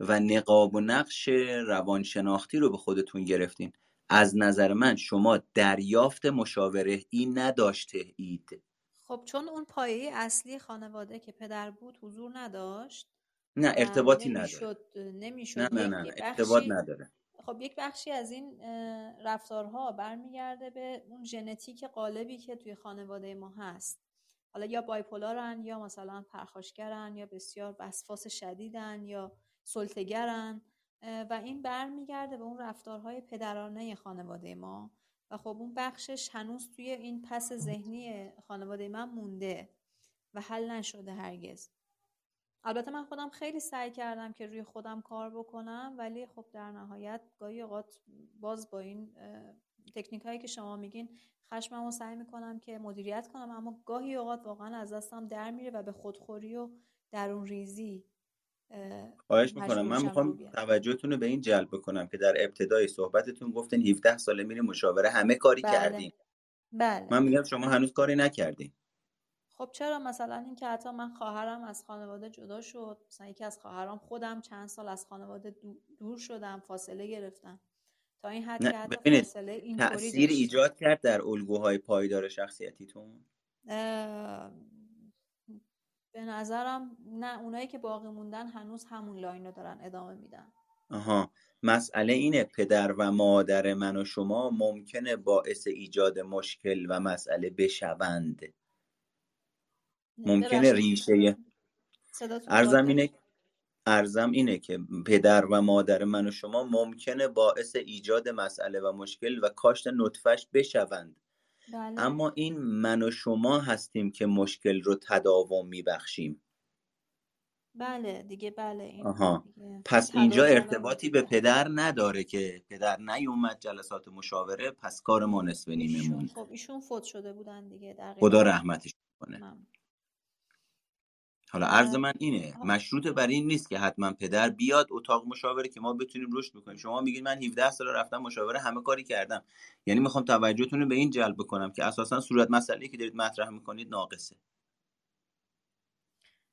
و نقاب و نقش روانشناختی رو به خودتون گرفتین. از نظر من شما دریافت مشاوره این نداشته اید خب چون اون پایه اصلی خانواده که پدر بود حضور نداشت نه ارتباطی نداره. نمی‌شد نه نه نه, نه. ارتباط نداره. خب یک بخشی از این رفتارها برمیگرده به اون ژنتیک قالبی که توی خانواده ما هست. حالا یا بایپولارن یا مثلا پرخاشگرن یا بسیار وسواس شدیدن یا سلطگرن و این برمیگرده به اون رفتارهای پدرانه خانواده ما. و خب اون بخشش هنوز توی این پس ذهنی خانواده من مونده و حل نشده هرگز. البته من خودم خیلی سعی کردم که روی خودم کار بکنم ولی خب در نهایت گاهی اوقات باز با این تکنیک هایی که شما میگین خشمم رو سعی می‌کنم که مدیریت کنم اما گاهی اوقات واقعا از دستم در میره و به خودخوری و درون ریزی خواهش می‌کنم. من می‌خوام توجهتون رو به این جلب بکنم که در ابتدای صحبتتون گفتین 17 ساله میریم مشاوره همه کاری بله. کردیم بله. من میگم شما هنوز کاری نکردین. خب چرا؟ مثلا اینکه حتی من خواهرم از خانواده جدا شد. مثلا یکی از خواهرام خودم چند سال از خانواده دور شدم فاصله گرفتم. تا این حد که حتی فاصله اینطوری تأثیر ایجاد کرد در الگوهای پایدار شخصیتیتون؟ به نظرم نه اونایی که باقی موندن هنوز همون لاین رو دارن ادامه میدن. آها. مسئله اینه پدر و مادر من و شما ممکنه باعث ایجاد مشکل و مسئله بشوند. ممکنه ریشه ارزم اینه ارزم اینه که پدر و مادر من و شما ممکنه باعث ایجاد مسئله و مشکل و کاشت نطفش بشوند. بله. اما این من و شما هستیم که مشکل رو تداوم میبخشیم. بله دیگه بله این آها. پس اینجا ارتباطی به پدر نداره که پدر نیومد جلسات مشاوره پس کار ما نصف نیمه موند خب ایشون فوت شده بودن دیگه خدا رحمتش کنه. حالا عرض من اینه مشروط بر این نیست که حتما پدر بیاد اتاق مشاوره که ما بتونیم رشد بکنیم. شما میگید من 17 سال رفتم مشاوره همه کاری کردم. یعنی می‌خوام توجهتون رو به این جلب بکنم که اساسا صورت مسئله که دارید مطرح می‌کنید ناقصه.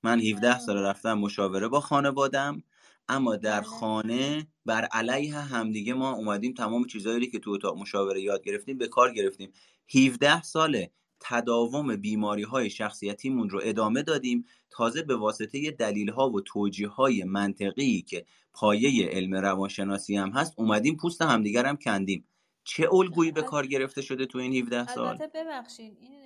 من 17 سال رفتم مشاوره با خانوادم اما در بله. خانه بر علیه همدیگه ما اومدیم تمام چیزایی که تو اتاق مشاوره یاد گرفتیم به کار گرفتیم. 17 ساله تداوم بیماری های شخصیتیمون رو ادامه دادیم. تازه به واسطه دلیل ها و توجیه های منطقی که پایه علم روانشناسی هم هست اومدیم پوست همدیگر هم کندیم. چه الگویی به کار گرفته شده تو این 17 سال؟ البته ببخشید این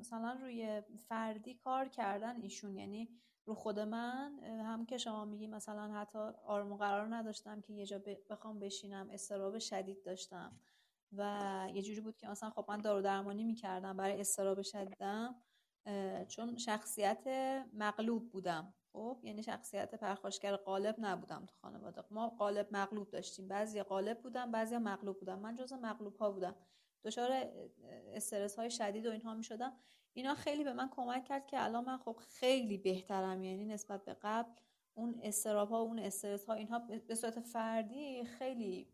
مثلا روی فردی کار کردن ایشون یعنی رو خود من هم که شما میگی مثلا حتی آرام و قرار نداشتم که یه جا بخوام بشینم استراب شدید داشتم. و یه جوری بود که مثلا خب من دارو درمانی می‌کردم برای استراب شدیدم چون شخصیت مغلوب بودم. خب یعنی شخصیت پرخاشگر قالب نبودم تو خانواده. ما قالب مغلوب داشتیم. بعضی قالب بودم بعضی مغلوب بودم من جز مغلوب ها بودم. دچار استرس های شدید و اینها می شدم اینا خیلی به من کمک کرد که الان من خب خیلی بهترم. یعنی نسبت به قبل اون استراب ها اون استرس ها اینها به صورت فردی خیلی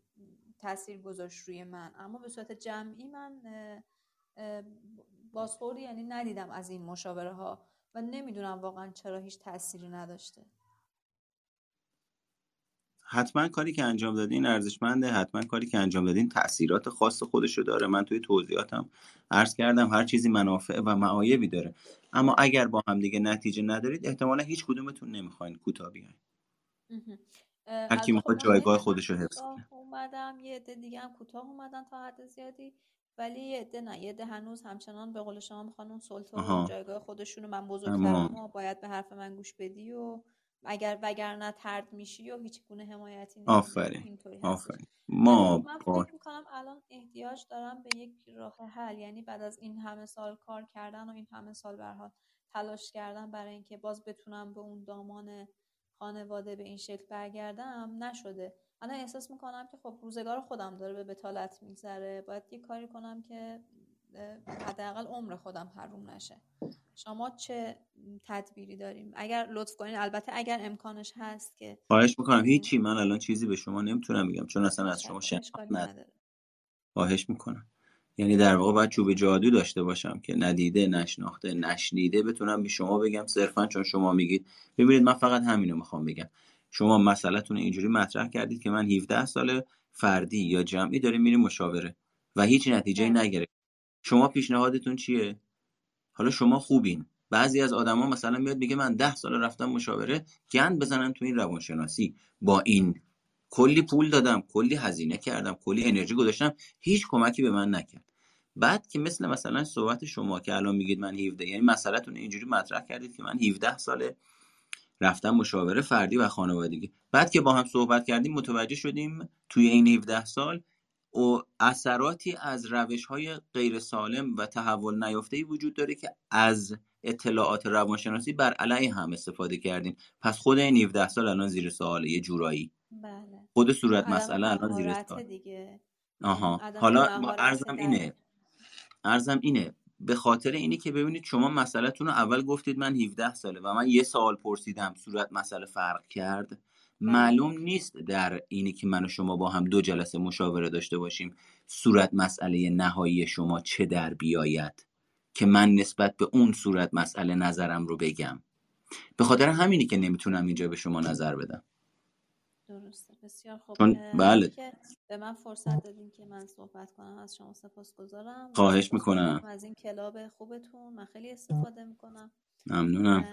تاثیر گذاشت روی من. اما به صورت جمعی من بازخوردی یعنی ندیدم از این مشاوره ها و نمی‌دونم واقعا چرا هیچ تأثیری نداشته. حتما کاری که انجام دادین ارزشمنده. حتما کاری که انجام دادین تاثیرات خاص خودشو داره. من توی توضیحاتم عرض کردم هر چیزی منافع و معایبی داره. اما اگر با هم دیگه نتیجه ندارید احتمالا هیچ کدومتون نمی‌خواین کوتاه بیاین. هر کی می‌خواد خب جایگاه خودش رو حفظ کنه. اومدم یه عده دیگه هم کوتاه اومدن تا حد زیادی ولی یه عده نه یه عده هنوز همچنان به قول شما می‌خوان اون سلطه جایگاه خودشونو من بزرگترم و باید به حرف من گوش بدی و اگر وگرنه ترد میشی و هیچ گونه حمایتی آفرین. آفرین. ما من فکر می‌کنم الان احتیاج دارم به یک راه حل یعنی بعد از این همه سال کار کردن و این همه سال برها تلاش کردن برای اینکه باز بتونم به اون دامان خانواده به این شکل برگردم نشده. الان احساس می‌کنم که خب روزگار خودم داره به بتالت میگذره. باید یه کاری کنم که حداقل عمر خودم حروم نشه. شما چه تدبیری داریم؟ اگر لطف کنین البته اگر امکانش هست که خواهش می‌کنم. هیچی. من الان چیزی به شما نمی‌تونم بگم چون اصلا از شما شناخت نداره. خواهش می‌کنم. یعنی در واقع باید چوب جادو داشته باشم که ندیده نشناخته نشنیده بتونم به شما بگم صرفا چون شما میگید. ببینید من فقط همینو می‌خوام بگم. شما مسئلهتون اینجوری مطرح کردید که من 17 سال فردی یا جمعی داریم میریم مشاوره و هیچ نتیجه. نگرفت شما پیشنهادتون چیه؟ حالا شما خوبین. بعضی از آدما مثلا میاد میگه من ده سال رفتم مشاوره گند بزنن تو این روانشناسی. با این کلی پول دادم کلی هزینه کردم کلی انرژی گذاشتم هیچ کمکی به من نکرد. بعد که مثل مثلا صحبت شما که الان میگید من 17 یعنی مسئلهتون اینجوری مطرح کردید که من 17 ساله رفتم مشاوره فردی و خانوادگی. بعد که با هم صحبت کردیم متوجه شدیم توی این 17 سال و اثراتی از روش های غیر سالم و تحول نیافته وجود داره که از اطلاعات روانشناسی بر علیه هم استفاده کردیم. پس خود این 17 سال الان زیر سواله یه جورایی. بله. خود صورت مسئله الان زیر سوال. آها. حالا ارزم اینه. ارزم اینه. به خاطر اینی که ببینید شما مسئلهتون رو اول گفتید من 17 ساله و من یه سوال پرسیدم صورت مسئله فرق کرد؟ بله. معلوم نیست در اینی که من و شما با هم دو جلسه مشاوره داشته باشیم صورت مسئله نهایی شما چه در بیاید که من نسبت به اون صورت مسئله نظرم رو بگم. به خاطر همینی که نمی‌تونم اینجا به شما نظر بدم. درسته. بسیار خوب بله. که به من فرصت دادین که من صحبت کنم از شما سپاسگزارم خواهش می‌کنم. از این کلاب خوبتون من خیلی استفاده می‌کنم. ممنونم.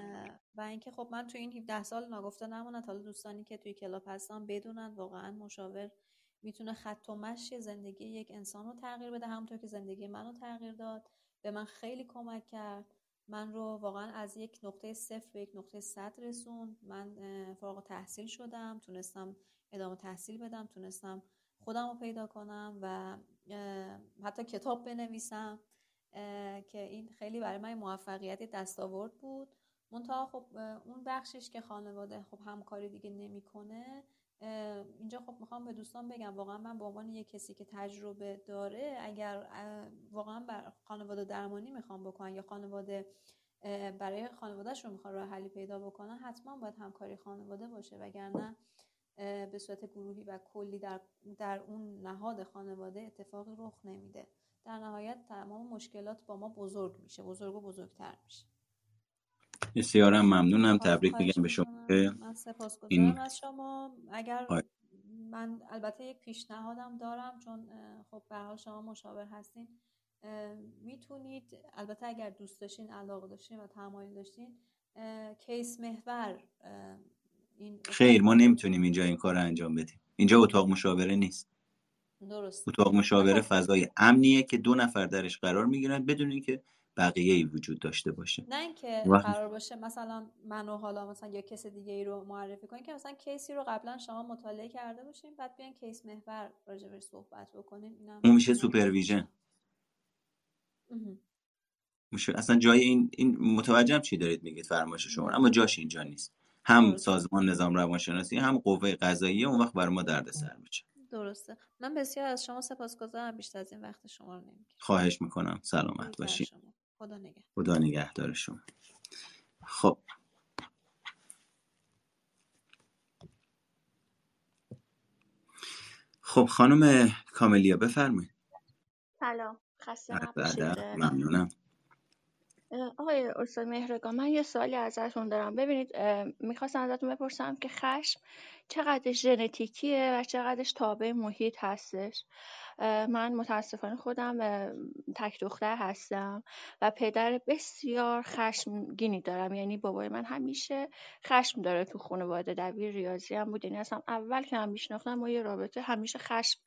و اینکه خب من تو این 17 سال ناگفته نمونم حالا دوستانی که توی کلاب هستن بدونن واقعا مشاور می‌تونه خط و مشی زندگی یک انسان رو تغییر بده همونطور که زندگی منو تغییر داد. به من خیلی کمک کرد. من رو واقعا از یک نقطه صفر به یک نقطه صد رسوند. من فارغ تحصیل شدم تونستم ادامه تحصیل بدم تونستم خودم رو پیدا کنم و حتی کتاب بنویسم که این خیلی برای من موفقیت دستاورد بود. منتها خب اون بخشش که خانواده خب همکاری دیگه نمی‌کنه اینجا خب می‌خوام به دوستان بگم واقعا من به عنوان یک کسی که تجربه داره اگر واقعا بر خانواده درمانی می‌خوام بکنن یا خانواده برای خانوادهش رو می‌خوان راه حلی پیدا بکنن حتما باید همکاری خانواده باشه. وگرنه به صورت گروهی و کلی در, در اون نهاد خانواده اتفاقی رخ نمیده. در نهایت تمام مشکلات با ما بزرگ میشه بزرگ و بزرگتر میشه. بسیارم ممنونم. تبریک میگم به شما. من سپاسگزارم از شما. اگر من البته یک پیشنهادم دارم چون خب به حال شما مشاور هستین. می‌تونید البته اگر دوست داشتین علاقه داشتین و تمایل داشتین case محور این خیر ما نمی‌تونیم اینجا این کار رو انجام بدیم. اینجا اتاق مشاوره نیست. درست اتاق مشاوره فضای امنیه که دو نفر درش قرار می‌گیرن بدون اینکه بقیه ای وجود داشته باشه. نه اینکه قرار باشه مثلا منو حالا مثلا یا کس دیگه ای رو معرفی کنین که مثلا case ی رو قبلا شما مطالعه کرده باشین بعد بیان case محور راجبش صحبت بکنیم. اینم اون میشه سوپرویژن. میشه. اصلا جای این این متوجهم چی دارید میگید فرمایش شما اما جاش اینجا نیست. هم سازمان نظام روانشناسی هم قوه قضاییه اون وقت برای ما دردسر میشه درسته. من بسیار از شما سپاسگزارم بیشتر از این وقت شما رو نمی‌گیرم خواهش می‌کنم. سلامت باشید خدا نگه خدا نگهدار شما. خب. خب خانم کاملیا بفرمایید. سلام. خسته ممنونم. آقای استاد مهرگان من یه سوالی ازتون دارم. ببینید می‌خواستم ازتون بپرسم که خشم چقدرش ژنتیکیه و چقدرش تابع محیط هستش؟ من متاسفانه خودم تک دختر هستم و پدر بسیار خشمگینی دارم. یعنی بابای من همیشه خشم داره تو خانواده. دبیر ریاضی هم بود. یعنی اصلا اول که هم میشناختم ما یه رابطه همیشه خشم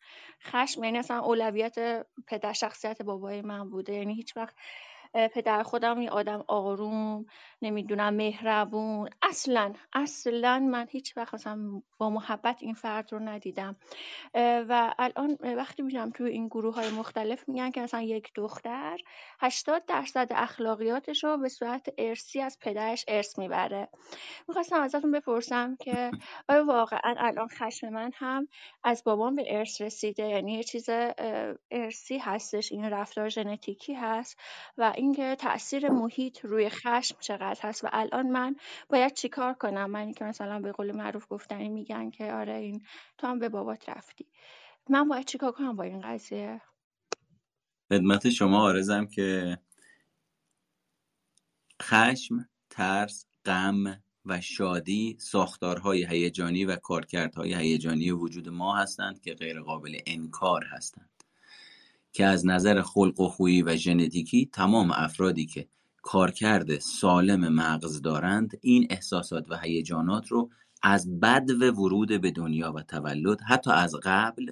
خشم یعنی اصلا اولویت پدر شخصیت بابای من بوده. یعنی هیچ وقت پدر خودم یه آدم آروم نمی‌دونم مهربون. اصلا اصلا من هیچ وقت اصلا با محبت این فرد رو ندیدم. و الان وقتی میشم توی این گروه های مختلف میگن که مثلا یک دختر 80 درصد اخلاقیاتش رو به صورت ارسی از پدرش ارث می‌بره. می‌خواستم ازتون بپرسم که آیا واقعا الان خشم من هم از بابام به ارث رسیده؟ یعنی یه چیز ارسی هستش این رفتار ژنتیکی هست و اینکه تاثیر محیط روی خشم چقدر هست و الان من باید چیکار کنم؟ من که مثلا به قول معروف گفتنی میگن که آره این تو هم به بابات رفتی. من باید چیکار کنم با این قضیه؟ خدمت شما آرزم که خشم ترس غم و شادی ساختارهای هیجانی و کارکردهای هیجانی وجود ما هستند که غیر قابل انکار هستند. که از نظر خلق و خویی و ژنتیکی تمام افرادی که کارکرد سالم مغز دارند این احساسات و هیجانات رو از بد و ورود به دنیا و تولد حتی از قبل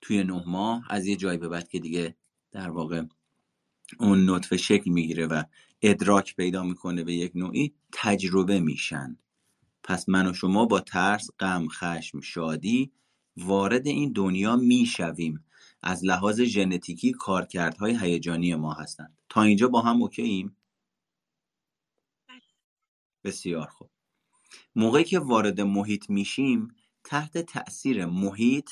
توی نه ماه از یه جایی به بعد که دیگه در واقع اون نطفه شکل می‌گیره و ادراک پیدا می‌کنه به یک نوعی تجربه میشن. پس من و شما با ترس غم خشم شادی وارد این دنیا می‌شویم. از لحاظ ژنتیکی کارکردهای هیجانی ما هستند. تا اینجا با هم اوکییم بسیار خوب. موقعی که وارد محیط میشیم تحت تأثیر محیط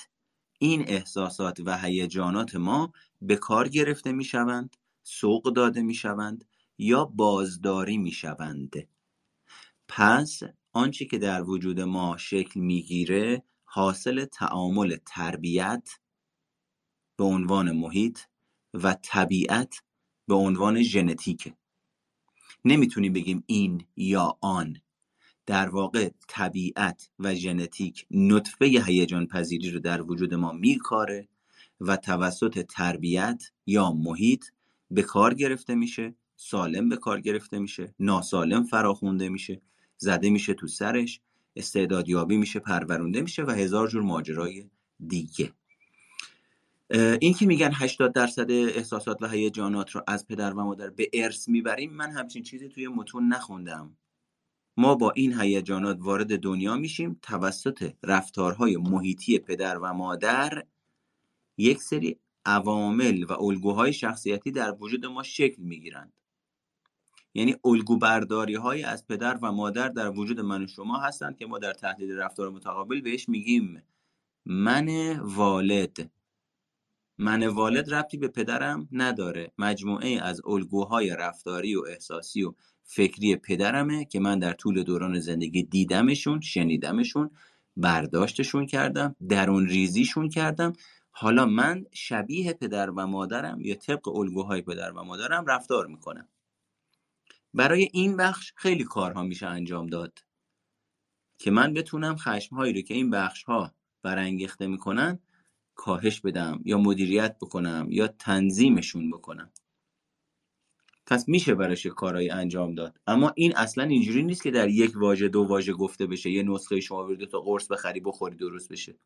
این احساسات و هیجانات ما به کار گرفته می‌شوند سوق داده می‌شوند یا بازداری می‌شوند. پس آنچه که در وجود ما شکل می‌گیره حاصل تعامل تربیت به عنوان محیط و طبیعت به عنوان ژنتیکه. نمی‌تونیم بگیم این یا آن. در واقع طبیعت و ژنتیک نطفه هیجان پذیری رو در وجود ما میکاره و توسط تربیت یا محیط به کار گرفته میشه سالم به کار گرفته میشه ناسالم فراخونده میشه زده میشه تو سرش استعدادیابی میشه پرورونده میشه و هزار جور ماجرای دیگه. این که میگن 80 درصد احساسات و هیجانات رو از پدر و مادر به ارث می‌بریم من همچین چیزی توی متون نخوندم. ما با این هیجانات وارد دنیا میشیم توسط رفتارهای محیطی پدر و مادر یک سری عوامل و الگوهای شخصیتی در وجود ما شکل می‌گیرند. یعنی الگو برداری های از پدر و مادر در وجود من و شما هستند که ما در تحلیل رفتار متقابل بهش میگیم. من والد. من والد ربطی به پدرم نداره. مجموعه از الگوهای رفتاری و احساسی و فکری پدرمه که من در طول دوران زندگی دیدمشون شنیدمشون برداشتشون کردم درون ریزیشون کردم. حالا من شبیه پدر و مادرم یا طبق الگوهای پدر و مادرم رفتار می‌کنم. برای این بخش خیلی کارها میشه انجام داد که من بتونم خشمهایی رو که این بخش ها برانگیخته می‌کنن کاهش بدم یا مدیریت بکنم یا تنظیمشون بکنم. پس میشه براش کارهایی انجام داد. اما این اصلا اینجوری نیست که در یک واژه دو واژه گفته بشه یه نسخه شما برید تا قرص بخری بخوری درست بشه.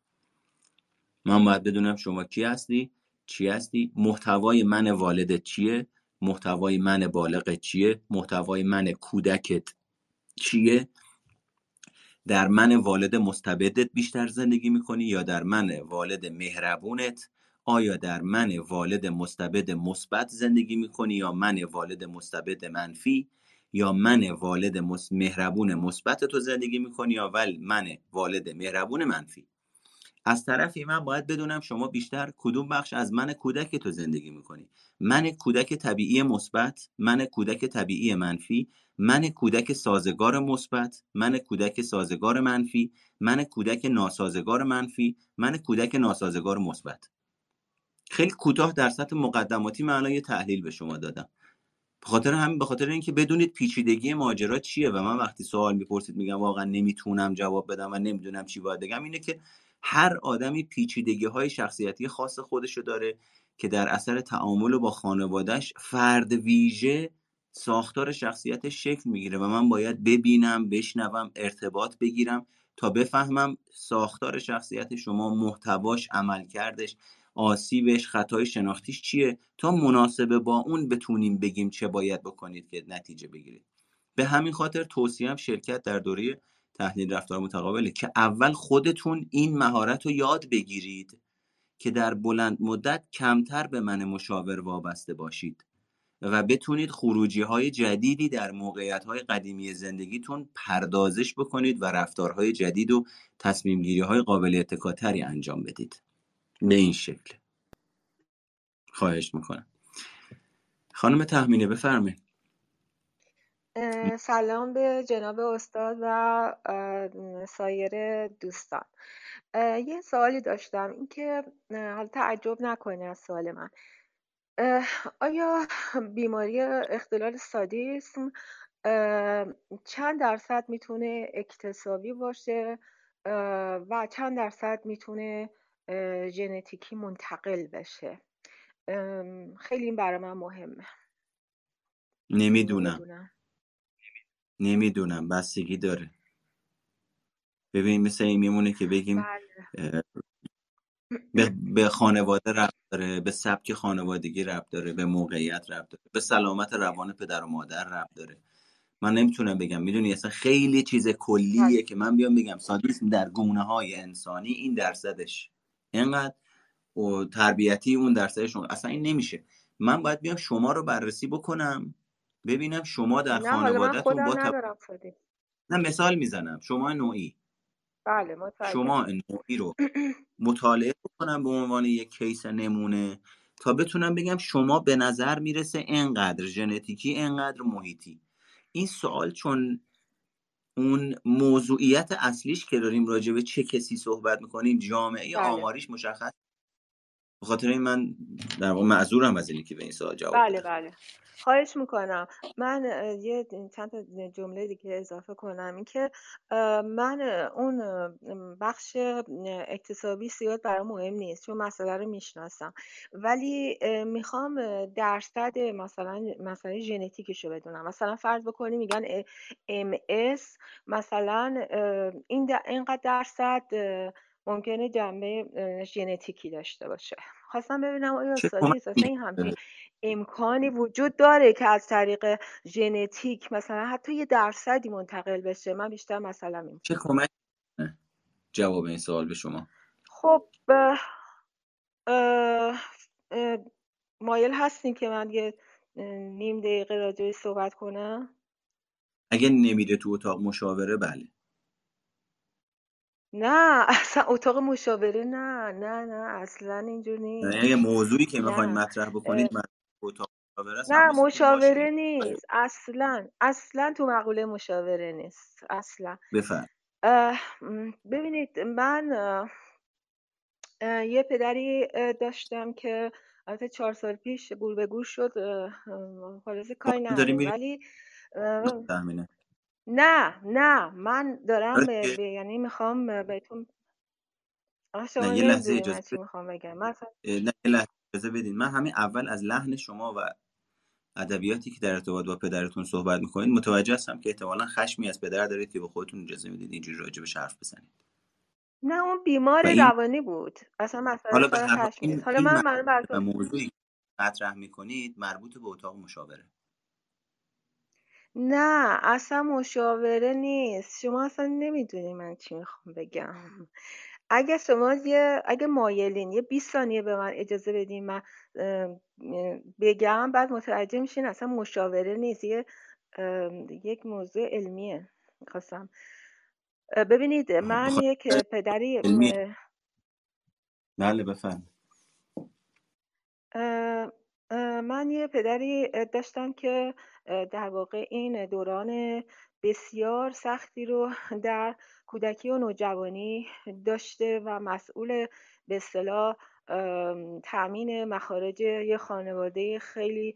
من باید بدونم شما کی هستی چی هستی محتوای من والدت چیه محتوای من بالغ چیه محتوای من کودکت چیه؟ در من والد مستبدت بیشتر زندگی می‌کنی یا در من والد مهربونت؟ آیا در من والد مستبد مثبت زندگی می‌کنی یا من والد مستبد منفی؟ یا من والد مهربون مثبت تو زندگی می‌کنی یا ول من والد مهربون منفی؟ از طرفی من باید بدونم شما بیشتر کدوم بخش از من کودک تو زندگی می‌کنی؟ من کودک طبیعی مثبت من کودک طبیعی منفی من کودک سازگار مثبت من کودک سازگار منفی من کودک ناسازگار منفی من کودک ناسازگار مثبت. خیلی کوتاه در سطح مقدماتی یه تحلیل به شما دادم. به خاطر همین به خاطر اینکه بدونید پیچیدگی ماجرا چیه و من وقتی سوال می‌پرسید میگم واقعا نمی‌تونم جواب بدم و نمی‌دونم چی باید بگم اینه که هر آدمی پیچیدگی های شخصیتی خاص خودشو داره که در اثر تعامل با خانوادهش فرد ویژه ساختار شخصیتش شکل می‌گیره و من باید ببینم بشنوم ارتباط بگیرم تا بفهمم ساختار شخصیت شما محتواش عمل کردش آسیبش خطای شناختیش چیه تا مناسبه با اون بتونیم بگیم چه باید بکنید که نتیجه بگیرید. به همین خاطر توصیم شرکت در دوره تحلیل رفتار متقابله که اول خودتون این مهارت رو یاد بگیرید که در بلند مدت کمتر به من مشاور وابسته باشید. و بتونید خروجی های جدیدی در موقعیت های قدیمی زندگیتون پردازش بکنید و رفتارهای جدید و تصمیم گیری های قابل اتکاتری انجام بدید. به این شکل. خواهش می‌کنم. خانم تحمینه بفرمایید. سلام به جناب استاد و سایر دوستان. یه سوالی داشتم. اینکه حالا تعجب نکنه از سوال من. آیا بیماری اختلال سادیسم چند درصد می‌تونه اکتسابی باشه؟ و چند درصد می‌تونه ژنتیکی منتقل بشه؟ خیلی این برای من مهمه. نمی‌دونم. نمی‌دونم. بستگی داره. ببین مثل این میمونه که بگیم بله. به, خانواده ربط داره به سبک خانوادگی ربط داره به موقعیت ربط داره به سلامت روان پدر و مادر ربط داره. من نمی‌تونم بگم می‌دونی اصلا خیلی چیز کلیه. که من بیام بگم. سادیسم در گونه های انسانی این درصدش. اینقدر و تربیتی اون درصدش اصلا این نمیشه. من باید بیام شما رو بررسی بکنم ببینم شما در خانوادهتون با نه مثال می‌زنم. شما نوعی. بله شما نوعی رو مطالعه بکنم به عنوان یک کیس نمونه تا بتونم بگم شما به نظر می‌رسه انقدر ژنتیکی انقدر محیطی این سوال چون اون موضوعیت اصلیش که داریم راجع به چه کسی صحبت می‌کنیم جامعه بله. آماریش مشخص به خاطر این من در واقع معذورم از اینکه به این سوال جواب بله بله. خواهش می‌کنم. من یه چند جمله دیگه اضافه کنم. این که من اون بخش اکتسابی زیاد برای مهم نیست چون مسئله رو می‌شناسم. ولی می‌خوام درصد مثلا مثلا ژنتیکش رو بدونم. مثلا فرض بکنیم میگن ام اس مثلا این اینقدر درصد ممکنه جنبه ژنتیکی داشته باشه. خواستم ببینم آیا استادی احساس این همچین امکانی وجود داره که از طریق ژنتیک مثلا حتی یه درصدی منتقل بشه؟ من بیشتر مثلا این چه کمک جواب این سوال به شما. خب مایل هستین که من یه نیم دقیقه راجعش صحبت کنم؟ اگه نمیره تو اتاق مشاوره بله. نه اصلا اتاق مشاوره نه نه نه اصلا اینجور نیست. یعنی موضوعی که می‌خواین مطرح بکنید اتاق مشاوره نه مشاوره نیست. اصلا اصلا تو مقوله مشاوره نیست. اصلا. بفرم ببینید من یه پدری داشتم که البته چهار سال پیش گول به گول شد. خلاصه کاری نداریم. ولی نه نه من دارم به یعنی می‌خوام بهتون شما نه یه لحظه اجازه می‌خوام بگم. مثلا نه یه لحظه اجازه بدین. من همین اول از لحن شما و ادبیاتی که در ارتباط با پدرتون صحبت می‌کنید متوجه هستم که احتمالا خشمی از پدر دارید که به خودتون اجازه می‌دید اینجوری راجع به حرف بزنید. نه اون بیمار این... روانی بود. اصلا مسئله حالا به این... حالا من من براتون موضوعی مطرح می‌کنید مربوط به اتاق مشاوره. نه اصلا مشاوره نیست. شما اصلا نمی‌دونی من چی می‌خوام بگم. اگه شما یه اگه مایلین یه 20 ثانیه به من اجازه بدین من بگم بعد متوجه میشین اصلا مشاوره نیست. یه یک موضوع علمیه می‌خواستم. ببینید من یک پدری بله بفهم من یه پدری داشتم که در واقع این دوران بسیار سختی رو در کودکی و نوجوانی داشته و مسئول به اصطلاح تأمین مخارج یه خانواده خیلی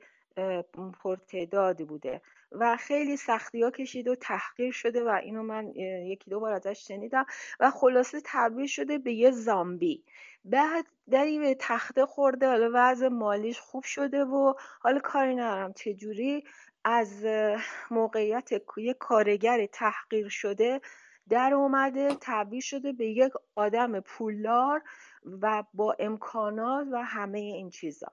پرتعدادی بوده و خیلی سختی ها کشید و تحقیر شده و اینو من یکی دو بار ازش شنیدم و خلاصه تبدیل شده به یه زامبی. بعد دری به تخته خورده حالا وضع مالیش خوب شده و حالا کاری ندارم. چجوری؟ از موقعیت یه کارگر تحقیر شده در اومده تبدیل شده به یک آدم پولدار و با امکانات و همه این چیزا.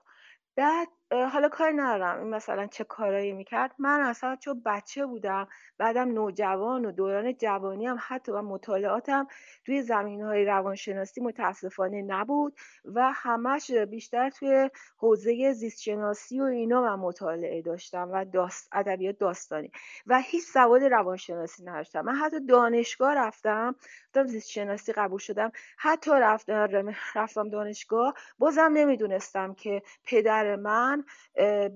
بعد حالا کار ندارم. این مثلا چه کارایی می‌کرد. من اصلا چون بچه بودم بعدم نوجوان و دوران جوانی هم حتی و مطالعاتم توی زمین های روانشناسی متاسفانه نبود و همش بیشتر توی حوزه زیستشناسی و اینا من مطالعه داشتم و داست ادبیات داستانی و هیچ سواد روانشناسی نداشتم. من حتی دانشگاه رفتم رفتم زیست شناسی قبول شدم. حتی رفتم رفتم دانشگاه. بازم نمی‌دونستم که پدر من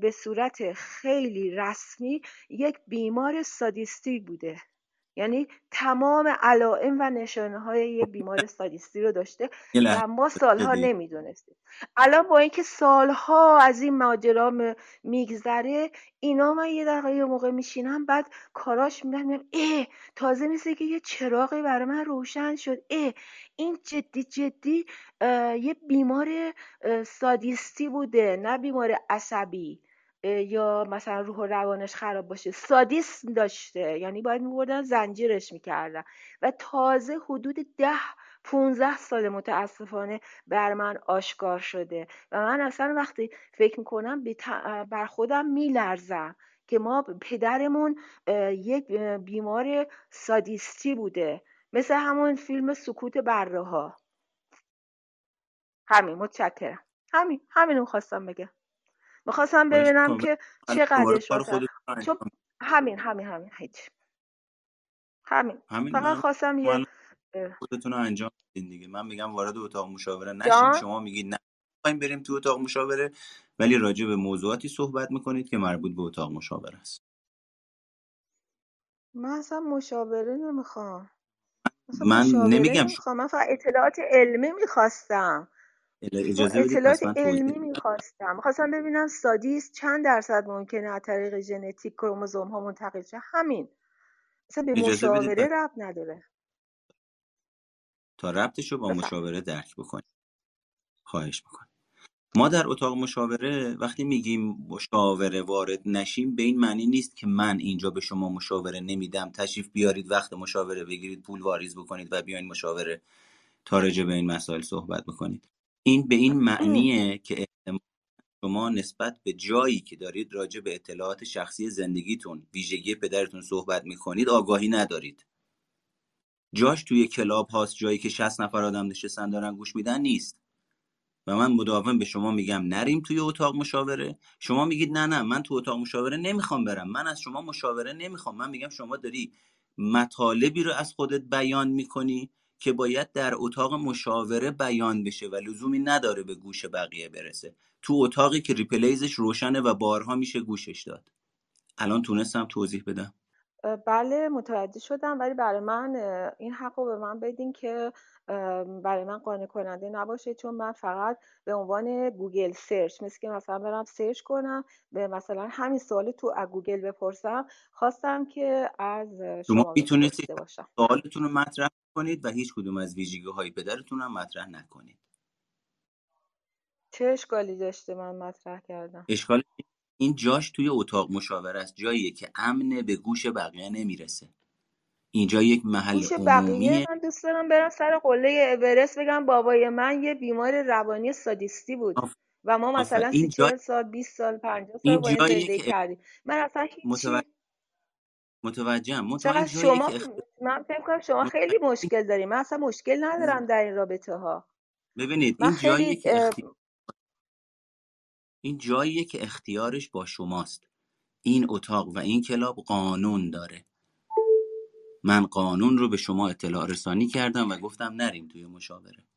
به صورت خیلی رسمی یک بیمار سادیستی بوده. یعنی تمام علائم و نشانه های یه بیمار سادیستی رو داشته و ما سالها نمی‌دونستیم. الان با اینکه سالها از این ماجرا میگذره اینا من یه دقیقه یه موقع میشینم بعد کاراش می‌بینم اه تازه مثل که یه چراغی برای من روشن شد. اه این جدی جدی یه بیمار سادیستی بوده نه بیمار عصبی. یا مثلا روح و روانش خراب باشه سادیسم داشته. یعنی باید میبردن زنجیرش می‌کردن. و تازه حدود ده 15 سال متاسفانه بر من آشکار شده. و من اصلا وقتی فکر می‌کنم بر خودم میلرزم که ما پدرمون یک بیمار سادیستی بوده. مثل همون فیلم سکوت بره ها. همین متشکرم. همین همین خواستم بگم. می‌خواستم ببینم که چقدرش چون همین همین همین هیچ. همین, همین فقط خواستم یه خودتون رو انجام بدین دیگه. من میگم وارد اتاق مشاوره نشین. شما میگید نه نمی‌خوایم بریم تو اتاق مشاوره ولی راجع به موضوعاتی صحبت می‌کنید که مربوط به اتاق مشاوره است. من اصلا مشاوره نمی‌خوام. من نمیگم من فقط اطلاعات علمی می‌خواستم. اطلاعات علمی می‌خواستم. می‌خواستم ببینم سادیس چند درصد ممکنه از طریق ژنتیک کروموزوم ها منتقل شه؟ همین. اصلا به مشاوره رب نداره. تا ربطش رو با مشاوره درک بکنیم. خواهش می‌کنم. ما در اتاق مشاوره وقتی میگیم مشاوره وارد نشیم به این معنی نیست که من اینجا به شما مشاوره نمیدم. تشریف بیارید وقت مشاوره بگیرید پول واریز بکنید و بیاین مشاوره تا به این مسائل صحبت بکنید. این به این معنیه که شما نسبت به جایی که دارید راجع به اطلاعات شخصی زندگیتون ویژگی پدرتون صحبت می‌کنید آگاهی ندارید. جاش توی کلاب هاست جایی که 60 نفر آدم نشستن دارن گوش میدن نیست. و من مداوم به شما میگم نریم توی اتاق مشاوره. شما میگید نه نه من تو اتاق مشاوره نمی‌خوام برم. من از شما مشاوره نمی‌خوام. من میگم شما داری مطالبی رو از خودت بیان می‌کنی. که باید در اتاق مشاوره بیان بشه و لزومی نداره به گوش بقیه برسه. تو اتاقی که replays ش روشنه و بارها میشه گوشش داد. الان تونستم توضیح بدم. بله متوجه شدم ولی برای من این حق رو به من بدین که برای من قانع کننده نباشه چون من فقط به عنوان Google search مثل که مثلا برم search کنم به مثلا همین سوال تو از گوگل بپرسم خواستم که از شما می‌تونید سوالتون رو مطرح کنید و هیچ کدوم از ویژگی های پدرتون هم مطرح نکنید. چه اشکالی داشته من مطرح کردم؟ اشکال این جاش توی اتاق مشاوره است. جاییه که امن به گوش بقیه نمی‌رسه. اینجا یک محل گوش بقیه؟ من دوست دارم برم سر قله اورست بگم بابای من یه بیمار روانی سادیستی بود و ما مثلا سی جا... سال 20 سال 50 سال باید زندگی کردیم. من اصلا هیچ متوجهم. چقدر شما که من فکر کنم شما خیلی مشکل داریم. من اصلا مشکل ندارم در این رابطه ها. ببینید این جایی که این جاییه که اختیارش با شماست. این اتاق و این کلاب قانون داره. من قانون رو به شما اطلاع رسانی کردم و گفتم نریم توی مشاوره.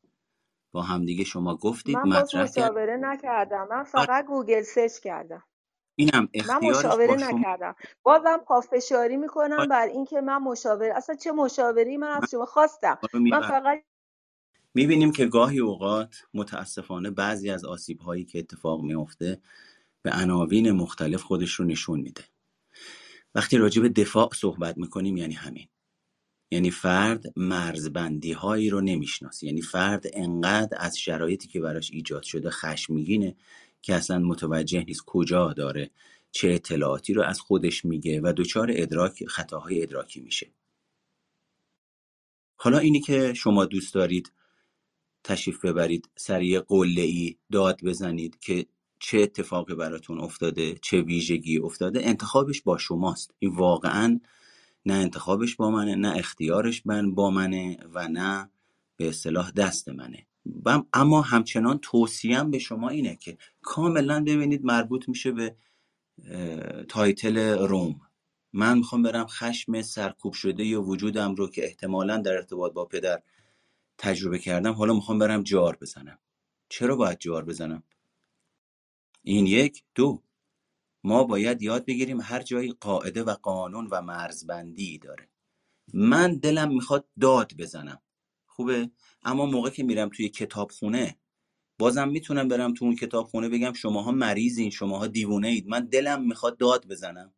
با همدیگه شما گفتید من مطرح مشاوره نکردم. من فقط گوگل سرچ کردم. اینم من مشاوره نکردم. بازم پافشاری می‌کنم بر اینکه من مشاوره اصلا چه مشاوری من از شما خواستم. من فقط می‌بینیم که گاهی اوقات متاسفانه بعضی از آسیب هایی که اتفاق میفته به عناوین مختلف خودش رو نشون میده. وقتی راجع به دفاع صحبت می‌کنیم یعنی همین. یعنی فرد مرزبندی هایی رو نمی‌شناسه. یعنی فرد انقدر از شرایطی که براش ایجاد شده خشمگینه که اصلا متوجه نیست کجا داره چه اطلاعاتی رو از خودش میگه و دچار ادراک خطاهای ادراکی میشه. حالا اینی که شما دوست دارید تشریف ببرید سریع قله ای داد بزنید که چه اتفاقی براتون افتاده چه ویژگی افتاده انتخابش با شماست. این واقعا نه انتخابش با منه نه اختیارش من با منه و نه به اصطلاح دست منه. اما همچنان توصیم به شما اینه که کاملا ببینید مربوط میشه به تایتل روم. من می‌خوام برم خشم سرکوب شده یا وجودم رو که احتمالا در ارتباط با پدر تجربه کردم حالا می‌خوام برم جار بزنم. چرا باید جار بزنم؟ این یک. دو. ما باید یاد بگیریم هر جایی قاعده و قانون و مرزبندی داره. من دلم می‌خواد داد بزنم. خوبه. اما موقع که میرم توی کتابخونه بازم می‌تونم برم تو اون کتابخونه بگم شماها مریضین شماها دیوونه اید. من دلم می‌خواد داد بزنم.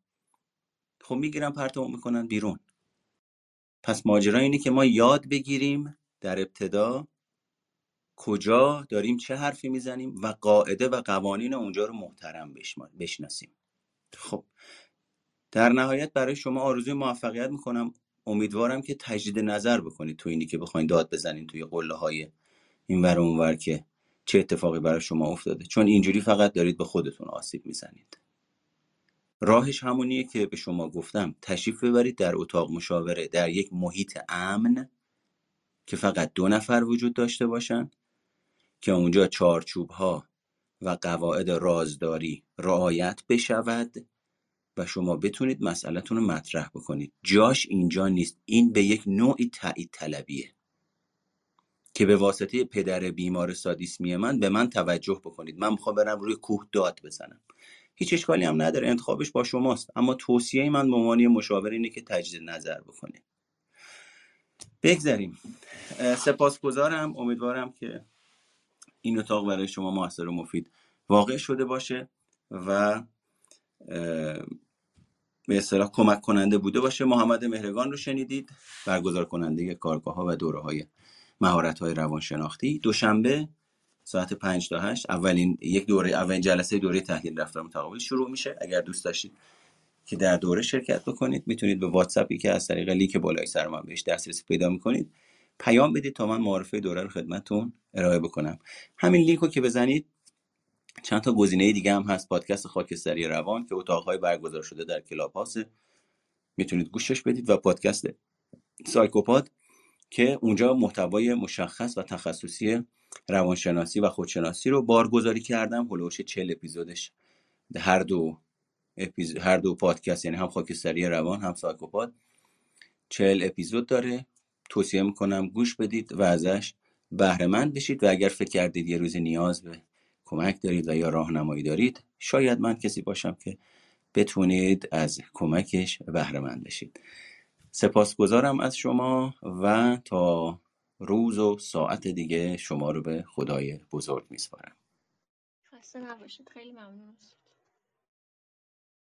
خب می‌گیرم پرتمون می‌کنن بیرون. پس ماجرا اینه که ما یاد بگیریم در ابتدا کجا داریم چه حرفی می‌زنیم و قاعده و قوانین اونجا رو محترم بشناسیم. خب در نهایت برای شما آرزوی موفقیت می‌کنم. امیدوارم که تجدید نظر بکنید تو اینی که بخواین داد بزنین توی قله های این ور اونور که چه اتفاقی برای شما افتاده. چون اینجوری فقط دارید به خودتون آسیب می‌زنید. راهش همونیه که به شما گفتم تشریف ببرید در اتاق مشاوره در یک محیط امن که فقط دو نفر وجود داشته باشن که اونجا چارچوب ها و قواعد رازداری رعایت بشود. و شما بتونید مسئلهتون رو مطرح بکنید. جاش اینجا نیست. این به یک نوعی تایید طلبیه. که به واسطه پدر بیمار سادیسمی من به من توجه بکنید. من می‌خوام برم روی کوه داد بزنم. هیچ اشکالی هم نداره. انتخابش با شماست. اما توصیه من به عنوان مشاور اینه که تجدید نظر بکنید بگذاریم. سپاسگزارم. امیدوارم که این اتاق برای شما موثر و مفید واقع شده باشه و به اصطلاح کمک کننده بوده باشه. محمد مهرگان رو شنیدید. برگزار کننده کارگاه ها و دوره های مهارت های روانشناختی. دوشنبه ساعت 5 تا 8 اولین یک دوره اولین جلسه دوره تحلیل رفتار متقابل شروع میشه. اگر دوست داشتید که در دوره شرکت بکنید می‌تونید به واتساپی که از طریق لینک بالای سر من بهش دسترسی پیدا می‌کنید. پیام بدید تا من معرفی دوره رو خدمتتون ارائه بکنم. همین لینک رو که بزنید چند تا گزینه دیگه هم هست. پادکست خاکستری روان که اتاقهای برگزار شده در Clubhouse ه می‌تونید گوشش بدید و پادکست سایکوپاد که اونجا محتوای مشخص و تخصصی روانشناسی و خودشناسی رو بارگذاری کردم. هلوش 40 اپیزودش؟ هر دو اپیز... هر دو پادکست یعنی هم خاکستری روان هم سایکوپاد 40 اپیزود داره. توصیه می‌کنم گوش بدید و ازش بهره مند بشید و اگر فکر کردید یه روز نیاز به کمک دارید و یا راهنمایی دارید شاید من کسی باشم که بتونید از کمکش بهره مند بشید. سپاسگزارم از شما و تا روز و ساعت دیگه شما رو به خدای بزرگ میسپارم. خسته نباشید. خیلی ممنون.